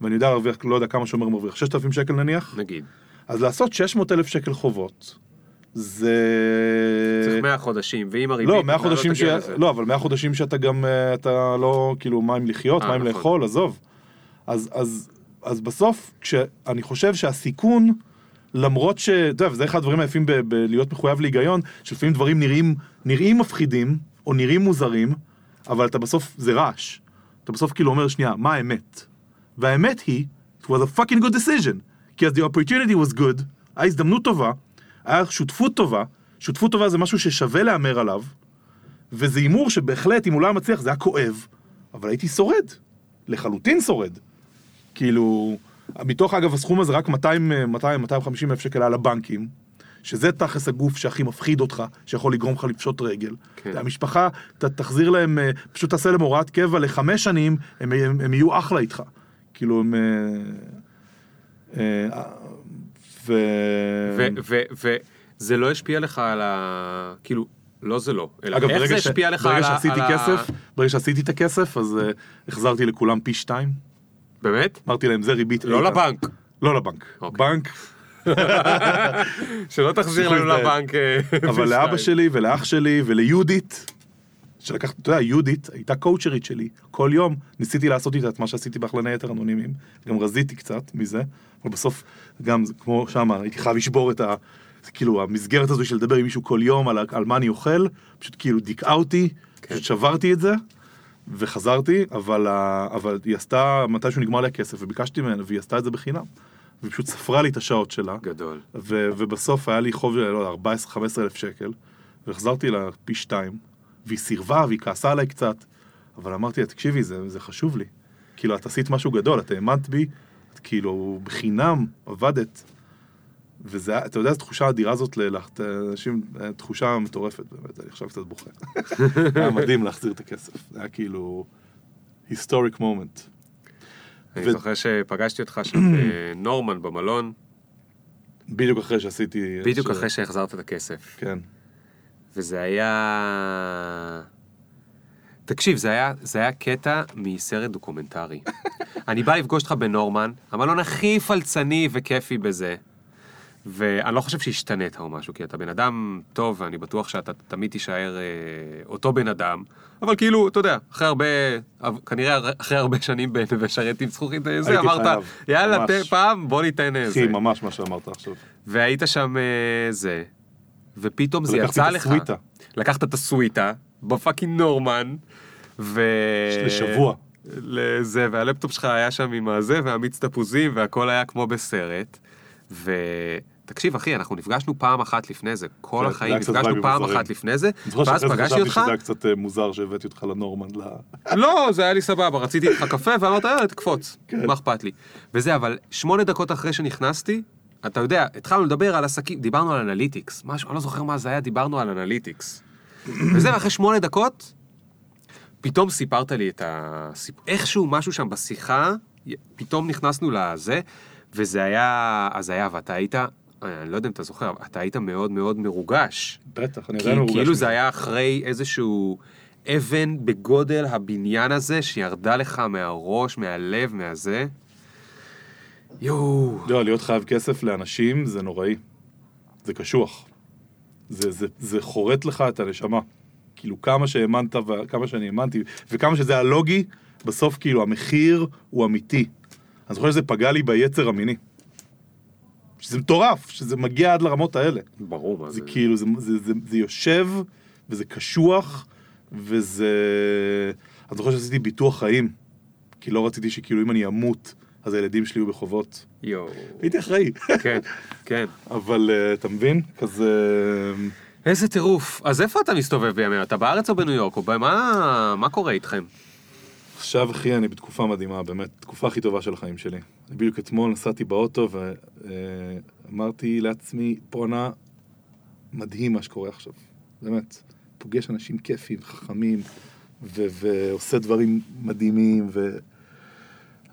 S1: ואני יודע להרוויח, לא יודע כמה שומר מרוויח, 6,000 שקל נניח,
S2: נגיד.
S1: אז לעשות 600,000 שקל חובות, זה...
S2: צריך 100 חודשים, ואם הריבית...
S1: לא, 100 חודשים ש... לא, אבל 100 חודשים שאתה גם, אה, אתה לא, כאילו, מה עם לחיות,
S2: אה,
S1: מה עם
S2: נכון.
S1: לאכול, עזוב. אז, אז, אז בסוף, כשאני חושב שהסיכון, למרות ש... אתה יודע, וזה אחד הדברים היפים בלהיות מחויב להיגיון, שלפעמים דברים נראים, נראים מפחידים, או נראים מוזרים, אבל אתה בסוף, זה רעש. אתה בסוף כאילו אומר, שנייה, מה האמת? והאמת היא, it was a fucking good decision. כי אז the opportunity was good, היה הזדמנות טובה, היה שותפות טובה, שותפות טובה זה משהו ששווה להמר עליו, וזה הימור שבהחלט, אם הוא לא היה מצליח, זה היה כואב, אבל הייתי שורד. לחלוטין שורד. כאילו, מתוך אגב הסכום הזה רק 200, 200, 250 אלף שקל היה לבנקים, שזה תכלס הגוף שהכי מפחיד אותך, שיכול לגרום לך לפשוט רגל.
S2: כן.
S1: המשפחה, ת, תחזיר להם, אה, פשוט תעשה להם הוראת קבע לחמש שנים, הם, הם, הם יהיו אחלה איתך. כאילו הם... אה, אה, ו...
S2: וזה לא השפיע לך על ה... כאילו, לא זה לא, אלא
S1: אגב,
S2: איך
S1: ברגע
S2: זה
S1: ש-
S2: השפיע לך על
S1: ברגע
S2: ה...
S1: שעשיתי
S2: על
S1: כסף, ברגע שעשיתי את הכסף, אז uh, החזרתי לכולם פי שתיים.
S2: באמת?
S1: אמרתי להם, זה ריבית...
S2: לא
S1: איתן."
S2: לבנק.
S1: לא לבנק.
S2: אוקיי.
S1: בנק,
S2: שלא תחזיר לנו
S1: זה-
S2: לבנק. אה,
S1: אבל
S2: פי
S1: לאבא
S2: שתיים.
S1: שלי ולאח שלי וליהודית, שלקחת, אתה יודע, יהודית הייתה קואוצ'רית שלי. כל יום ניסיתי לעשות איתה את מה שעשיתי באכלני יתר אנונימיים. גם רזיתי קצת מזה, אבל בסוף, גם כמו שמה, הייתי חייב לשבור את ה... כאילו, המסגרת הזו של לדבר עם מישהו כל יום על, על מה אני אוכל, פשוט כאילו דיכאה אותי,
S2: כן.
S1: פשוט שברתי את זה. וחזרתי, אבל, אבל היא עשתה, מתישהו נגמר לי הכסף, וביקשתי ממנה, והיא עשתה את זה בחינם. והיא פשוט ספרה לי את השעות שלה.
S2: גדול.
S1: ו- ובסוף היה לי חוב, לא יודע, 14-15 אלף שקל, והחזרתי לה פי שתיים, והיא סירבה והיא כעסה עליי קצת, אבל אמרתי לה, תקשיבי, זה, זה חשוב לי. כאילו, את עשית משהו גדול, את האמנת בי, את כאילו, בחינם עבדת. וזה, אתה יודע, זו תחושה אדירה זאת ללכת, אנשים, אה, תחושה מטורפת באמת, אני עכשיו קצת בוכה. היה מדהים להחזיר את הכסף, זה היה כאילו, historic moment.
S2: אני זוכר שפגשתי אותך שם בנורמן במלון,
S1: בדיוק אחרי שעשיתי...
S2: בדיוק
S1: ש-
S2: אחרי שהחזרת את הכסף.
S1: כן.
S2: וזה היה... תקשיב, זה היה, זה היה קטע מסרט דוקומנטרי. אני בא לפגוש אותך בנורמן, המלון הכי פלצני וכיפי בזה. ואני לא חושב שהשתנית או משהו, כי אתה בן אדם טוב, ואני בטוח שאתה תמיד תישאר אה, אותו בן אדם, אבל כאילו, אתה יודע, אחרי הרבה, כנראה אחרי הרבה שנים בנווה שרת עם זכוכית, אה, זה, אמרת,
S1: חייב,
S2: יאללה,
S1: ממש.
S2: ת- פעם, בוא ניתן איזה.
S1: אחי, ממש מה שאמרת עכשיו.
S2: והיית שם אה, זה, ופתאום זה יצא
S1: את
S2: לך.
S1: הסוויטה.
S2: לקחת את הסוויטה, ב fucking נורמן, ו...
S1: לשבוע.
S2: לזה, והלפטופ שלך היה שם עם הזה, והמיץ תפוזים, והכל היה כמו בסרט. ותקשיב, אחי, אנחנו נפגשנו פעם אחת לפני זה, כל
S1: זה
S2: החיים נפגשנו פעם
S1: מוזרים.
S2: אחת לפני זה,
S1: אני זוכר
S2: ואז פגשתי אותך,
S1: שזה היה קצת אה, מוזר שהבאתי אותך לנורמן.
S2: לא, זה היה לי סבבה, רציתי איתך קפה, ואמרת, יאללה, תקפוץ,
S1: כן.
S2: מה אכפת לי. וזה, אבל שמונה דקות אחרי שנכנסתי, אתה יודע, התחלנו לדבר על עסקים, דיברנו על analytics, משהו, אני לא זוכר מה זה היה, דיברנו על analytics. וזה, ואחרי שמונה דקות, פתאום סיפרת לי את הסיפור, איכשהו משהו שם בשיחה, פתאום נכנסנו לזה, וזה היה הזיה, ואתה היית, אני לא יודע אם אתה זוכר, אתה היית מאוד מאוד מרוגש.
S1: בטח, אני עדיין מרוגש.
S2: כאילו. זה היה אחרי איזשהו אבן בגודל הבניין הזה, שירדה לך מהראש, מהלב, מהזה. יואו.
S1: לא, להיות חייב כסף לאנשים זה נוראי. זה קשוח. זה, זה, זה חורט לך את הנשמה. כאילו כמה שהאמנת וכמה שאני האמנתי, וכמה שזה היה לוגי, בסוף כאילו המחיר הוא אמיתי. אני זוכר שזה פגע לי ביצר המיני. שזה מטורף, שזה מגיע עד לרמות האלה.
S2: ברור, מה
S1: זה כאילו, זה, זה, זה, זה יושב, וזה קשוח, וזה... אני זוכר שעשיתי ביטוח חיים, כי לא רציתי שכאילו אם אני אמות, אז הילדים שלי יהיו בחובות.
S2: יואו.
S1: הייתי אחראי.
S2: כן, כן.
S1: אבל אה, אתה מבין? כזה...
S2: איזה טירוף. אז איפה אתה מסתובב בימים? אתה בארץ או בניו יורק? או במה... מה קורה איתכם?
S1: עכשיו, אחי, אני בתקופה מדהימה, באמת, תקופה הכי טובה של החיים שלי. בדיוק אתמול נסעתי באוטו ואמרתי לעצמי, בואנה, מדהים מה שקורה עכשיו. באמת. פוגש אנשים כיפים, חכמים, ו- ועושה דברים מדהימים,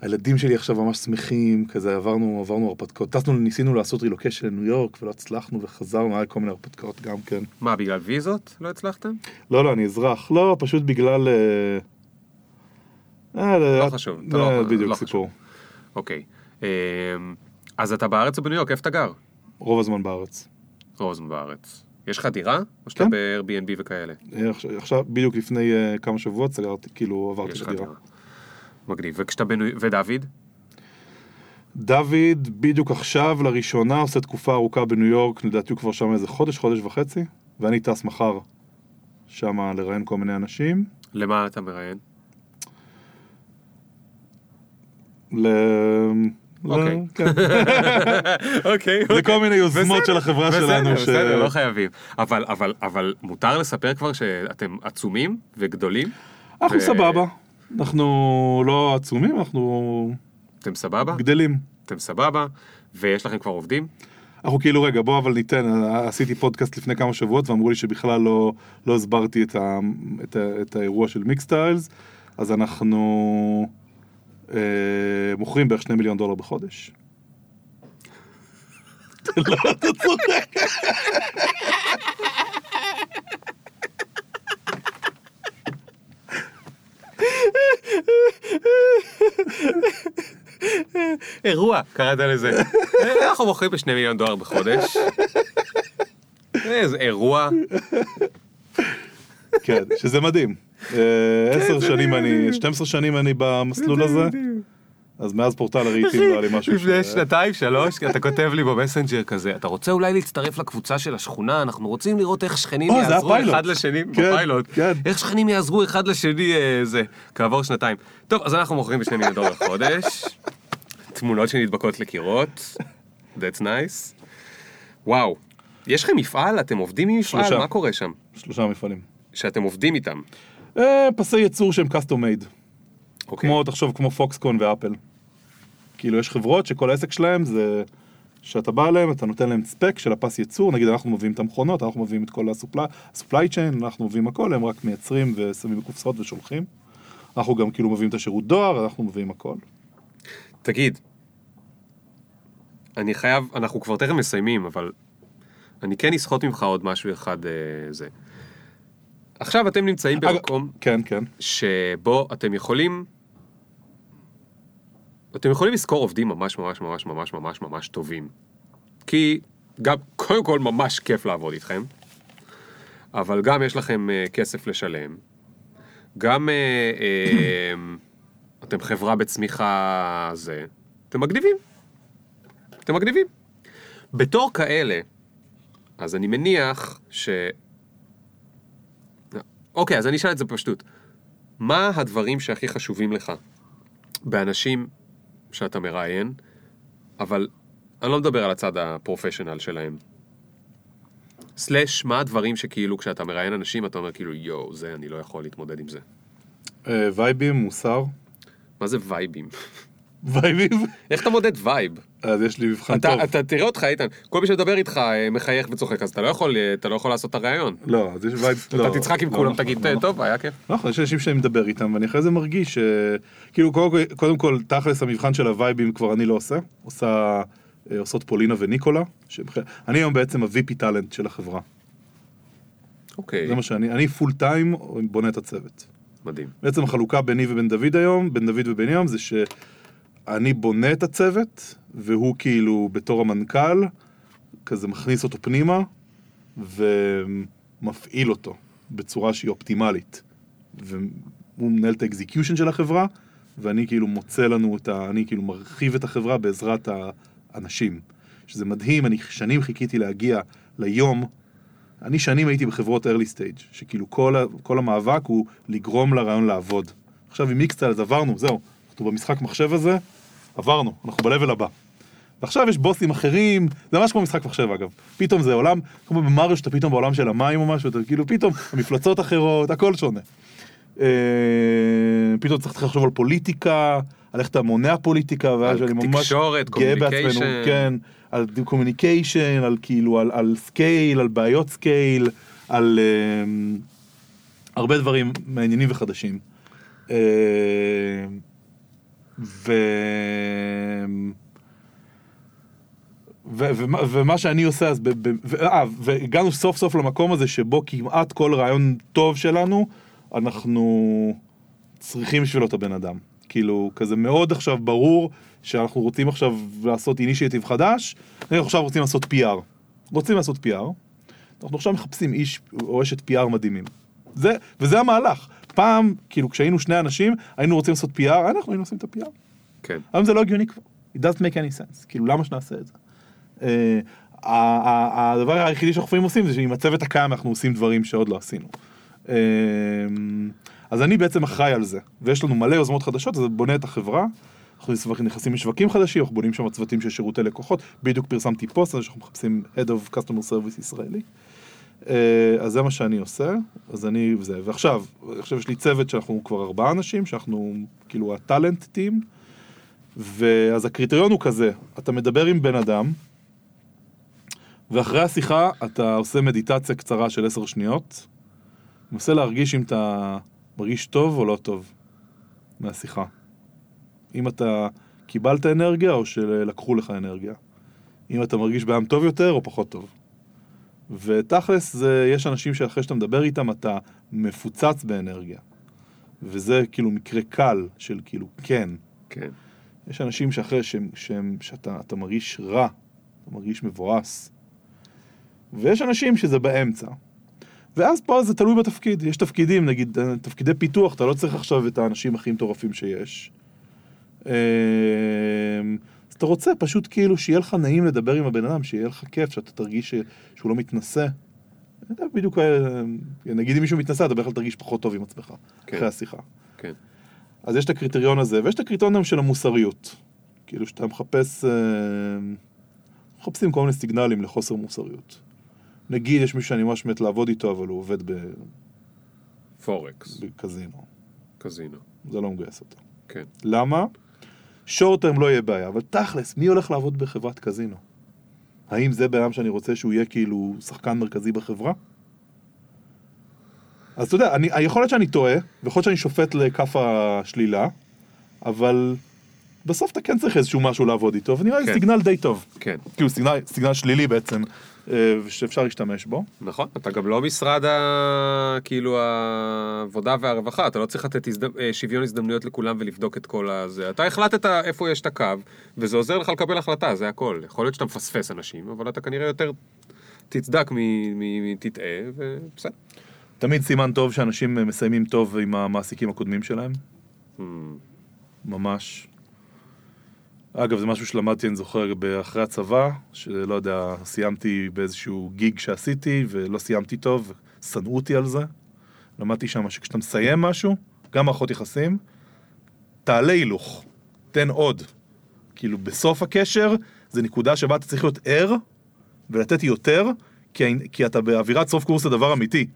S1: והילדים שלי עכשיו ממש שמחים, כזה עברנו, עברנו הרפתקאות. טסנו, ניסינו לעשות רילוקיישן לניו יורק, ולא הצלחנו, וחזרנו, היה כל מיני הרפתקאות גם כן.
S2: מה, בגלל ויזות? לא הצלחתם?
S1: לא, לא, אני אזרח. לא, פשוט בגלל... אה, אה,
S2: לא
S1: אה,
S2: חשוב, אתה
S1: אה,
S2: לא-
S1: בדיוק,
S2: לא
S1: סיפור.
S2: אוקיי. אמ, אז אתה בארץ או בניו יורק? איפה אתה גר?
S1: רוב הזמן בארץ.
S2: רוזן בארץ. יש לך דירה? או שאתה
S1: כן.
S2: ב-Airbnb וכאלה?
S1: אה, עכשיו- בדיוק לפני אה, כמה שבועות סגרתי, כאילו עברתי
S2: יש
S1: את
S2: לך
S1: הדירה.
S2: דירה. מגניב. וכשאתה בניו... ודוד?
S1: דוד בדיוק עכשיו לראשונה עושה תקופה ארוכה בניו יורק, לדעתי הוא כבר שם איזה חודש, חודש וחצי, ואני טס מחר שם לראיין כל מיני אנשים.
S2: למה אתה מראיין?
S1: ל...
S2: אוקיי.
S1: כן.
S2: אוקיי.
S1: לכל מיני יוזמות של החברה שלנו. ש-
S2: בסדר, לא חייבים. אבל, מותר לספר כבר שאתם עצומים וגדולים?
S1: אנחנו סבבה. אנחנו לא עצומים, אנחנו
S2: אתם סבבה?
S1: גדלים.
S2: אתם סבבה? ויש לכם כבר עובדים?
S1: אנחנו כאילו, רגע, בוא אבל ניתן, עשיתי פודקאסט לפני כמה שבועות ואמרו לי שבכלל לא, לא הסברתי את, ה, את, ה, את האירוע של מיקסטיילס, אז אנחנו אה, מוכרים בערך שני מיליון דולר בחודש. לא, אתה.
S2: אירוע, קראת לזה. אנחנו מוכרים בשני מיליון דולר בחודש. איזה אירוע.
S1: כן, שזה מדהים. אה, עשר שנים אני, 12 שנים אני במסלול הזה, אז מאז פורטל הרהיטים לא היה לי משהו
S2: לפני
S1: ש-
S2: שנתיים, שלוש, אתה כותב לי במסנג'ר כזה, אתה רוצה אולי להצטרף לקבוצה של השכונה, אנחנו רוצים לראות איך שכנים יעזרו. אחד לשני,
S1: כן,
S2: בפיילוט,
S1: כן.
S2: איך שכנים יעזרו אחד לשני, אה, זה, כעבור שנתיים. טוב, אז אנחנו מוכרים בשני מיליון דולר לחודש, תמונות שנדבקות לקירות, that's nice. וואו, יש לכם מפעל? אתם עובדים עם מפעל? מה קורה שם?
S1: שלושה מפעלים.
S2: שאתם עובדים איתם.
S1: אה, פסי ייצור שהם custom made.
S2: אוקיי.
S1: כמו, תחשוב, כמו פוקסקון ואפל. כאילו, יש חברות שכל העסק שלהם זה שאתה בא אליהם, אתה נותן להם ספק של הפס ייצור, נגיד אנחנו מביאים את המכונות, אנחנו מביאים את כל ה-supply chain, אנחנו מביאים הכל, הם רק מייצרים ושמים בקופסאות ושולחים. אנחנו גם כאילו מביאים את השירות דואר, אנחנו מביאים הכל.
S2: תגיד, אני חייב, אנחנו כבר תכף מסיימים, אבל אני כן אסחוט ממך עוד משהו אחד, אה, זה. עכשיו אתם נמצאים במקום
S1: כן, כן.
S2: שבו אתם יכולים... אתם יכולים לשכור עובדים ממש ממש ממש ממש ממש ממש טובים. כי גם, קודם כל ממש כיף לעבוד איתכם, אבל גם יש לכם uh, כסף לשלם. גם uh, uh, אתם חברה בצמיחה זה, אתם מגניבים. אתם מגניבים. בתור כאלה, אז אני מניח ש... אוקיי, אז אני אשאל את זה בפשטות. מה הדברים שהכי חשובים לך באנשים שאתה מראיין, אבל אני לא מדבר על הצד הפרופשיונל שלהם. slash, מה הדברים שכאילו כשאתה מראיין אנשים אתה אומר כאילו יואו, זה אני לא יכול להתמודד עם זה.
S1: אה, וייבים, מוסר.
S2: מה זה וייבים?
S1: וייבים?
S2: איך אתה מודד vibe?
S1: אז יש לי מבחן טוב.
S2: אתה, אתה תראה אותך איתן, כל מי שמדבר איתך אה, מחייך וצוחק אז אתה לא יכול, אה, אתה לא יכול לעשות את הראיון.
S1: לא, אז יש vibe... לא,
S2: אתה תצחק עם
S1: לא
S2: כולם,
S1: נכון,
S2: תגיד
S1: לא נכון.
S2: טוב, היה כיף.
S1: נכון, יש אנשים שאני מדבר איתם, ואני אחרי זה מרגיש ש... כאילו, קודם קודם כל, תכלס המבחן של הווייבים כבר אני לא עושה. עושה, אה, עושות פולינה וניקולה. שבח- אני היום בעצם ה-VP talent של החברה.
S2: אוקיי,
S1: זה מה שאני, אני full time בונה את הצוות.
S2: מדהים.
S1: בעצם החלוקה ביני ובין דוד היום, בין דוד ובין ים, זה שאני בונה את הצוות, והוא כאילו בתור המנכ"ל, כזה מכניס אותו פנימה, ומפעיל אותו בצורה שהיא אופטימלית. והוא מנהל את ה execution של החברה, ואני כאילו מוצא לנו את ה... אני כאילו מרחיב את החברה בעזרת האנשים. שזה מדהים, אני שנים חיכיתי להגיע ליום אני שנים הייתי בחברות early stage, שכאילו כל, כל המאבק הוא לגרום לרעיון לעבוד. עכשיו עם מיקסטייל אז עברנו, זהו, אנחנו במשחק מחשב הזה, עברנו, אנחנו ב-level הבא. ועכשיו יש בוסים אחרים, זה ממש כמו משחק מחשב אגב. פתאום זה עולם, כמו במריו שאתה פתאום בעולם של המים או משהו, אתה כאילו פתאום המפלצות אחרות, הכל שונה. אה, פתאום צריך לחשוב על פוליטיקה, על איך אתה מונע פוליטיקה, ואז אני ממש
S2: תקשורת,
S1: גאה בעצמנו,
S2: communication.
S1: כן, על communication, על כאילו, על, על scale, על בעיות scale, על אה, הרבה דברים מעניינים וחדשים. אה, ו... ו- ומה- ומה שאני עושה אז, ב- ב- ו- אה, והגענו סוף סוף למקום הזה שבו כמעט כל רעיון טוב שלנו, אנחנו צריכים בשבילו את הבן אדם. כאילו, כזה מאוד עכשיו ברור שאנחנו רוצים עכשיו לעשות אינישייטיב חדש, אנחנו עכשיו רוצים לעשות PR. רוצים לעשות PR, אנחנו עכשיו מחפשים איש או אשת PR מדהימים. זה, וזה המהלך. פעם, כאילו, כשהיינו שני אנשים, היינו רוצים לעשות PR, אנחנו היינו עושים את ה-PR.
S2: כן.
S1: היום זה לא הגיוני כבר. It doesn't make any sense. כאילו, למה שנעשה את זה? אה, הדבר היחידי שאנחנו לפעמים עושים זה שעם הצוות הקיים אנחנו עושים דברים שעוד לא עשינו. אה, אז אני בעצם אחראי על זה, ויש לנו מלא יוזמות חדשות, זה בונה את החברה. אנחנו נכנסים לשווקים חדשים, אנחנו בונים שם צוותים של שירותי לקוחות. בדיוק פרסמתי פוסט על שאנחנו מחפשים Head of Customer Service ישראלי. אה, אז זה מה שאני עושה, אז אני וזה. ועכשיו, עכשיו יש לי צוות שאנחנו כבר ארבעה אנשים, שאנחנו כאילו הטאלנט טים. ואז הקריטריון הוא כזה, אתה מדבר עם בן אדם, ואחרי השיחה אתה עושה מדיטציה קצרה של עשר שניות, מנסה להרגיש אם אתה מרגיש טוב או לא טוב מהשיחה. אם אתה קיבלת אנרגיה או שלקחו לך אנרגיה. אם אתה מרגיש בעם טוב יותר או פחות טוב. ותכלס, זה, יש אנשים שאחרי שאתה מדבר איתם אתה מפוצץ באנרגיה. וזה כאילו מקרה קל של כאילו כן.
S2: כן.
S1: יש אנשים שאחרי שהם, שהם, שאתה אתה מרגיש רע, אתה מרגיש מבואס. ויש אנשים שזה באמצע. ואז פה זה תלוי בתפקיד, יש תפקידים, נגיד תפקידי פיתוח, אתה לא צריך עכשיו את האנשים הכי מטורפים שיש. אז אתה רוצה פשוט כאילו שיהיה לך נעים לדבר עם הבן אדם, שיהיה לך כיף, שאתה תרגיש ש- שהוא לא מתנשא. אתה יודע, בדיוק, אה, נגיד אם מישהו מתנשא, אתה בכלל תרגיש פחות טוב עם עצמך,
S2: כן.
S1: אחרי השיחה.
S2: כן.
S1: אז יש את הקריטריון הזה, ויש את הקריטריון גם של המוסריות. כאילו שאתה מחפש, אה, מחפשים כל מיני סיגנלים לחוסר מוסריות. נגיד יש מישהו שאני ממש מת לעבוד איתו, אבל הוא עובד ב-
S2: פורקס,
S1: בקזינו.
S2: קזינו.
S1: זה לא מגייס אותו.
S2: כן.
S1: למה? שורט טרם לא יהיה בעיה, אבל תכלס, מי הולך לעבוד בחברת קזינו? האם זה בן אדם שאני רוצה שהוא יהיה כאילו שחקן מרכזי בחברה? אז אתה יודע, אני, יכול להיות שאני טועה, ויכול להיות שאני שופט לכף השלילה, אבל בסוף אתה כן צריך איזשהו משהו לעבוד איתו, ונראה לי
S2: כן.
S1: סיגנל די טוב.
S2: כן.
S1: כאילו סיגנל, סיגנל שלילי בעצם, אה, שאפשר להשתמש בו.
S2: נכון, אתה גם לא משרד ה... כאילו העבודה והרווחה, אתה לא צריך לתת הזד... אה, שוויון הזדמנויות לכולם ולבדוק את כל הזה. אתה החלטת איפה יש את הקו, וזה עוזר לך לקבל החלטה, זה הכל. יכול להיות שאתה מפספס אנשים, אבל אתה כנראה יותר תצדק מ- מ- תטעה, ובסדר.
S1: תמיד סימן טוב שאנשים מסיימים טוב עם המעסיקים הקודמים שלהם,
S2: Hmm.
S1: ממש. אגב, זה משהו שלמדתי, אני זוכר, אחרי הצבא, שלא יודע, סיימתי באיזשהו גיג שעשיתי, ולא סיימתי טוב, שנאו אותי על זה. למדתי שם שכשאתה מסיים משהו, גם מערכות יחסים, תעלה הילוך, תן עוד. כאילו, בסוף הקשר, זה נקודה שבה אתה צריך להיות ער, ולתת יותר, כי, כי אתה באווירת סוף קורס זה דבר אמיתי.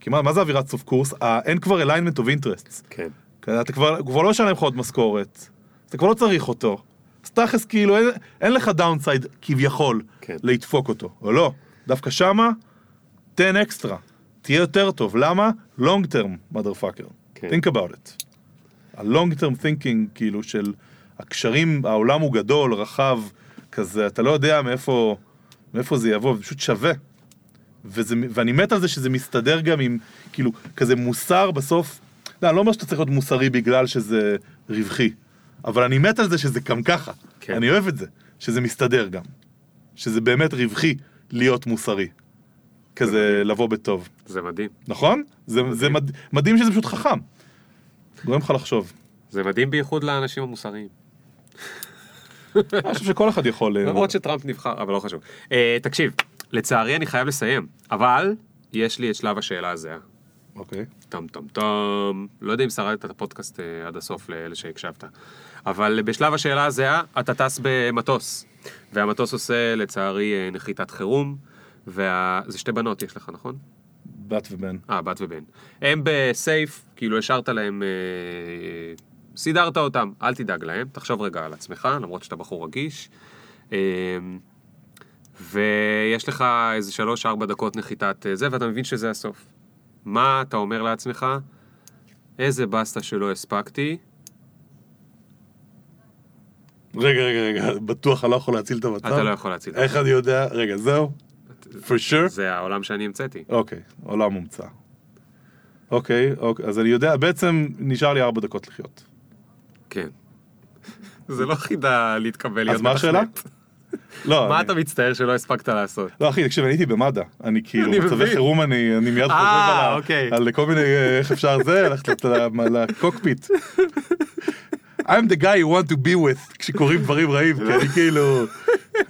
S1: כי מה, מה זה אווירת סוף קורס? אה, אין כבר alignment of interests.
S2: כן.
S1: אתה כבר, כבר לא ישלם לך עוד משכורת, אתה כבר לא צריך אותו. אז תכלס כאילו אין, אין לך downside כביכול
S2: כן.
S1: לדפוק אותו, או לא, דווקא שמה תן אקסטרה, תהיה יותר טוב, למה? long term motherfucker,
S2: כן.
S1: think about it. ה-long term thinking כאילו של הקשרים, העולם הוא גדול, רחב, כזה, אתה לא יודע מאיפה, מאיפה זה יבוא, זה פשוט שווה. וזה, ואני מת על זה שזה מסתדר גם עם, כאילו, כזה מוסר בסוף, לא, אני לא אומר שאתה צריך להיות מוסרי בגלל שזה רווחי, אבל אני מת על זה שזה גם ככה.
S2: כן.
S1: אני אוהב את זה, שזה מסתדר גם. שזה באמת רווחי להיות מוסרי. כזה לבוא בטוב.
S2: זה מדהים.
S1: נכון? זה, זה מד, מדהים שזה פשוט חכם. גורם לך לחשוב.
S2: זה מדהים בייחוד לאנשים המוסריים.
S1: אני חושב שכל אחד יכול... אה,
S2: למרות שטראמפ נבחר, אבל לא חשוב. אה, תקשיב, לצערי אני חייב לסיים, אבל יש לי את שלב השאלה הזהה.
S1: אוקיי.
S2: טם טם טם, לא יודע אם שרדת את הפודקאסט אה, עד הסוף לאלה שהקשבת, אבל בשלב השאלה הזהה אתה טס במטוס, והמטוס עושה לצערי אה, נחיתת חירום, וזה שתי בנות יש לך, נכון?
S1: בת ובן.
S2: אה, בת ובן. הם בסייף, כאילו השארת להם, אה, סידרת אותם, אל תדאג להם, תחשוב רגע על עצמך, למרות שאתה בחור רגיש. אה, ויש לך איזה שלוש-ארבע דקות נחיתת אה, זה, ואתה מבין שזה הסוף. מה אתה אומר לעצמך? איזה בסטה שלא הספקתי,
S1: רגע, רגע, רגע, בטוח אני לא יכול להציל את המצב.
S2: אתה לא יכול להציל את
S1: איך אני יודע? רגע, זהו? for sure?
S2: זה העולם שאני המצאתי.
S1: אוקיי, עולם מומצא. אוקיי, אוקיי, אז אני יודע, בעצם נשאר לי ארבע דקות לחיות.
S2: כן. זה לא חידה להתקבל להיות
S1: אז מה השאלה? לא,
S2: מה אתה מצטער שלא הספקת לעשות?
S1: לא אחי, תקשיב, אני הייתי במד"א, אני כאילו, במצבי
S2: מבין.
S1: חירום אני מיד חושב
S2: אה,
S1: על
S2: אוקיי.
S1: כל מיני, אה, איך אפשר זה, ללכת לקוקפיט. I'm the guy you want to be with כשקורים דברים רעים, כי אני כאילו,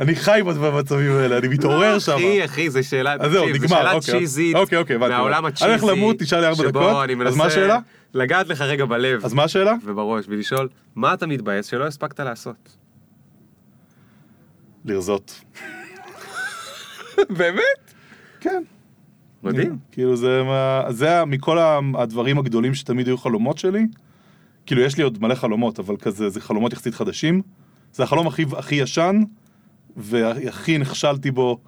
S1: אני חי במצבים האלה, אני מתעורר שם.
S2: אחי, אחי, זו שאלה,
S1: אז זהו,
S2: תקשיב, זו
S1: נגמר,
S2: שאלה
S1: אוקיי.
S2: צ'יזית,
S1: אוקיי, אוקיי, הבנתי.
S2: מהעולם
S1: אני
S2: הצ'יזי,
S1: הולך למות, נשאר לי ארבע דקות, אז מה השאלה?
S2: לגעת לך רגע בלב
S1: אז מה השאלה?
S2: ובראש, ולשאול, מה אתה מתבאס שלא הספקת לעשות?
S1: לרזות.
S2: באמת?
S1: כן.
S2: מדהים.
S1: כאילו זה מה, זה מכל הדברים הגדולים שתמיד היו חלומות שלי. כאילו יש לי עוד מלא חלומות, אבל כזה, זה חלומות יחסית חדשים. זה החלום הכי, הכי ישן, והכי נכשלתי בו,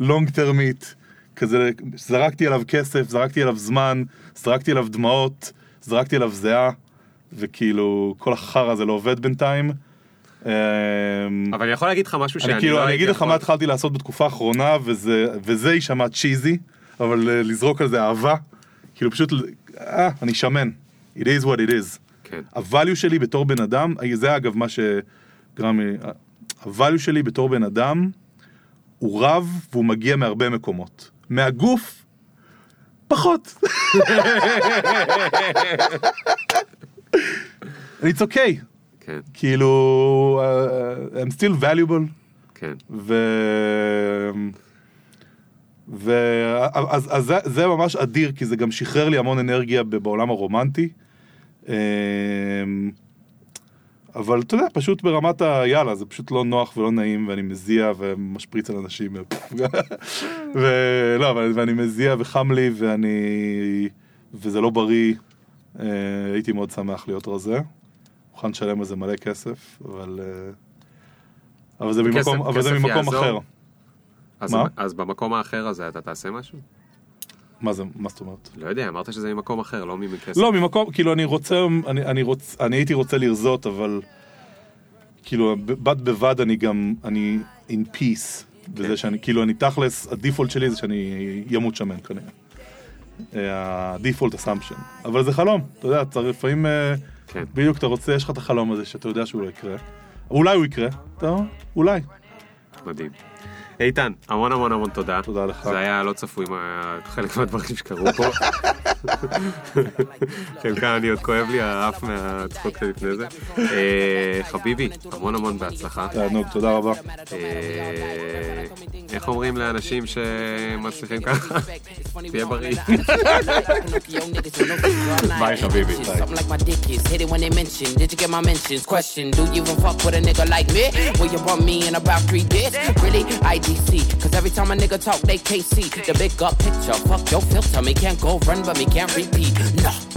S1: לונג טרמית. כזה, זרקתי עליו כסף, זרקתי עליו זמן, זרקתי עליו דמעות, זרקתי עליו זיעה, וכאילו, כל החרא הזה לא עובד בינתיים. אמ,
S2: אבל אני יכול להגיד לך משהו שאני
S1: אני כאילו,
S2: לא
S1: אני
S2: הייתי
S1: אגיד לך מה התחלתי לעשות בתקופה האחרונה, וזה, וזה יישמע צ'יזי, אבל אה, לזרוק על זה אהבה, כאילו פשוט, אה, אני שמן. It is what it is.
S2: כן.
S1: הvalue שלי בתור בן אדם, אה, זה אגב מה שגרם הvalue שלי בתור בן אדם, הוא רב והוא מגיע מהרבה מקומות. מהגוף, פחות. It's okay.
S2: כן,
S1: כאילו, uh, I'm still valuable,
S2: כן.
S1: ו... ו... אז, אז זה, זה ממש אדיר, כי זה גם שחרר לי המון אנרגיה בעולם הרומנטי. אמ, אבל אתה יודע, פשוט ברמת היאללה, זה פשוט לא נוח ולא נעים, ואני מזיע ומשפריץ על אנשים. ולא, ואני מזיע וחם לי, ואני... וזה לא בריא. אה, הייתי מאוד שמח להיות רזה. מוכן לשלם על זה מלא כסף, אבל... אה, אבל זה
S2: כסף-
S1: ממקום, אבל זה
S2: כסף
S1: ממקום
S2: יעזור?
S1: אחר.
S2: אז-
S1: מה?
S2: אז במקום האחר הזה אתה תעשה משהו?
S1: מה זה, מה זאת אומרת?
S2: לא יודע, אמרת שזה ממקום אחר, לא מכסף.
S1: לא, ממקום, כאילו אני רוצה, אני, אני, רוצ, אני הייתי רוצה לרזות, אבל כאילו, בד בבד אני גם, אני in peace, בזה שאני, כאילו, אני תכלס, הדיפולט שלי זה שאני אמות שמן כנראה. הדיפולט אסמפשן. אבל זה חלום, אתה יודע, צריך לפעמים, אה,
S2: כן.
S1: בדיוק אתה רוצה, יש לך את החלום הזה שאתה יודע שהוא לא יקרה. אולי הוא יקרה, אתה אולי.
S2: מדהים. איתן, המון המון המון תודה.
S1: תודה לך.
S2: זה היה לא צפוי מה- חלק מהדברים שקרו פה. חלקם אני עוד כואב לי האף מהצחוק שלפני זה. אה, חביבי, המון המון בהצלחה.
S1: תענוג, תודה רבה.
S2: אה, איך אומרים לאנשים שמצליחים ככה? תהיה בריא.
S3: My mentions? Question: Do you even fuck with a nigga like me? Will you want me in about three days? Really? IDC. Cause every time a nigga talk, they can't the big up picture. Fuck your filter. Me can't go run, but me can't repeat. Nah.